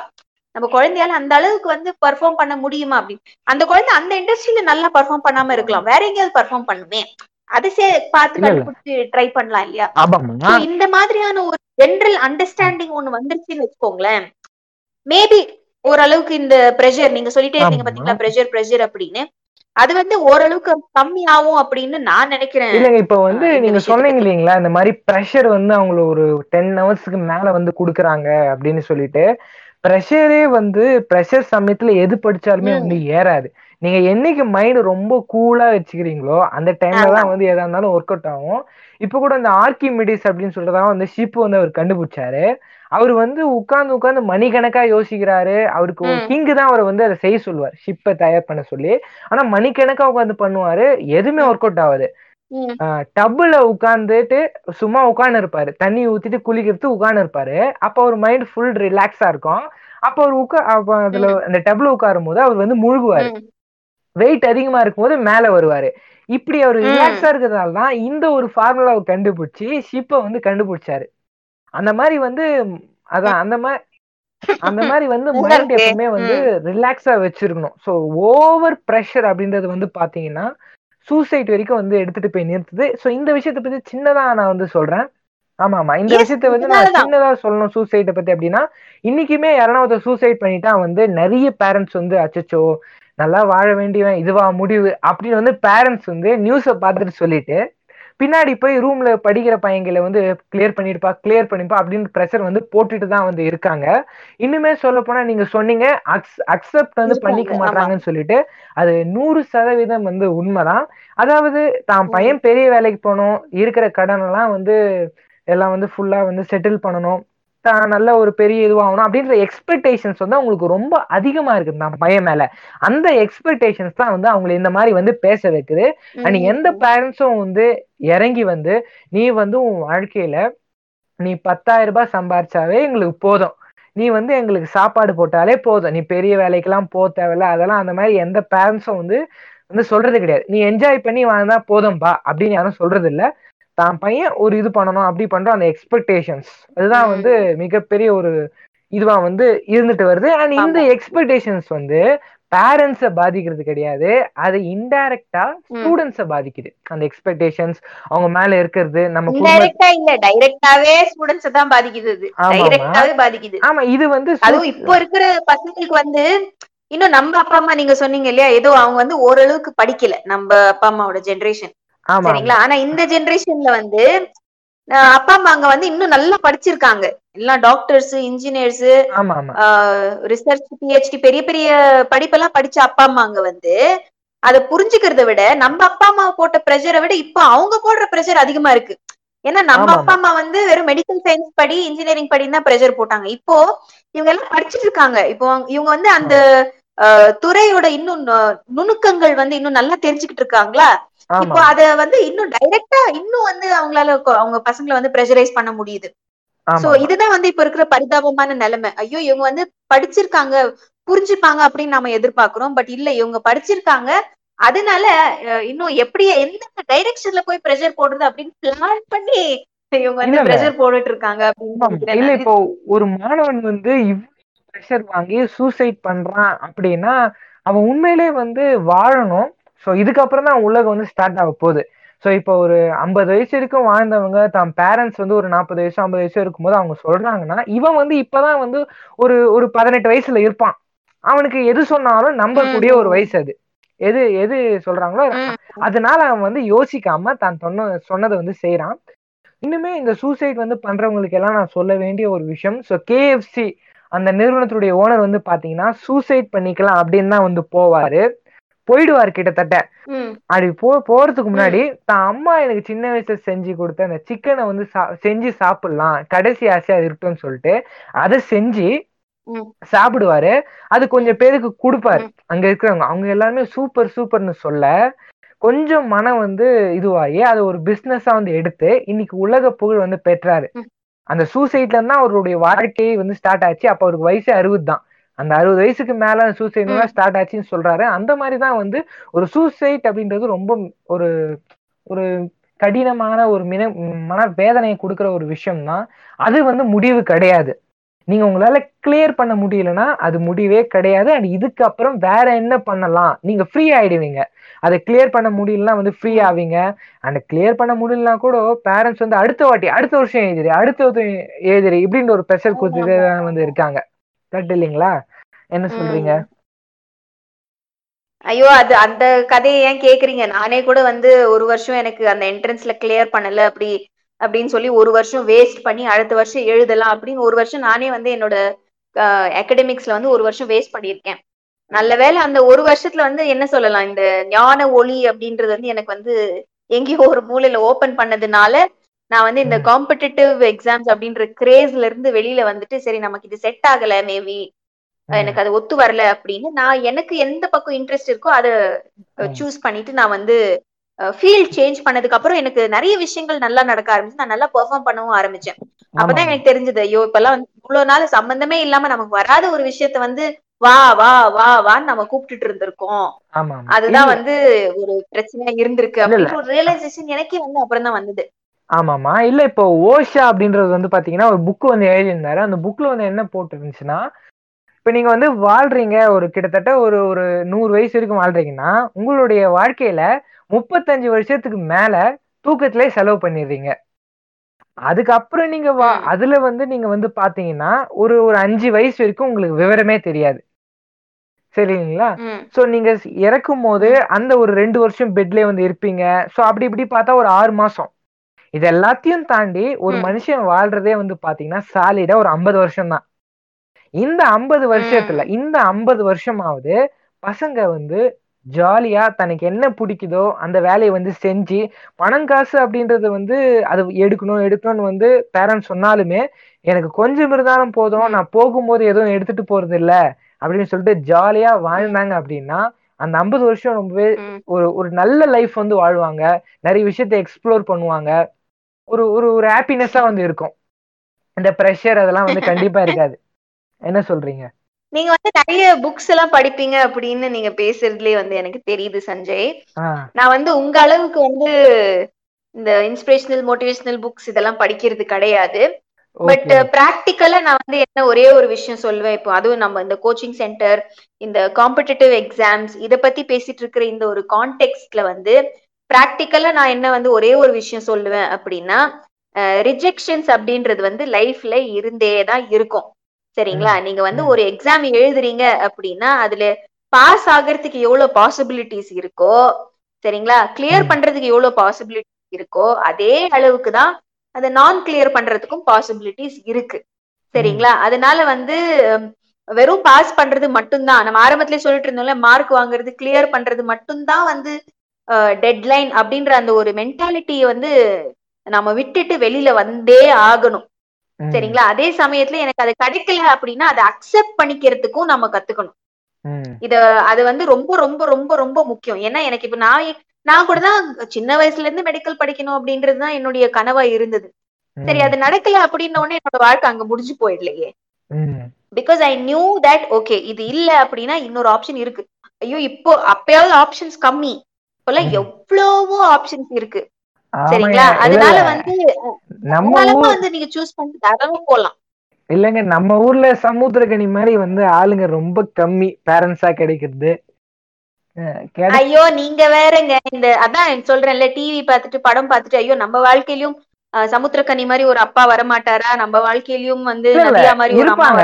நம்ம குழந்தையால அந்த அளவுக்கு வந்து பெர்ஃபார்ம் பண்ண முடியுமா அப்படின்னு அந்த குழந்தை அந்த இண்டஸ்ட்ரியில நல்லா பெர்ஃபார்ம் பண்ணாம இருக்கலாம். வேற எங்கேயாவது பெர்ஃபார்ம் பண்ணுமே. அதை சே பார்த்து. கண்டுபிடிச்சு ட்ரை பண்ணலாம் இல்லையா? இந்த மாதிரியான ஒரு ஜெனரல் அண்டர்ஸ்டாண்டிங் ஒண்ணு வந்துருச்சுன்னு வச்சுக்கோங்களேன். மேபி ஓரளவுக்கு இந்த ப்ரெஷர் நீங்க சொல்லிட்டே இருந்தீங்க. பாத்தீங்களா? ப்ரெஷர் ப்ரெஷர் அப்படின்னு. அது வந்து ஓரளவுக்கு கம்மி ஆகும் அப்படின்னு நான் நினைக்கிறேன் இல்லைங்க இப்ப வந்து நீங்க சொன்னீங்க. இல்லைங்களா இந்த மாதிரி ப்ரெஷர் வந்து அவங்கள ஒரு டென் ஹவர்ஸ்க்கு மேல வந்து குடுக்குறாங்க அப்படின்னு சொல்லிட்டு ப்ரெஷரே வந்து ப்ரெஷர் சமயத்துல எது படிச்சாலுமே. வந்து ஏறாது நீங்க என்னைக்கு மைண்ட் ரொம்ப கூலா வச்சுக்கிறீங்களோ அந்த டைம்ல தான் வந்து எதா இருந்தாலும் ஒர்க் அவுட் ஆகும் இப்ப கூட இந்த ஆர்கிமிடிஸ் அப்படின்னு சொல்றதா வந்து ஷிப் வந்து அவர் கண்டுபிடிச்சாரு அவர் வந்து உட்கார்ந்து உட்கார்ந்து மணிக்கணக்கா யோசிக்கிறாரு. அவருக்கு ஒரு ம். கிங்கு தான் அவர் வந்து அதை செய்ய சொல்லுவார். ஷிப்பை தயார் பண்ண சொல்லி. ஆனா மணிக்கணக்கா உட்கார்ந்து பண்ணுவாரு. எதுவுமே ஒர்க் அவுட் ஆகாது. ம். டப்புல உட்காந்துட்டு சும்மா உட்கார்ந்து இருப்பாரு தண்ணி ஊத்திட்டு குளிக்கிறது உட்கார்ந்து இருப்பாரு அப்ப அவர் மைண்ட் ஃபுல் ரிலாக்ஸா இருக்கும். அப்ப அவர் உட்கா அப்ப அதுல அந்த டப்புல உட்காரும் போது அவர் வந்து முழுகுவாரு. வெயிட் அதிகமா இருக்கும்போது மேல வருவாரு. இப்படி அவர். ரிலாக்ஸா இருக்கிறதால தான் இந்த ஒரு ஃபார்முலாவை கண்டுபிடிச்சு ஷிப்பை வந்து கண்டுபிடிச்சாரு. அந்த மாதிரி வந்து அதான் அந்த மாதிரி அந்த மாதிரி வந்து மைண்ட். எப்பவுமே வந்து ரிலாக்ஸா வச்சிருக்கணும். ஸோ ஓவர் ப்ரெஷர் அப்படின்றது வந்து பாத்தீங்கன்னா சூசைட் வரைக்கும் வந்து எடுத்துட்டு போய் நிறுத்துது. ஸோ இந்த விஷயத்தை பத்தி சின்னதா நான் வந்து சொல்றேன். ஆமா ஆமா இந்த விஷயத்த வந்து நான். சின்னதா சொல்லணும் சூசைட்டை பத்தி அப்படின்னா இன்னைக்குமே யாராவது சூசைட் பண்ணிட்டா வந்து நிறைய பேரண்ட்ஸ் வந்து அச்சச்சோ நல்லா வாழ வேண்டியவன் இதுவா முடிவு அப்படின்னு வந்து பேரண்ட்ஸ் வந்து நியூஸை பார்த்துட்டு சொல்லிட்டு பின்னாடி போய் ரூம்ல படிக்கிற பையங்களை வந்து கிளியர் பண்ணிருப்பா கிளியர் பண்ணிப்பா அப்படின்னு ப்ரெஷர் வந்து போட்டுட்டு தான் வந்து இருக்காங்க இன்னுமே சொல்ல போனா நீங்க சொன்னீங்க அக்செப்ட் வந்து பண்ணிக்க. மாட்டாங்கன்னு சொல்லிட்டு அது நூறு சதவீதம் வந்து உண்மைதான் அதாவது தான். பையன் பெரிய வேலைக்கு போகணும் இருக்கிற கடன் எல்லாம் வந்து எல்லாம் வந்து ஃபுல்லா வந்து செட்டில் பண்ணணும் தான் நல்ல ஒரு பெரிய இதுவாகணும் அப்படின்ற எக்ஸ்பெக்டேஷன்ஸ் வந்து அவங்களுக்கு ரொம்ப அதிகமா இருக்கு நம்ம பையன் மேல. அந்த எக்ஸ்பெக்டேஷன்ஸ் தான் வந்து அவங்களை இந்த மாதிரி வந்து பேச வைக்குது. அண்ட். எந்த பேரண்ட்ஸும் வந்து இறங்கி வந்து நீ வந்து உன் வாழ்க்கையில நீ பத்தாயிரம் ரூபாய் சம்பாரிச்சாவே எங்களுக்கு போதும். நீ வந்து எங்களுக்கு சாப்பாடு போட்டாலே போதும். நீ பெரிய வேலைக்கெல்லாம் போக தேவையில்ல. அதெல்லாம் அந்த மாதிரி எந்த பேரண்ட்ஸும் வந்து வந்து சொல்றது கிடையாது. நீ என்ஜாய் பண்ணி வாழ்ந்தா போதும்பா அப்படின்னு யாரும் சொல்றது இல்ல. தான் பையன் ஒரு இது பண்ணணும் அப்படி பண்றோம் அந்த எக்ஸ்பெக்டேஷன்ஸ் அதுதான். வந்து மிகப்பெரிய ஒரு இதுவா வந்து இருந்துட்டு வருது. அண்ட் இந்த. எக்ஸ்பெக்டேஷன்ஸ் வந்து பேரண்ட்ஸ பாதிக்கிறது கிடையாது. அது இன்டைரக்டா ஸ்டூடெண்ட்ஸ பாதிக்குது. அந்த எக்ஸ்பெக்டேஷன்ஸ் அவங்க மேல இருக்கிறது நம்ம இன்டைரக்டா இல்ல டைரக்டாவே ஸ்டூடெண்ட்ஸ் தான் பாதிக்குது இது. டைரக்டாவே பாதிக்குது. ஆமா இது வந்து அதுவும் இப்போ இருக்கிற பசங்களுக்கு வந்து இன்னும் நம்ம அப்பா அம்மா நீங்க சொன்னீங்க இல்லையா? ஏதோ அவங்க வந்து ஓரளவுக்கு படிக்கல. நம்ம அப்பா அம்மாவோட ஜெனரேஷன் சரிங்களா? ஆனா இந்த ஜெனரேஷன்ல வந்து அப்பா அம்மா அங்க வந்து இன்னும் நல்லா படிச்சிருக்காங்க. எல்லாம் டாக்டர்ஸ் இன்ஜினியர்ஸ் ரிசர்ச் பிஹெச்டி பெரிய பெரிய படிப்பெல்லாம் படிச்ச அப்பா அம்மா அங்க வந்து அதை புரிஞ்சுக்கிறத விட நம்ம அப்பா அம்மா போட்ட ப்ரெஷரை விட இப்போ அவங்க போடுற ப்ரெஷர் அதிகமா இருக்கு. ஏன்னா நம்ம அப்பா அம்மா வந்து வெறும் மெடிக்கல் சயின்ஸ் படி இன்ஜினியரிங் படி தான் ப்ரெஷர் போட்டாங்க. இப்போ இவங்க எல்லாம் படிச்சிட்டு இருக்காங்க. இப்போ இவங்க வந்து அந்த துறையோட இன்னும் நுணுக்கங்கள் வந்து இன்னும் நல்லா தெரிஞ்சுக்கிட்டு இருக்காங்களா? இப்போ அத வந்து இன்னும் டைரக்டா இன்னும் வந்து அவங்களால அவங்க பசங்களை வந்து ப்ரெஷரைஸ் பண்ண முடியுது. சோ இதுதான் வந்து இப்ப இருக்கிற பரிதாபமான நிலைமை. ஐயோ இவங்க வந்து படிச்சிருக்காங்க புரிஞ்சுப்பாங்க அப்படின்னு நாம எதிர்பார்க்கிறோம். பட் இல்ல இவங்க படிச்சிருக்காங்க. அதனால இன்னும் எப்படி எந்த டைரக்ஷன்ல போய் ப்ரெஷர் போடுறது அப்படின்னு பிளான் பண்ணி இவங்க வந்து. ப்ரெஷர் போட்டுட்டு இருக்காங்க அப்படின்னு இல்ல. இப்போ ஒரு மாணவன் வந்து இவ்வளவு ப்ரெஷர் வாங்கி சூசைட் பண்றான் அப்படின்னா அவன் உண்மையிலே வந்து வாழணும். சோ இதுக்கப்புறம் தான் உலகம் வந்து ஸ்டார்ட் ஆக போகுது. ஸோ இப்போ ஒரு ஐம்பது வயசு வரைக்கும் வாழ்ந்தவங்க தம் பேரண்ட்ஸ் வந்து ஒரு நாற்பது வயசு ஐம்பது வயசு இருக்கும்போது அவங்க சொல்றாங்கன்னா இவன் வந்து இப்பதான் வந்து ஒரு ஒரு பதினெட்டு வயசுல இருப்பான். அவனுக்கு எது சொன்னாலும் நம்பக்கூடிய ஒரு வயசு அது. எது எது சொல்றாங்களோ. அதனால அவன் வந்து யோசிக்காம தான் சொன்ன சொன்னதை வந்து செய்யறான் இன்னுமே இந்த சூசைட் வந்து பண்றவங்களுக்கு எல்லாம் நான் சொல்ல வேண்டிய ஒரு விஷயம் ஸோ கேஎஃப்சி அந்த நிறுவனத்துடைய ஓனர் வந்து பாத்தீங்கன்னா சூசைட் பண்ணிக்கலாம் அப்படின்னு தான் வந்து போவாரு. போயிடுவாரு கிட்டத்தட்ட. அப்படி போ போறதுக்கு முன்னாடி தான் அம்மா எனக்கு சின்ன வயசுல செஞ்சு கொடுத்த அந்த சிக்கனை வந்து செஞ்சு சாப்பிடலாம். கடைசி ஆசையா அது இருக்குன்னு சொல்லிட்டு அதை செஞ்சு. சாப்பிடுவாரு. அது கொஞ்சம் பேருக்கு கொடுப்பாரு. அங்க இருக்கிறவங்க. அவங்க எல்லாருமே சூப்பர் சூப்பர்னு சொல்ல கொஞ்சம் மனம் வந்து இதுவாகி அதை ஒரு பிசினஸா வந்து எடுத்து இன்னைக்கு உலக புகழ் வந்து பெற்றாரு. அந்த சூசைட்ல இருந்தா அவருடைய வாழ்க்கையே வந்து ஸ்டார்ட் ஆச்சு. அப்ப அவருக்கு வயசு அறுபது தான் அந்த அறுபது வயசுக்கு மேல சூசைட். ஸ்டார்ட் ஆச்சுன்னு சொல்றாரு. அந்த மாதிரி தான் வந்து ஒரு சூசைட் அப்படின்றது ரொம்ப ஒரு ஒரு கடினமான ஒரு மின மன வேதனையை கொடுக்குற ஒரு விஷயம் தான் அது வந்து முடிவு கிடையாது. நீங்க உங்களால கிளியர் பண்ண முடியலன்னா அது முடிவே கிடையாது. அண்ட் இதுக்கப்புறம் வேற என்ன பண்ணலாம்? நீங்க ஃப்ரீ ஆயிடுவீங்க. அதை கிளியர் பண்ண முடியலன்னா வந்து ஃப்ரீ ஆவீங்க. அண்ட் கிளியர் பண்ண முடியலனா கூட பேரண்ட்ஸ் வந்து அடுத்த வாட்டி அடுத்த வருஷம் எழுதிரி அடுத்த வருஷம் எழுதிரி இப்படின்ற ஒரு ப்ரெஷர் கொடுத்துட்டு வந்து இருக்காங்க. கரெக்ட் இல்லைங்களா என்ன சொல்றீங்க. ஐயோ அது அந்த கதையை ஏன் கேக்குறீங்க? நானே கூட வந்து ஒரு வருஷம் எனக்கு அந்த என்ட்ரன்ஸ்ல கிளியர் பண்ணல அப்படி அப்படின்னு சொல்லி ஒரு வருஷம் வேஸ்ட் பண்ணி அடுத்த வருஷம் எழுதலாம் அப்படின்னு ஒரு வருஷம் நானே வந்து என்னோட அகடமிக்ஸ்ல வந்து ஒரு வருஷம் வேஸ்ட் பண்ணியிருக்கேன். நல்ல வேளை அந்த ஒரு வருஷத்துல வந்து என்ன சொல்லலாம்? இந்த ஞான ஒளி அப்படின்றது வந்து எனக்கு வந்து எங்கேயோ ஒரு மூலையில ஓபன் பண்ணதுனால நான் வந்து இந்த. காம்படிட்டிவ் எக்ஸாம்ஸ் அப்படின்ற கிரேஸ்ல இருந்து வெளியில வந்துட்டு சரி நமக்கு இது செட் ஆகல மேபி எனக்கு அது ஒத்து வரல அப்படின்னு நான் எனக்கு எந்த பக்கம் இன்ட்ரெஸ்ட் இருக்கோ அதை. சூஸ் பண்ணிட்டு நான் வந்து ஃபீல்ட் சேஞ்ச் பண்ணதுக்கு அப்புறம் எனக்கு நிறைய விஷயங்கள் நல்லா நடக்க ஆரம்பிச்சு நான் நல்லா பெர்ஃபார்ம் பண்ணவும் ஆரம்பிச்சேன் அப்பதான். எனக்கு தெரிஞ்சது ஐயோ இப்பெல்லாம் வந்து இவ்வளவு நாள் சம்பந்தமே இல்லாம நமக்கு வராத ஒரு விஷயத்த வந்து வா வா வா வான்னு நம்ம கூப்பிட்டுட்டு இருந்திருக்கோம். அதுதான். வந்து ஒரு பிரச்சனையா இருந்திருக்கு. அப்படின்னு ஒரு ரியலைசேஷன் எனக்கே வந்து அப்புறம் தான் வந்தது ஆமாமா. இல்ல இப்போ ஓஷா அப்படின்றது வந்து பாத்தீங்கன்னா ஒரு புக் வந்து எழுதியிருந்தாரு. அந்த புக்ல வந்து என்ன போட்டு இருந்துச்சுன்னா இப்ப நீங்க வந்து வாழ்றீங்க ஒரு கிட்டத்தட்ட ஒரு ஒரு நூறு வயசு வரைக்கும் வாழ்றீங்கன்னா உங்களுடைய வாழ்க்கையில முப்பத்தஞ்சு வருஷத்துக்கு மேல தூக்கத்திலே செலவு பண்ணிடுறீங்க. அதுக்கப்புறம் நீங்க வா. அதுல வந்து நீங்க வந்து பாத்தீங்கன்னா ஒரு ஒரு அஞ்சு வயசு வரைக்கும் உங்களுக்கு விவரமே தெரியாது. சரிங்களா? சோ நீங்க இறக்கும் போது அந்த ஒரு ரெண்டு வருஷம் பெட்லயே வந்து இருப்பீங்க. சோ அப்படி இப்படி பார்த்தா ஒரு ஆறு மாசம். இது எல்லாத்தையும் தாண்டி ஒரு. மனுஷன் வாழ்றதே வந்து பாத்தீங்கன்னா சாலிடா ஒரு ஐம்பது வருஷம் தான் இந்த ஐம்பது வருஷத்துல இந்த ஐம்பது வருஷமாவது பசங்க வந்து ஜாலியா தனக்கு என்ன பிடிக்குதோ அந்த வேலையை வந்து செஞ்சு பணம் காசு அப்படின்றது வந்து அது எடுக்கணும் எடுக்கணும்னு வந்து பேரண்ட்ஸ் சொன்னாலுமே எனக்கு கொஞ்சம் இருந்தாலும் போதும். நான் போகும்போது எதுவும் எடுத்துட்டு போறது இல்ல அப்படின்னு சொல்லிட்டு ஜாலியா வாழ்ந்தாங்க அப்படின்னா அந்த ஐம்பது வருஷம் ரொம்பவே. ஒரு ஒரு நல்ல லைஃப் வந்து வாழ்வாங்க நிறைய விஷயத்தை எக்ஸ்ப்ளோர் பண்ணுவாங்க ஒரு ஒரு ஒரு ஹாப்பினஸ்ஸா வந்து இருக்கும். இந்த ப்ரெஷர் அதெல்லாம் வந்து கண்டிப்பா இருக்காது. என்ன சொல்றீங்க? நீங்க வந்து நிறைய புக்ஸ் எல்லாம் படிப்பீங்க அப்படின்னு நீங்க பேசுறதுலயே வந்து எனக்கு தெரியுது சஞ்சய். நான் வந்து உங்க அளவுக்கு வந்து இந்த இன்ஸ்பிரேஷனல் மோட்டிவேஷனல் புக்ஸ் இதெல்லாம் படிக்கிறது கிடையாது. பட் பிராக்டிக்கலா நான் வந்து என்ன ஒரே ஒரு விஷயம் சொல்லுவேன். இப்போ அதுவும் நம்ம இந்த கோச்சிங் சென்டர் இந்த காம்படிட்டிவ் எக்ஸாம்ஸ் இத பத்தி பேசிட்டு இருக்கிற இந்த ஒரு கான்டெக்ட்ல வந்து பிராக்டிக்கலா நான் என்ன வந்து ஒரே ஒரு விஷயம் சொல்லுவேன் அப்படின்னா ரிஜெக்ஷன்ஸ் அப்படின்றது வந்து லைஃப்ல இருந்தே தான் இருக்கும். சரிங்களா? நீங்க வந்து. ஒரு எக்ஸாம் எழுதுறீங்க அப்படின்னா அதுல பாஸ் ஆகிறதுக்கு எவ்வளவு பாசிபிலிட்டிஸ் இருக்கோ சரிங்களா? கிளியர். பண்றதுக்கு எவ்வளவு பாசிபிலிட்டிஸ் இருக்கோ அதே அளவுக்கு தான் அதை நான் கிளியர் பண்றதுக்கும் பாசிபிலிட்டிஸ் இருக்கு. சரிங்களா? அதனால வந்து வெறும் பாஸ் பண்றது மட்டும்தான். நம்ம ஆரம்பத்திலே சொல்லிட்டு இருந்தோம்ல மார்க் வாங்குறது கிளியர் பண்றது மட்டும்தான் வந்து டெட்லைன் அப்படின்ற அந்த ஒரு மென்டாலிட்டியை வந்து நம்ம விட்டுட்டு வெளியில வந்தே ஆகணும். சரிங்களா? அதே சமயத்துல எனக்கு அது கிடைக்கல அப்படின்னா அதை அக்செப்ட் பண்ணிக்கிறதுக்கும் நம்ம கத்துக்கணும். இத அது வந்து ரொம்ப ரொம்ப ரொம்ப ரொம்ப முக்கியம். ஏன்னா எனக்கு இப்ப நான் நான் கூட தான் சின்ன வயசுல இருந்து மெடிக்கல் படிக்கணும் அப்படின்றதுதான் என்னுடைய கனவா இருந்தது. சரி அது நடக்கல அப்படின்ன உடனே என்னோட வாழ்க்கை அங்க முடிஞ்சு போயிடலையே. Because I knew that okay இது இல்ல அப்படின்னா இன்னொரு ஆப்ஷன் இருக்கு. ஐயோ இப்போ அப்பயாவது ஆப்ஷன்ஸ் கம்மி. இப்பெல்லாம். எவ்வளவோ ஆப்ஷன்ஸ் இருக்கு. சரிங்களா? அதனால. வந்து நம்ம வந்து நீங்க சூஸ் பண்ணி தாராளமா போலாம். இல்லைங்க நம்ம ஊர்ல சமுத்திரகனி மாதிரி வந்து ஆளுங்க ரொம்ப கம்மி. பேரண்ட்ஸா கிடைக்கிறது. கிடை ஐயோ நீங்க வேறங்க. இந்த அதான் சொல்றேன்ல டிவி பார்த்துட்டு படம் பார்த்துட்டு ஐயோ நம்ம வாழ்க்கையிலயும் அஹ், சமுத்திரக்கனி மாதிரி ஒரு அப்பா வரமாட்டாரா? நம்ம வாழ்க்கையிலயும் வந்து நதியா மாதிரி இருப்பாங்க.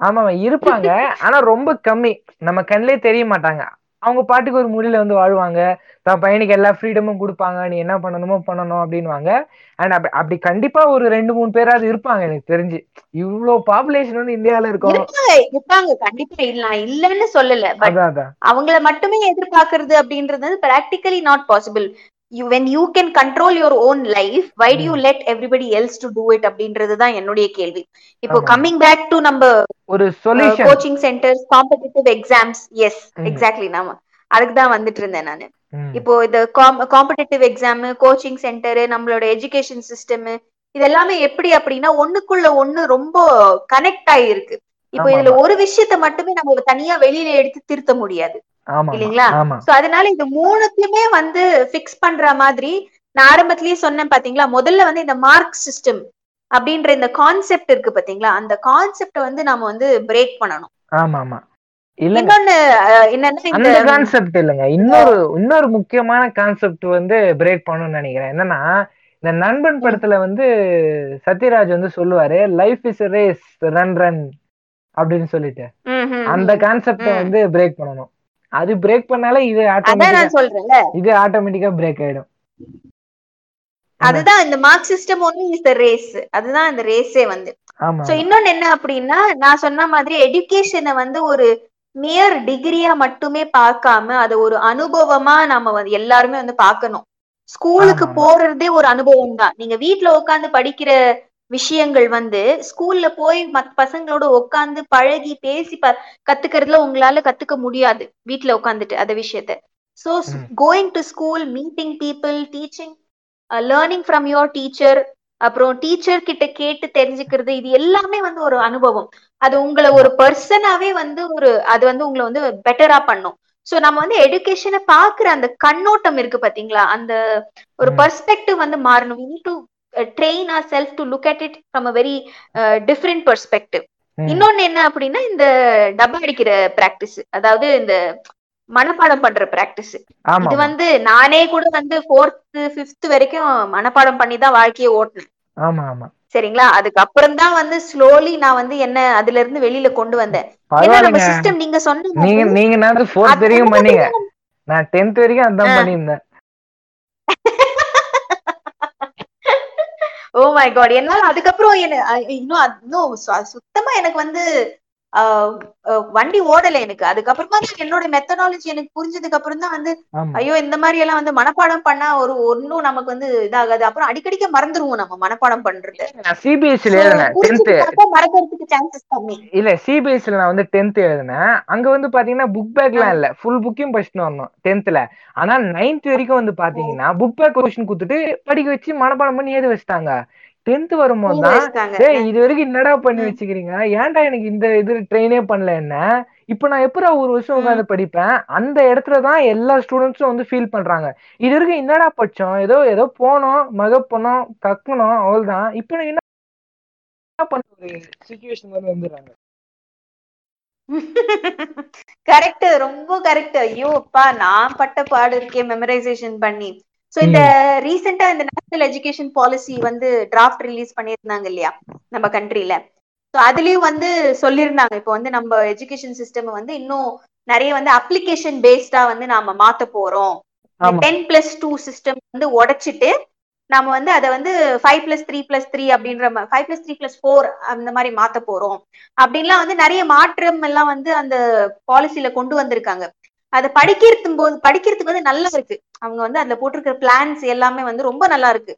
ஆமாமா இருப்பாங்க. ஆனா ரொம்ப கம்மி. நம்ம கண்ணிலே தெரிய மாட்டாங்க. அவங்க பாட்டுக்கு ஒரு முடியல வந்து வாழ்வாங்க. தன் பையனுக்கு எல்லா ஃப்ரீடமும் கொடுப்பாங்க. நீ என்ன பண்ணணுமோ பண்ணணும் அப்படின்வாங்க அண்ட் அப்படி அப்படி கண்டிப்பா ஒரு ரெண்டு மூணு பேராவது இருப்பாங்க எனக்கு தெரிஞ்சு. இவ்ளோ பாப்புலேஷன் வந்து இந்தியால இருக்கும் இருப்பாங்க கண்டிப்பா இல்ல இல்லைன்னு சொல்லல. அதான் அவங்கள மட்டுமே எதிர்பார்க்கறது அப்படின்றது practically not possible you when you can control your own life why do you let everybody else to do it அப்படின்றது தான் என்னுடைய கேள்வி. இப்போ. கம்மிங் பேக் டு நம்ம ஒரு solution coaching centers competitive exams yes. Exactly நாம. அதுக்கு தான் வந்துட்டு இருந்தேன் நானு. இப்போ இந்த காம்படிட்டிவ் எக்ஸாம் கோச்சிங் சென்டர் நம்மளோட எஜுகேஷன் சிஸ்டம் இது எல்லாமே எப்படி அப்படின்னா ஒண்ணுக்குள்ள ஒண்ணு ரொம்ப கனெக்ட் ஆயிருக்கு. இப்போ இதுல ஒரு விஷயத்த மட்டுமே நம்ம தனியா வெளியில எடுத்து திருத்த முடியாது. இல்லைங்களா? சோ அதனால இது மூணுத்தையுமே வந்து ஃபிக்ஸ் பண்ற மாதிரி நான் ஆரம்பத்திலேயே சொன்னேன் பாத்தீங்களா? முதல்ல வந்து இந்த மார்க் சிஸ்டம் அப்படின்ற இந்த கான்செப்ட் இருக்கு பாத்தீங்களா? அந்த கான்செப்ட வந்து நாம வந்து பிரேக் பண்ணணும். ஆமா ஆமா இன்னொன்னு என்னன்னா இந்த அந்த கான்செப்ட் இல்லைங்க. இன்னொரு இன்னொரு முக்கியமான கான்செப்ட் வந்து பிரேக் பண்ணணும்னு நினைக்கிறேன். என்னன்னா இந்த நண்பன் படத்துல வந்து சத்யராஜ் வந்து சொல்லுவாரு life is race run run அப்படின்னு சொல்லிட்டு. அந்த. கான்செப்ட. வந்து பிரேக் பண்ணணும். அது பிரேக் பண்ணாலே இது ஆட்டோமேட்டிக்கா நான் சொல்றேன்ல. இது ஆட்டோமேட்டிக்கா பிரேக் ஆயிடும். அதுதான் இந்த mark system only is the race அதுதான் இந்த ரேஸே வந்து. சோ இன்னொன்னு என்ன அப்படின்னா நான் சொன்ன மாதிரி எடுகேஷனை வந்து ஒரு மியர் டிகிரியா மட்டுமே பார்க்காம அதை ஒரு அனுபவமா நம்ம வந்து எல்லாருமே வந்து பார்க்கணும். ஸ்கூலுக்கு. போறதே ஒரு அனுபவம் தான் நீங்க வீட்ல உட்காந்து படிக்கிற விஷயங்கள் வந்து ஸ்கூல்ல போய் மத் பசங்களோட உட்காந்து பழகி பேசி ப கத்துக்கிறதுல உங்களால கத்துக்க முடியாது வீட்ல உட்காந்துட்டு அந்த விஷயத்த. So. Going to school meeting people teaching learning from your teacher அப்புறம் டீச்சர் கிட்ட கேட்டு தெரிஞ்சுக்கிறது இது எல்லாமே வந்து ஒரு அனுபவம். அது உங்களை ஒரு பர்சனாவே வந்து ஒரு அது வந்து உங்களை வந்து பெட்டரா பண்ணும். சோ நம்ம வந்து எடுகேஷனை பாக்குற அந்த கண்ணோட்டம் இருக்கு பாத்தீங்களா? அந்த ஒரு. பர்ஸ்பெக்டிவ் வந்து மாறணும். We to train our self to look at it from a very different perspective. இன்னொன்னு என்ன அப்படின்னா இந்த டப்பா அடிக்கிற பிராக்டிஸ் அதாவது இந்த மனப்பாடம் பண்ற பிராக்டிஸ் இது வந்து நானே கூட வந்து ஃபோர்த் ஃபிஃப்த் வரைக்கும் மனப்பாடம் பண்ணி தான் வாழ்க்கையை ஓட்டினேன் ஆமா ஆமா. சரிங்களா? அதுக்கப்புறம் தான் வந்து ஸ்லோலி நான் வந்து என்ன அதுல இருந்து வெளியில கொண்டு வந்தேன். ஏன்னா நம்ம சிஸ்டம் நீங்க சொன்ன நீங்க நீங்க நான் ஃபோர்த் அது வரைக்கும் மாதிரி பண்ணீங்க. நான் டென்த் வரைக்கும் அதான். பண்ணியிருந்தேன். ஓ மை காட் என்னால அதுக்கப்புறம் என்ன இன்னும் இன்னும் சுத்தமா எனக்கு வந்து வண்டி ஓடல எனக்கு. அதுக்கப்புறமா தான் என்னோட மெத்தடாலஜி எனக்கு புரிஞ்சதுக்கு அப்புறம் தான் வந்து ஐயோ இந்த மாதிரி எல்லாம் வந்து மனப்பாடம் பண்ணா ஒரு ஒன்னும் நமக்கு வந்து இதாகாது. அப்புறம் அடிக்கடிக்க மறந்துருவோம் நம்ம மனப்பாடம் பண்றது. நான் சிபிஎஸ்சில மறக்கறதுக்கு சான்சஸ் கம்மி. இல்ல சிபிஎஸ்சில நான் வந்து டென்த் எழுதினேன். அங்க வந்து பாத்தீங்கன்னா புக் பேக்லாம் இல்ல. ஃபுல் புக்கையும் படிச்சுட்டு வரணும் டென்த்ல ஆனா நைன்த் வரைக்கும் வந்து பாத்தீங்கன்னா புக் பேக் கொஸ்டின் கொடுத்துட்டு படிக்க வச்சு மனப்பாடம் பண்ணி எழுத வச்சுட்டாங்க. டென்த் வரும்போது தான் இது வரைக்கும் என்னடா பண்ணி. வச்சுக்கிறீங்க? ஏன்டா எனக்கு இந்த இது ட்ரெயினே பண்ணல என்ன? இப்ப நான் எப்படா ஒரு வருஷம். உட்காந்து படிப்பேன்? அந்த இடத்துல தான் எல்லா ஸ்டூடெண்ட்ஸும் வந்து ஃபீல் பண்றாங்க. இது வரைக்கும் என்னடா படிச்சோம்? ஏதோ ஏதோ போனோம் மகப் பண்ணோம் கக்கணும் அவ்வளவுதான். இப்போ என்ன வந்துடுறாங்க. கரெக்ட் ரொம்ப கரெக்ட் ஐயோ அப்பா நான் பட்ட பாடு இருக்கேன் மெமரைசேஷன் பண்ணி. சோ இந்த ரீசெண்டா இந்த நேஷனல் எஜுகேஷன் பாலிசி வந்து டிராஃப்ட் ரிலீஸ் பண்ணியிருந்தாங்க இல்லையா? நம்ம கண்ட்ரில சோ அதுலயும் வந்து சொல்லியிருந்தாங்க. இப்போ வந்து நம்ம எஜுகேஷன் சிஸ்டம் வந்து இன்னும் நிறைய வந்து அப்ளிகேஷன் பேஸ்டா வந்து நாம மாத்த போறோம். டென் பிளஸ் டூ சிஸ்டம் வந்து உடைச்சிட்டு நம்ம வந்து அதை வந்து five plus three plus three அப்படின்ற five plus three plus four அந்த மாதிரி மாத்த போறோம். அப்படின்லாம் வந்து நிறைய மாற்றம் எல்லாம் வந்து அந்த பாலிசில கொண்டு வந்திருக்காங்க. அதை படிக்கிறது போது படிக்கிறதுக்கு வந்து நல்லா இருக்கு. அவங்க வந்து அதுல போட்டிருக்கிற பிளான்ஸ் எல்லாமே வந்து ரொம்ப நல்லா இருக்கு.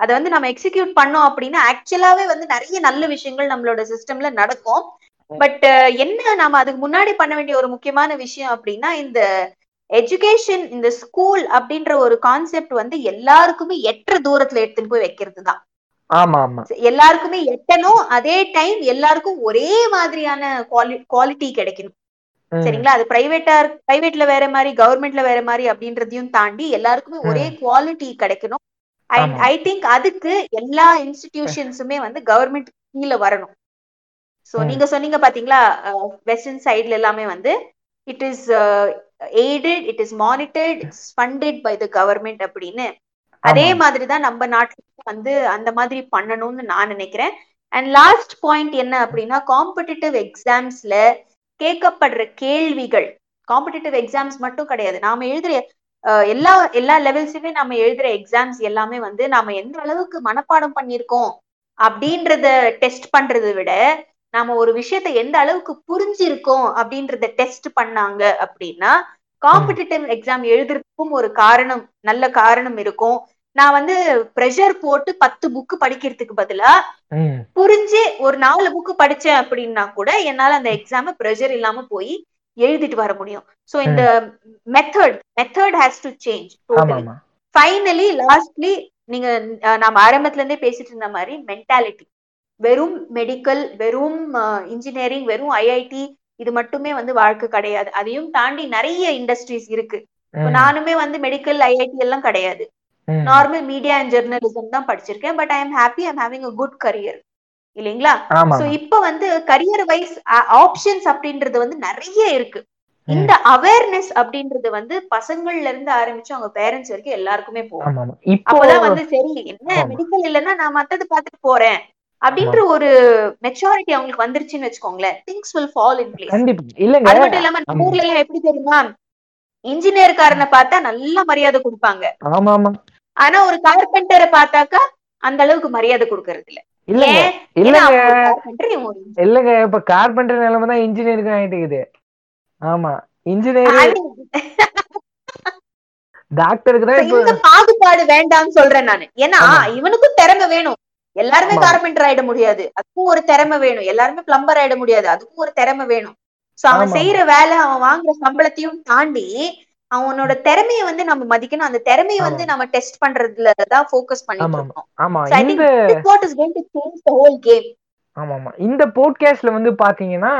அதை வந்து நம்ம எக்ஸிக்யூட் பண்ணோம் அப்படின்னா ஆக்சுவலாவே வந்து நிறைய நல்ல விஷயங்கள் நம்மளோட சிஸ்டம்ல நடக்கும். பட் என்ன நாம அதுக்கு முன்னாடி பண்ண வேண்டிய ஒரு முக்கியமான விஷயம் அப்படின்னா இந்த எஜுகேஷன் இந்த ஸ்கூல் அப்படின்ற ஒரு கான்செப்ட் வந்து எல்லாருக்குமே எட்டுற தூரத்துல எடுத்துன்னு போய் வைக்கிறது தான் ஆமா. ஆமா எல்லாருக்குமே எட்டணும். அதே டைம் எல்லாருக்கும் ஒரே மாதிரியான குவாலிட்டி கிடைக்கணும். சரிங்களா? அது பிரைவேட்டா பிரைவேட்ல வேற மாதிரி கவர்மெண்ட்ல வேற மாதிரி அப்படின்றதையும் தாண்டி எல்லாருக்குமே ஒரே குவாலிட்டி கிடைக்கணும். ஐ திங்க் அதுக்கு எல்லா இன்ஸ்டிடியூஷன்ஸுமே வந்து கவர்மெண்ட் கீழே வரணும். சோ. நீங்க சொன்னீங்க பாத்தீங்களா? வெஸ்டர்ன் சைடுல எல்லாமே வந்து it is aided it is monitored it's funded by the government அப்படின்னு. அதே. மாதிரி தான் நம்ம நாட்டுல வந்து அந்த மாதிரி பண்ணணும்னு நான் நினைக்கிறேன். அண்ட் லாஸ்ட் பாயிண்ட் என்ன அப்படின்னா காம்படிட்டிவ் எக்ஸாம்ஸ்ல கேட்கப்படுற கேள்விகள். காம்படிட்டிவ் எக்ஸாம்ஸ் மட்டும் கிடையாது. நாம எழுதுற எல்லா எல்லா லெவல்ஸுமே நம்ம எழுதுற எக்ஸாம்ஸ் எல்லாமே வந்து நாம எந்த அளவுக்கு மனப்பாடம் பண்ணியிருக்கோம் அப்படின்றத டெஸ்ட் பண்றதை விட நாம ஒரு விஷயத்த எந்த அளவுக்கு புரிஞ்சிருக்கோம் அப்படின்றத டெஸ்ட் பண்ணாங்க அப்படின்னா காம்படிட்டிவ் எக்ஸாம் எழுதுறதுக்கும் ஒரு காரணம் நல்ல காரணம் இருக்கும். நான் வந்து ப்ரெஷர் போட்டு பத்து புக்கு படிக்கிறதுக்கு பதிலா புரிஞ்சு ஒரு நாலு புக்கு படிச்சேன் அப்படின்னா கூட என்னால அந்த எக்ஸாம ப்ரெஷர் இல்லாம போய் எழுதிட்டு வர முடியும். சோ இந்த method method has to change finally lastly நீங்க நாம ஆரம்பத்துல இருந்தே பேசிட்டு இருந்த மாதிரி மென்டாலிட்டி வெறும் மெடிக்கல் வெறும் இன்ஜினியரிங் வெறும் ஐஐடி இது மட்டுமே வந்து வாழ்க்கை கிடையாது. அதையும் தாண்டி நிறைய இண்டஸ்ட்ரீஸ் இருக்கு. நானுமே வந்து மெடிக்கல் ஐஐடி எல்லாம் கிடையாது. நார்மல் மீடியா அண்ட் ஜெர்னலிசம் தான் படிச்சிருக்கேன். But I am happy I'm having a good career இல்லைங்களா? சோ இப்ப வந்து கரியர் வைஸ் ஆப்ஷன்ஸ் அப்படின்றது வந்து நிறைய இருக்கு. இந்த அவேர்னஸ் அப்படின்றது வந்து பசங்கள்ல இருந்து ஆரம்பிச்சு அவங்க பேரண்ட்ஸ் வரைக்கும் எல்லாருக்குமே போகும். அப்பதான் வந்து சரி என்ன. மெடிக்கல் இல்லைன்னா நான் மத்தது பார்த்துட்டு போறேன் அப்படின்ற ஒரு மெச்சூரிட்டி அவங்களுக்கு வந்துருச்சுன்னு வச்சுக்கோங்களேன். Things will fall in place இல்லங்க. அது மட்டும் இல்லாம நம்ம. ஊர்ல எல்லாம் எப்படி தெரியுமா? இன்ஜினியர்காரனை பார்த்தா நல்ல மரியாதை கொடுப்பாங்க. ஆமா ஆமா ஆனா ஒரு கார்பெண்டரை பார்த்தாக்கா அந்த அளவுக்கு மரியாதை கொடுக்கறது இல்ல இல்லங்க. இல்லங்க. இல்லங்க. இப்ப கார்பெண்டர் நிலைமை தான் இன்ஜினியருக்கு ஆயிட்டு இருக்குது. ஆமா. இன்ஜினியர் டாக்டருக்கு தான் பாகுபாடு வேண்டாம்னு சொல்றேன் நானு. ஏன்னா. இவனுக்கும் திறமை வேணும். எல்லாருமே. கார்பெண்டர் ஆயிட முடியாது. அதுக்கும் ஒரு திறமை வேணும். எல்லாருமே பிளம்பர் ஆயிட முடியாது. அதுக்கும் ஒரு திறமை வேணும். சோ அவன். செய்யற வேலை அவன் வாங்குற சம்பளத்தையும் தாண்டி அவனோட திறமையை வந்து நம்ம மதிக்கணும். அந்த திறமையை. வந்து நம்ம டெஸ்ட் பண்றதுல தான் ஃபோக்கஸ் பண்ணிட்டு ஆமா. இருக்கோம். ஆமா. இந்த ஆமா ஆமா. இந்த போட்காஸ்ட்ல வந்து பாத்தீங்கன்னா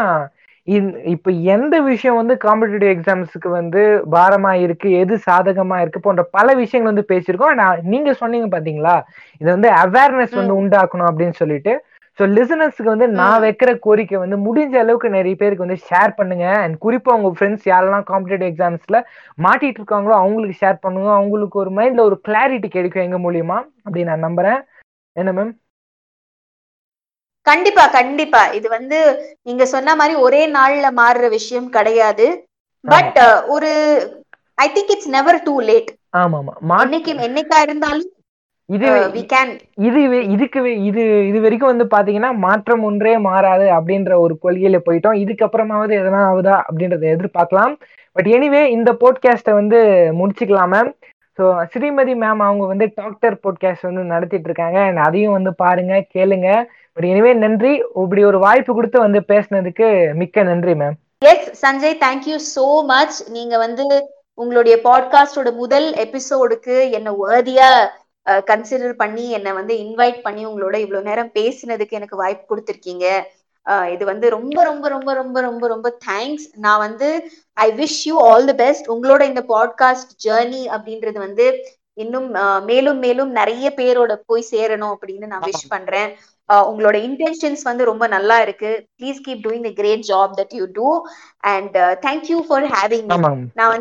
இப்ப எந்த விஷயம் வந்து காம்படிட்டிவ் எக்ஸாம்ஸ்க்கு வந்து பாரமா இருக்கு எது சாதகமா இருக்கு போன்ற பல விஷயங்கள் வந்து பேசியிருக்கோம். நான் நீங்க சொன்னீங்க பாத்தீங்களா? இதை வந்து அவேர்னஸ் வந்து உண்டாக்கணும் அப்படின்னு சொல்லிட்டு ஸோ லிசனர்ஸ்க்கு வந்து நான். வைக்கிற கோரிக்கை வந்து முடிஞ்ச அளவுக்கு நிறைய பேருக்கு வந்து ஷேர் பண்ணுங்க. அண்ட் குறிப்பா உங்க ஃப்ரெண்ட்ஸ் யாரெல்லாம் காம்படிட்டிவ் எக்ஸாம்ஸ்ல மாட்டிட்டு இருக்காங்களோ அவங்களுக்கு ஷேர் பண்ணுங்க. அவங்களுக்கு ஒரு மைண்ட்ல ஒரு கிளாரிட்டி கிடைக்கும் எங்க மூலியமா அப்படி நான் நம்புறேன். என்ன மேம் கண்டிப்பா கண்டிப்பா. இது வந்து நீங்க சொன்ன மாதிரி ஒரே நாள்ல மாறுற விஷயம் கிடையாது. பட் ஒரு I think it's never too late ஆமா ஆமா என்னைக்கு என்னைக்கா இருந்தாலும் இது கேன் இது இதுக்கு இது இது வரைக்கும் வந்து பாத்தீங்கன்னா மாற்றம் ஒன்றே மாறாது அப்படின்ற ஒரு கொள்கையில போயிட்டோம். இதுக்கப்புறமாவது எதனா ஆகுதா அப்படின்றத எதிர்பார்க்கலாம். பட் எனிவே இந்த போட்காஸ்ட்டை வந்து முடிச்சுக்கலாம் மேம் ஸோ ஸ்ரீமதி மேம் அவங்க வந்து டாக்டர் போட்காஸ்ட் வந்து நடத்திட்டு இருக்காங்க. அதையும் வந்து பாருங்க கேளுங்க. பட் எனிவே நன்றி. இப்படி ஒரு வாய்ப்பு கொடுத்து வந்து பேசுனதுக்கு மிக்க நன்றி ma'am yes Sanjay thank you so much நீங்க வந்து உங்களுடைய பாட்காஸ்டோட முதல் எபிசோடுக்கு என்ன வேர்தியா கன்சிடர் பண்ணி என்னை வந்து இன்வைட் பண்ணி உங்களோட இவ்வளவு நேரம் பேசினதுக்கு எனக்கு வாய்ப்பு கொடுத்துருக்கீங்க. இது வந்து ரொம்ப ரொம்ப ரொம்ப ரொம்ப ரொம்ப ரொம்ப தேங்க்ஸ் நான் வந்து I wish you all the best உங்களோட இந்த பாட்காஸ்ட் ஜேர்னி அப்படின்றது வந்து இன்னும் மேலும் மேலும் நிறைய பேரோட போய் சேரணும் அப்படின்னு நான் விஷ் பண்றேன். உங்களோட இன்டென்ஷன்ஸ் வந்து ரொம்ப நல்லா இருக்கு. Please keep doing the great job that you do and thank you for having நான்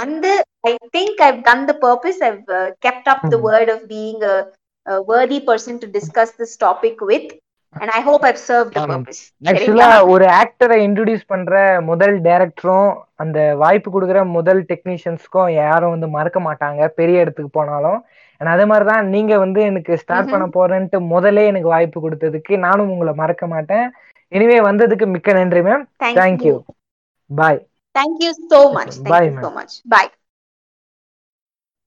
வந்து அஹ், வந்து I think I've done the purpose I've kept up the hmm. Word of being worthy person to discuss this topic with and i hope i've served the ஆமாம். purpose. ஆக்சுவலா ஒரு ஆக்டரை இன்ட்ரடியூஸ் பண்ற முதல் டைரக்டரும் அந்த வாய்ப்பு கொடுக்குற முதல் டெக்னீஷியன்ஸ்க்கும் யாரும் வந்து மறக்க மாட்டாங்க பெரிய இடத்துக்கு போனாலும். அதே மாதிரிதான் நீங்க வந்து எனக்கு ஸ்டார்ட் பண்ண போறேன்ட்டு முதல்ல எனக்கு வாய்ப்பு கொடுத்ததுக்கு நானும் உங்களை மறக்க மாட்டேன். எனிவே வந்ததுக்கு மிக்க நன்றி ma'am thank you bye thank you so much. thank Bye, you